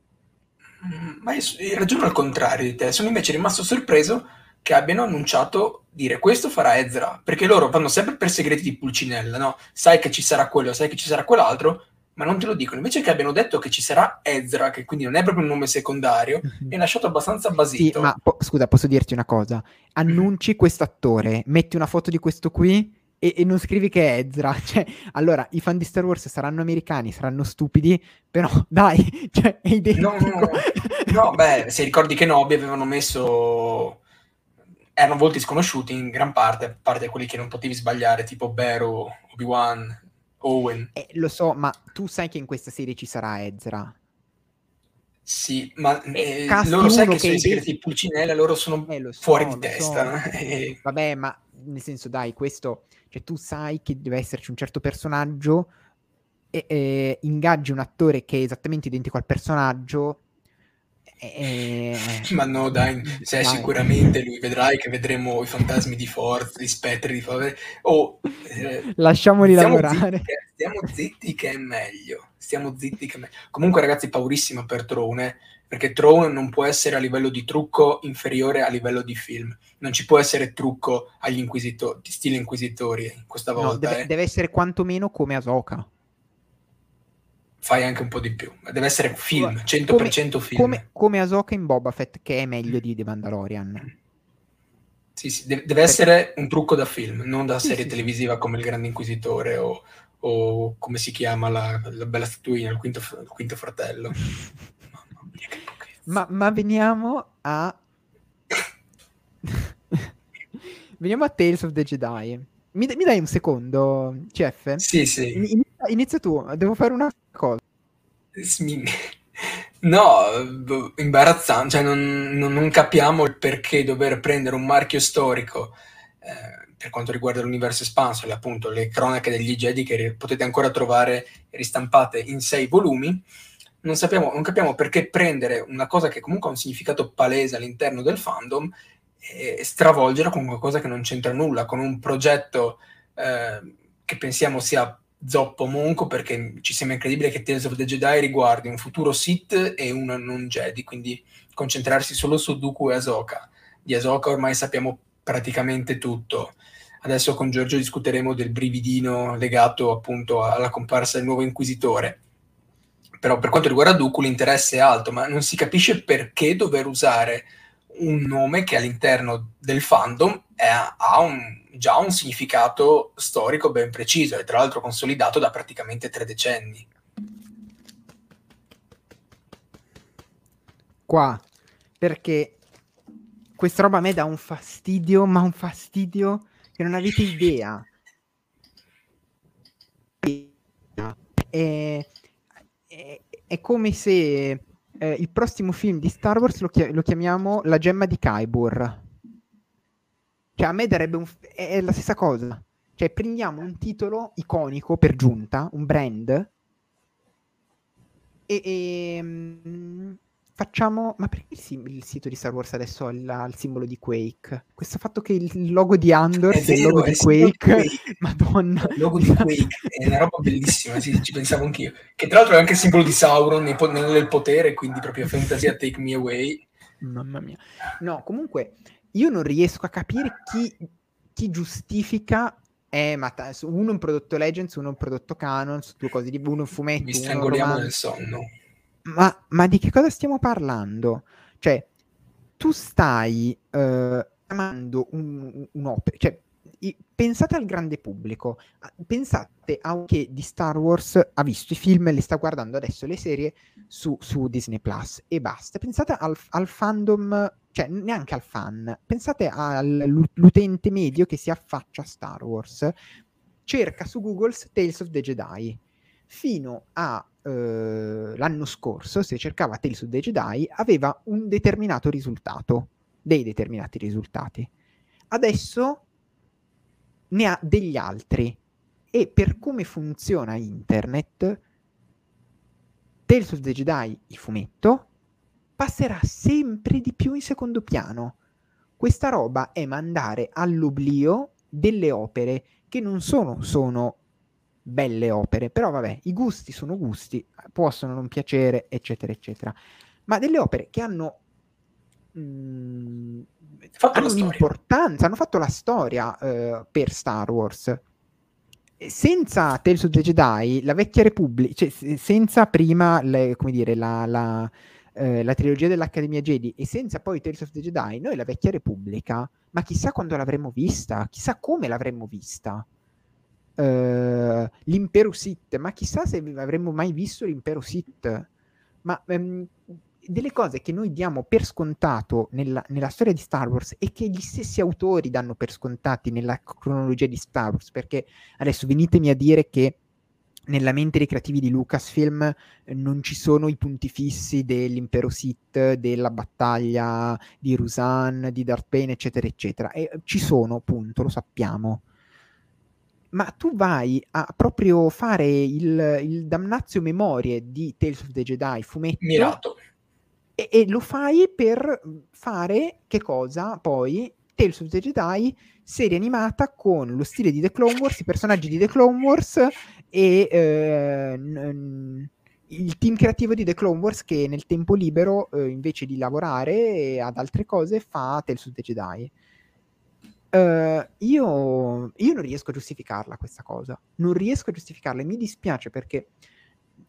Ma io ragiono al contrario di te, sono invece rimasto sorpreso che abbiano annunciato dire questo farà Ezra, perché loro vanno sempre per segreti di Pulcinella, no? Sai che ci sarà quello, sai che ci sarà quell'altro, ma non te lo dicono. Invece che abbiano detto che ci sarà Ezra, che quindi non è proprio un nome secondario, mm-hmm. è lasciato abbastanza basito. Sì, ma po- scusa, posso dirti una cosa? Annunci mm-hmm. questo attore, metti una foto di questo qui e, e, non scrivi che è Ezra. [laughs] Cioè, allora, i fan di Star Wars saranno americani, saranno stupidi, però [laughs] dai, cioè, è identico. No, no, no. beh, se ricordi che Nobi avevano messo... Erano volti sconosciuti in gran parte, a parte quelli che non potevi sbagliare, tipo Beru, Obi-Wan, Owen. Eh, lo so, ma tu sai che in questa serie ci sarà Ezra. Sì, ma eh, loro sai che, che sono i segreti di Pulcinella, loro sono eh, so, fuori di testa. So. [laughs] Vabbè, ma nel senso, dai, questo cioè tu sai che deve esserci un certo personaggio e, e ingaggi un attore che è esattamente identico al personaggio. E... [laughs] Ma no, dai, sei dai. sicuramente lui, vedrai che vedremo i fantasmi di Forza, gli spettri di Forza. Oh, eh, Lasciamoli lavorare. Zitti, stiamo zitti che è meglio. Stiamo zitti che è meglio. Comunque, ragazzi, paurissima per Trone perché Throne non può essere a livello di trucco inferiore a livello di film. Non ci può essere trucco agli inquisitori, stile inquisitori questa volta. No, deve, eh. deve, essere quantomeno come Asoka. Fai anche un po' di più. Deve essere film, 100% come, film. Come, come Asoka in Boba Fett, che è meglio di The Mandalorian. Sì, sì, deve, deve essere un trucco da film, non da serie sì, televisiva come Il Grande Inquisitore o, o come si chiama la, la bella statuina, il quinto, il quinto fratello. [laughs] Ma, ma veniamo a... [laughs] veniamo a Tales of the Jedi. Mi, mi, dai un secondo, Chef? Sì, sì. Inizia, inizia tu, devo fare una cosa. No, imbarazzante, cioè non, non, non, capiamo il perché dover prendere un marchio storico eh, per quanto riguarda l'universo espanso, appunto le cronache degli Jedi che potete ancora trovare ristampate in sei volumi, non, sappiamo, non capiamo perché prendere una cosa che comunque ha un significato palese all'interno del fandom e stravolgerla con qualcosa che non c'entra nulla, con un progetto eh, che pensiamo sia zoppo monco perché ci sembra incredibile che Tales of the Jedi riguardi un futuro Sith e un non Jedi, quindi concentrarsi solo su Dooku e Ahsoka. Di Ahsoka ormai sappiamo praticamente tutto. Adesso con Giorgio discuteremo del brividino legato appunto alla comparsa del nuovo inquisitore però per quanto riguarda Dooku l'interesse è alto, ma non si capisce perché dover usare un nome che all'interno del fandom è, ha un, già un significato storico ben preciso e tra l'altro consolidato da praticamente tre decenni. Qua, perché questa roba a me dà un fastidio, ma un fastidio che non avete idea. E è, come se eh, il prossimo film di Star Wars lo, chi- lo, chiamiamo La gemma di Kybor. Cioè, a me darebbe un... è, è la stessa cosa. Cioè, prendiamo un titolo iconico per giunta, un brand, e, e, facciamo... Ma perché il, sim- il sito di Star Wars adesso ha il, il simbolo di Quake? Questo fatto che il logo di Andor sia il logo di Quake, Quake, [laughs] madonna. Il logo di Quake è una roba bellissima, sì, ci pensavo anch'io. Che tra l'altro è anche il simbolo di Sauron nel potere, quindi proprio fantasia take me away. Mamma mia. No, comunque io non riesco a capire chi, chi giustifica eh, ma t- uno un prodotto Legends, uno un prodotto Canon, due cose di uno un fumetto. Mi strangoliamo nel sonno. Ma, ma, di che cosa stiamo parlando? Cioè, tu stai uh, chiamando un, un'opera, cioè, i, pensate al grande pubblico, pensate a chi di Star Wars ha visto i film e le sta guardando adesso le serie su, su Disney Plus e basta. Pensate al, al fandom cioè neanche al fan, pensate all'utente medio che si affaccia a Star Wars, cerca su Google Tales of the Jedi. Fino all'anno eh, scorso, se cercava Tales of the Jedi, aveva un determinato risultato, dei determinati risultati. Adesso ne ha degli altri. E per come funziona internet, Tales of the Jedi, il fumetto, passerà sempre di più in secondo piano. Questa roba è mandare all'oblio delle opere che non sono, sono belle opere, però vabbè, i gusti sono gusti, possono non piacere, eccetera, eccetera. Ma delle opere che hanno, mh, mm, hanno un'importanza, hanno fatto la storia uh, per Star Wars. Senza Tales of the Jedi, la vecchia Repubblica, cioè senza prima, le, come dire, la, la eh, la trilogia dell'Accademia Jedi e senza poi Tales of the Jedi, noi la vecchia Repubblica, ma chissà quando l'avremmo vista, chissà come l'avremmo vista. Uh, l'impero Sith, ma chissà se avremmo mai visto l'impero Sith. Ma um, delle cose che noi diamo per scontato nella, nella, storia di Star Wars e che gli stessi autori danno per scontati nella cronologia di Star Wars, perché adesso venitemi a dire che nella mente dei creativi di Lucasfilm eh, non ci sono i punti fissi dell'impero Sith, della battaglia di Rusan, di Darth Bane, eccetera, eccetera. E eh, ci sono, appunto, lo sappiamo. Ma tu vai a proprio fare il, il damnazio memorie di Tales of the Jedi, fumetto. Mirato. E, e lo fai per fare che cosa? Poi Tales of the Jedi serie animata con lo stile di The Clone Wars, i personaggi di The Clone Wars e eh, n- il team creativo di The Clone Wars che nel tempo libero, eh, invece di lavorare ad altre cose, fa Tales of the Jedi. Uh, io, io, non riesco a giustificarla questa cosa, non riesco a giustificarla e mi dispiace perché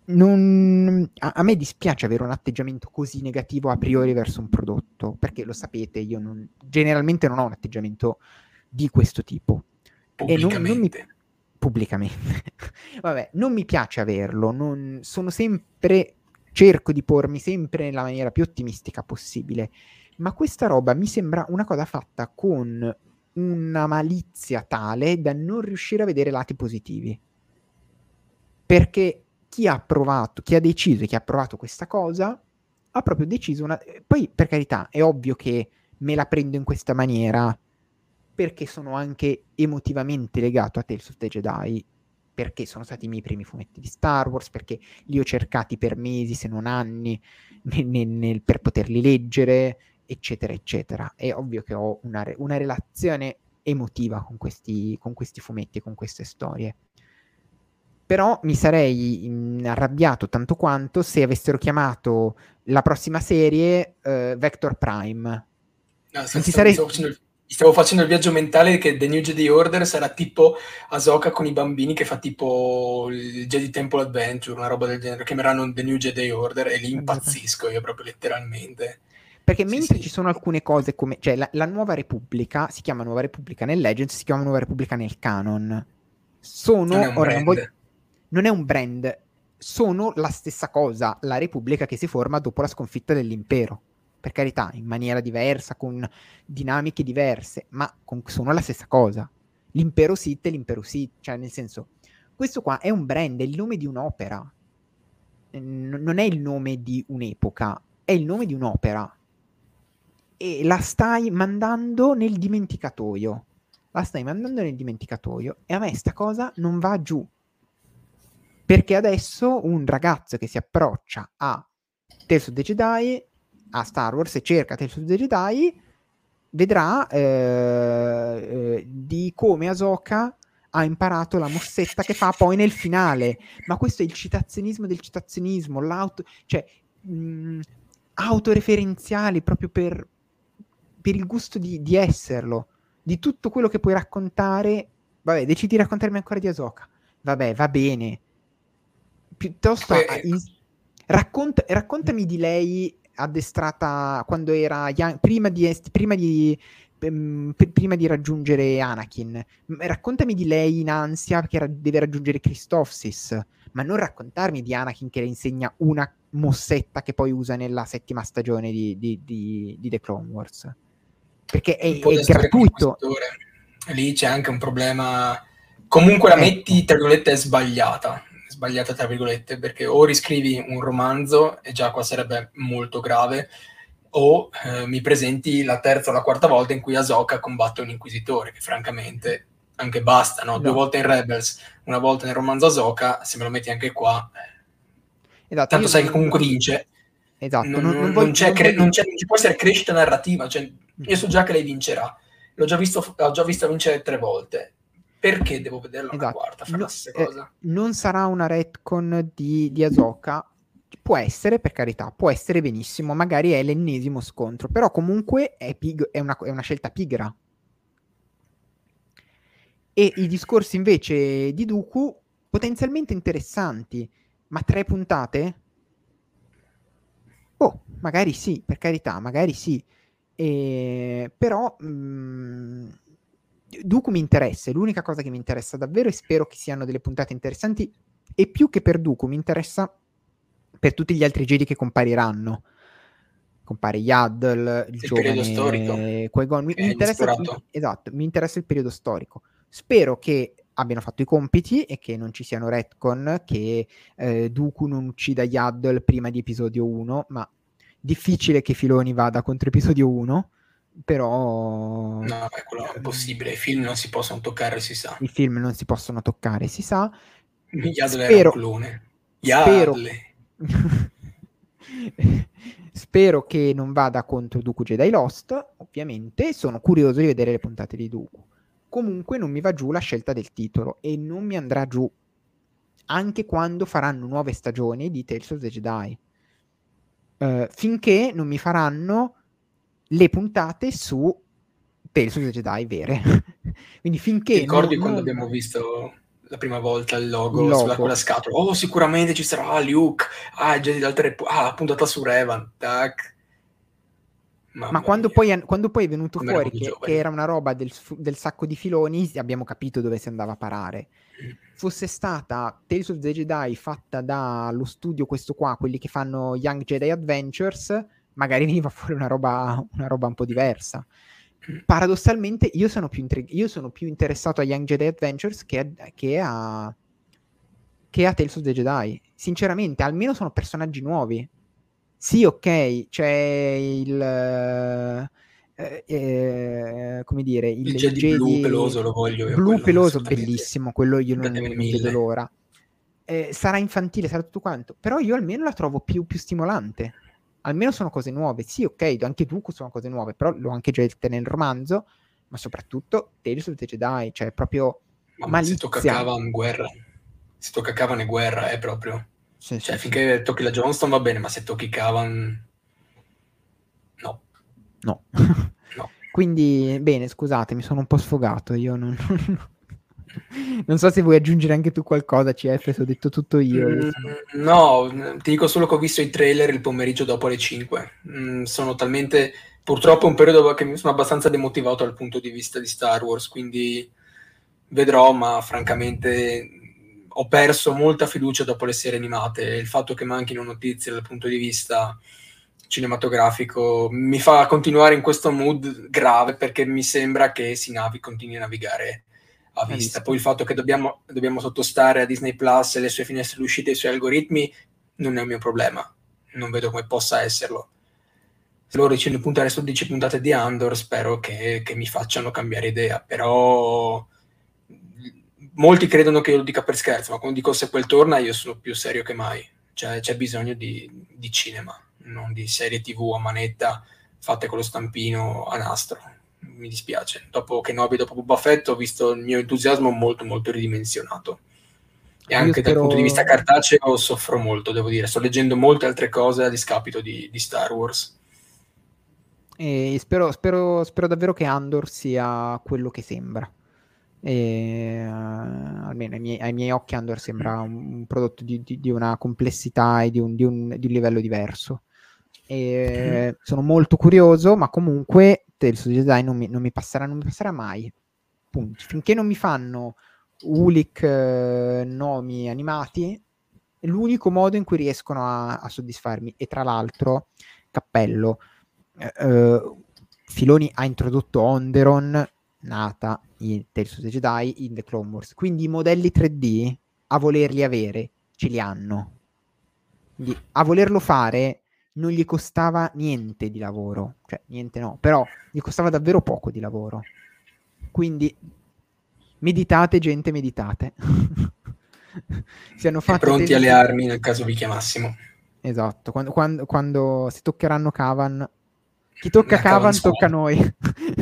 non, a, a, me dispiace avere un atteggiamento così negativo a priori verso un prodotto, perché lo sapete, io non, generalmente non ho un atteggiamento di questo tipo. E non, mi, pubblicamente. [laughs] Vabbè, non mi piace averlo, non, sono sempre, cerco di pormi sempre nella maniera più ottimistica possibile, ma questa roba mi sembra una cosa fatta con una malizia tale da non riuscire a vedere lati positivi. Perché chi ha provato, chi ha deciso e chi ha provato questa cosa, ha proprio deciso una... Poi, per carità, è ovvio che me la prendo in questa maniera perché sono anche emotivamente legato a Tales of the Jedi, perché sono stati i miei primi fumetti di Star Wars, perché li ho cercati per mesi, se non anni, nel, nel, per poterli leggere, eccetera, eccetera. È ovvio che ho una, una relazione emotiva con questi, con questi fumetti con queste storie. Però mi sarei arrabbiato tanto quanto se avessero chiamato la prossima serie uh, Vector Prime. No, non ti sarei... Facendo stavo facendo il viaggio mentale che The New Jedi Order sarà tipo Ahsoka con i bambini che fa tipo il Jedi Temple Adventure, una roba del genere, chiameranno The New Jedi Order e lì impazzisco io proprio letteralmente. Perché mentre sì, ci sono alcune cose come, cioè la, la, Nuova Repubblica, si chiama Nuova Repubblica nel Legends, si chiama Nuova Repubblica nel canon. Sono, non è ora non, voglio, non è un brand, sono la stessa cosa, la Repubblica che si forma dopo la sconfitta dell'impero per carità, in maniera diversa, con dinamiche diverse, ma con, sono la stessa cosa. L'impero Sith è l'impero Sith, cioè nel senso, questo qua è un brand, è il nome di un'opera, N- non è il nome di un'epoca, è il nome di un'opera. E la stai mandando nel dimenticatoio. La stai mandando nel dimenticatoio e a me sta cosa non va giù. Perché adesso un ragazzo che si approccia a Tales of the Jedi a Star Wars e cerca Tales of the Jedi, vedrà eh, eh, di come Ahsoka ha imparato la mossetta che fa poi nel finale. Ma questo è il citazionismo del citazionismo, l'auto, cioè mh, autoreferenziali proprio per, per il gusto di, di, esserlo, di tutto quello che puoi raccontare. Vabbè, decidi di raccontarmi ancora di Asoka. Vabbè, va bene. Piuttosto eh, in, racconta, raccontami di lei addestrata quando era young, prima di, prima di Ehm, prima di raggiungere Anakin. Raccontami di lei in ansia che deve raggiungere Christophsis, ma non raccontarmi di Anakin che le insegna una mossetta che poi usa nella settima stagione di, di The Clone Wars. Perché è, è gratuito. Lì c'è anche un problema. Comunque la eh. metti, tra virgolette, è sbagliata. Sbagliata, tra virgolette, perché o riscrivi un romanzo, e già qua sarebbe molto grave, o eh, mi presenti la terza o la quarta volta in cui Ahsoka combatte un inquisitore, che francamente anche basta, no? no. Due volte in Rebels, una volta nel romanzo Ahsoka, se me lo metti anche qua, esatto, tanto sai che comunque vince. Esatto, non, non, non, c'è, cre- non, c'è, non ci può essere crescita narrativa, cioè, io so già che lei vincerà, l'ho già visto, l'ho già vista vincere tre volte, perché devo vederla esatto. una quarta? No, eh, non sarà una retcon di, di Ahsoka, Può essere, per carità, può essere benissimo, magari è l'ennesimo scontro, però comunque è, pig- è, una, è una scelta pigra. E i discorsi invece di Dooku, potenzialmente interessanti, ma tre puntate? Oh, magari sì, per carità, magari sì. E... Però mh, mm, Dooku mi interessa, è l'unica cosa che mi interessa davvero e spero che siano delle puntate interessanti. E più che per Dooku mi interessa per tutti gli altri Jedi che compariranno. Compare Yaddle, il, il giovane storico. Qui-Gon. Mi, mi interessa, esatto, mi interessa il periodo storico. Spero che abbiano fatto i compiti e che non ci siano retcon, che eh, Dooku non uccida Yaddle prima di episodio 1, ma difficile che Filoni vada contro episodio 1, però... No, è quello è impossibile, i film non si possono toccare, si sa. I film non si possono toccare, si sa. Yaddle spero, era un clone. Spero, [laughs] Spero che non vada contro Dooku Jedi Lost, ovviamente. Sono curioso di vedere le puntate di Dooku. Comunque non mi va giù la scelta del titolo e non mi andrà giù anche quando faranno nuove stagioni di Tales of the Jedi. Uh, finché non mi faranno le puntate su Tales of the Jedi vere. [laughs] Quindi finché... Ti ricordi non, quando non... abbiamo visto la prima volta il logo, logo. sulla quella scatola. Oh, sicuramente ci sarà Luke. Ah, già di altre ah, la puntata su Revan. Tac. Mamma Ma quando poi, quando poi, è venuto Come fuori che, che, era una roba del, del, sacco di filoni, abbiamo capito dove si andava a parare. Mm. Fosse stata Tales of the Jedi fatta dallo studio questo qua, quelli che fanno Young Jedi Adventures, magari [laughs] veniva fuori una roba, una roba un po' diversa paradossalmente io sono più, intrig- io sono più interessato a Young Jedi Adventures che a, che a, che a Tales of the Jedi. Sinceramente, almeno sono personaggi nuovi. Sì, ok, c'è il... Eh, eh, come dire il, il Jedi, Jedi blu peloso lo voglio io blu peloso bellissimo quello io non, non vedo l'ora eh, sarà infantile sarà tutto quanto però io almeno la trovo più, più stimolante almeno sono cose nuove. Sì, ok, anche Dooku sono cose nuove, però l'ho anche già detto nel romanzo, ma soprattutto Tales of the Jedi, cioè proprio ma. Se tocca Cavan guerra, se tocca Cavan guerra, è proprio... Sì, cioè, sì, finché sì. tocchi la Johnston va bene, ma se tocchi Cavan... No. No. [laughs] no. Quindi, bene, scusate, mi sono un po' sfogato, io non... [laughs] Non so se vuoi aggiungere anche tu qualcosa, CF, se ho detto tutto io. Mm, no, ti dico solo che ho visto i trailer il pomeriggio dopo le 5. Mm, sono talmente... Purtroppo è un periodo che mi sono abbastanza demotivato dal punto di vista di Star Wars, quindi vedrò, ma francamente ho perso molta fiducia dopo le serie animate. Il fatto che manchino notizie dal punto di vista cinematografico mi fa continuare in questo mood grave perché mi sembra che si navi, continui a navigare a vista. Poi il fatto che dobbiamo, dobbiamo sottostare a Disney Plus e le sue finestre d'uscita e i suoi algoritmi non è un mio problema. Non vedo come possa esserlo. Se loro decidono di puntare su 10 puntate di Andor, spero che, che mi facciano cambiare idea. Però molti credono che io lo dica per scherzo, ma quando dico se quel torna io sono più serio che mai. Cioè, c'è bisogno di, di cinema. non di serie TV a manetta fatte con lo stampino a nastro. Mi dispiace. Dopo che Nobi dopo Boba Fett ho visto il mio entusiasmo molto molto ridimensionato. E anche spero... dal punto di vista cartaceo soffro molto, devo dire. Sto leggendo molte altre cose a discapito di, di Star Wars. E spero, spero, spero davvero che Andor sia quello che sembra. E, uh, almeno ai miei, ai miei, occhi Andor sembra un, un prodotto di, di, di, una complessità e di un, di un, di un livello diverso. E, mm. Sono molto curioso, ma comunque Tales of Jedi non mi, non mi, passerà, non mi passerà mai. Punto. Finché non mi fanno Ulik eh, nomi animati, è l'unico modo in cui riescono a, a soddisfarmi. E tra l'altro, cappello, eh, eh Filoni ha introdotto Onderon, nata in Tales of the Jedi, in The Clone Wars. Quindi i modelli 3D, a volerli avere, ce li hanno. Quindi a volerlo fare non gli costava niente di lavoro, cioè niente no, però gli costava davvero poco di lavoro. Quindi meditate, gente, meditate. [laughs] Siano fatti pronti delle... alle armi nel caso vi chiamassimo. Esatto, quando, quando, quando si toccheranno Cavan, chi tocca Cavan, tocca a noi. [laughs]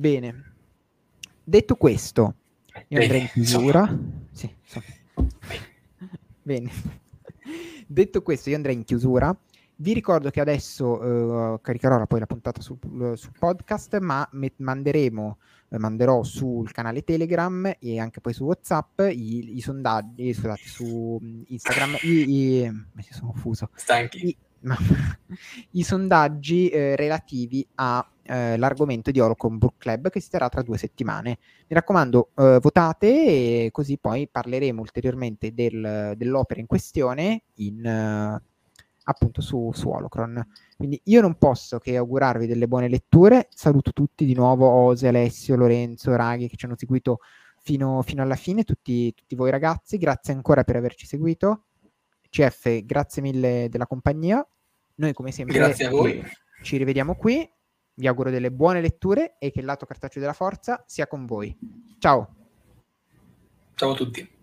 Bene. Detto questo, io andrei in chiusura. Sì, so. Bene. Detto questo, io andrei in chiusura. Vi ricordo che adesso uh, caricherò poi la puntata sul, sul podcast, ma met- manderemo, eh, manderò sul canale Telegram e anche poi su WhatsApp i, i sondaggi, scusate, su Instagram, i, i, mi sono fuso. Stanchi. I, [laughs] i sondaggi eh, relativi all'argomento eh, di Orocon Book Club che si terrà tra due settimane. Mi raccomando, eh, votate e così poi parleremo ulteriormente del, dell'opera in questione in, eh, appunto su, su Holocron. Quindi io non posso che augurarvi delle buone letture. Saluto tutti di nuovo, Ose, Alessio, Lorenzo, Raghi che ci hanno seguito fino, fino alla fine, tutti, tutti voi ragazzi. Grazie ancora per averci seguito. CF, grazie mille della compagnia. Noi come sempre grazie a voi. ci rivediamo qui. Vi auguro delle buone letture e che il lato cartaceo della forza sia con voi. Ciao. Ciao a tutti.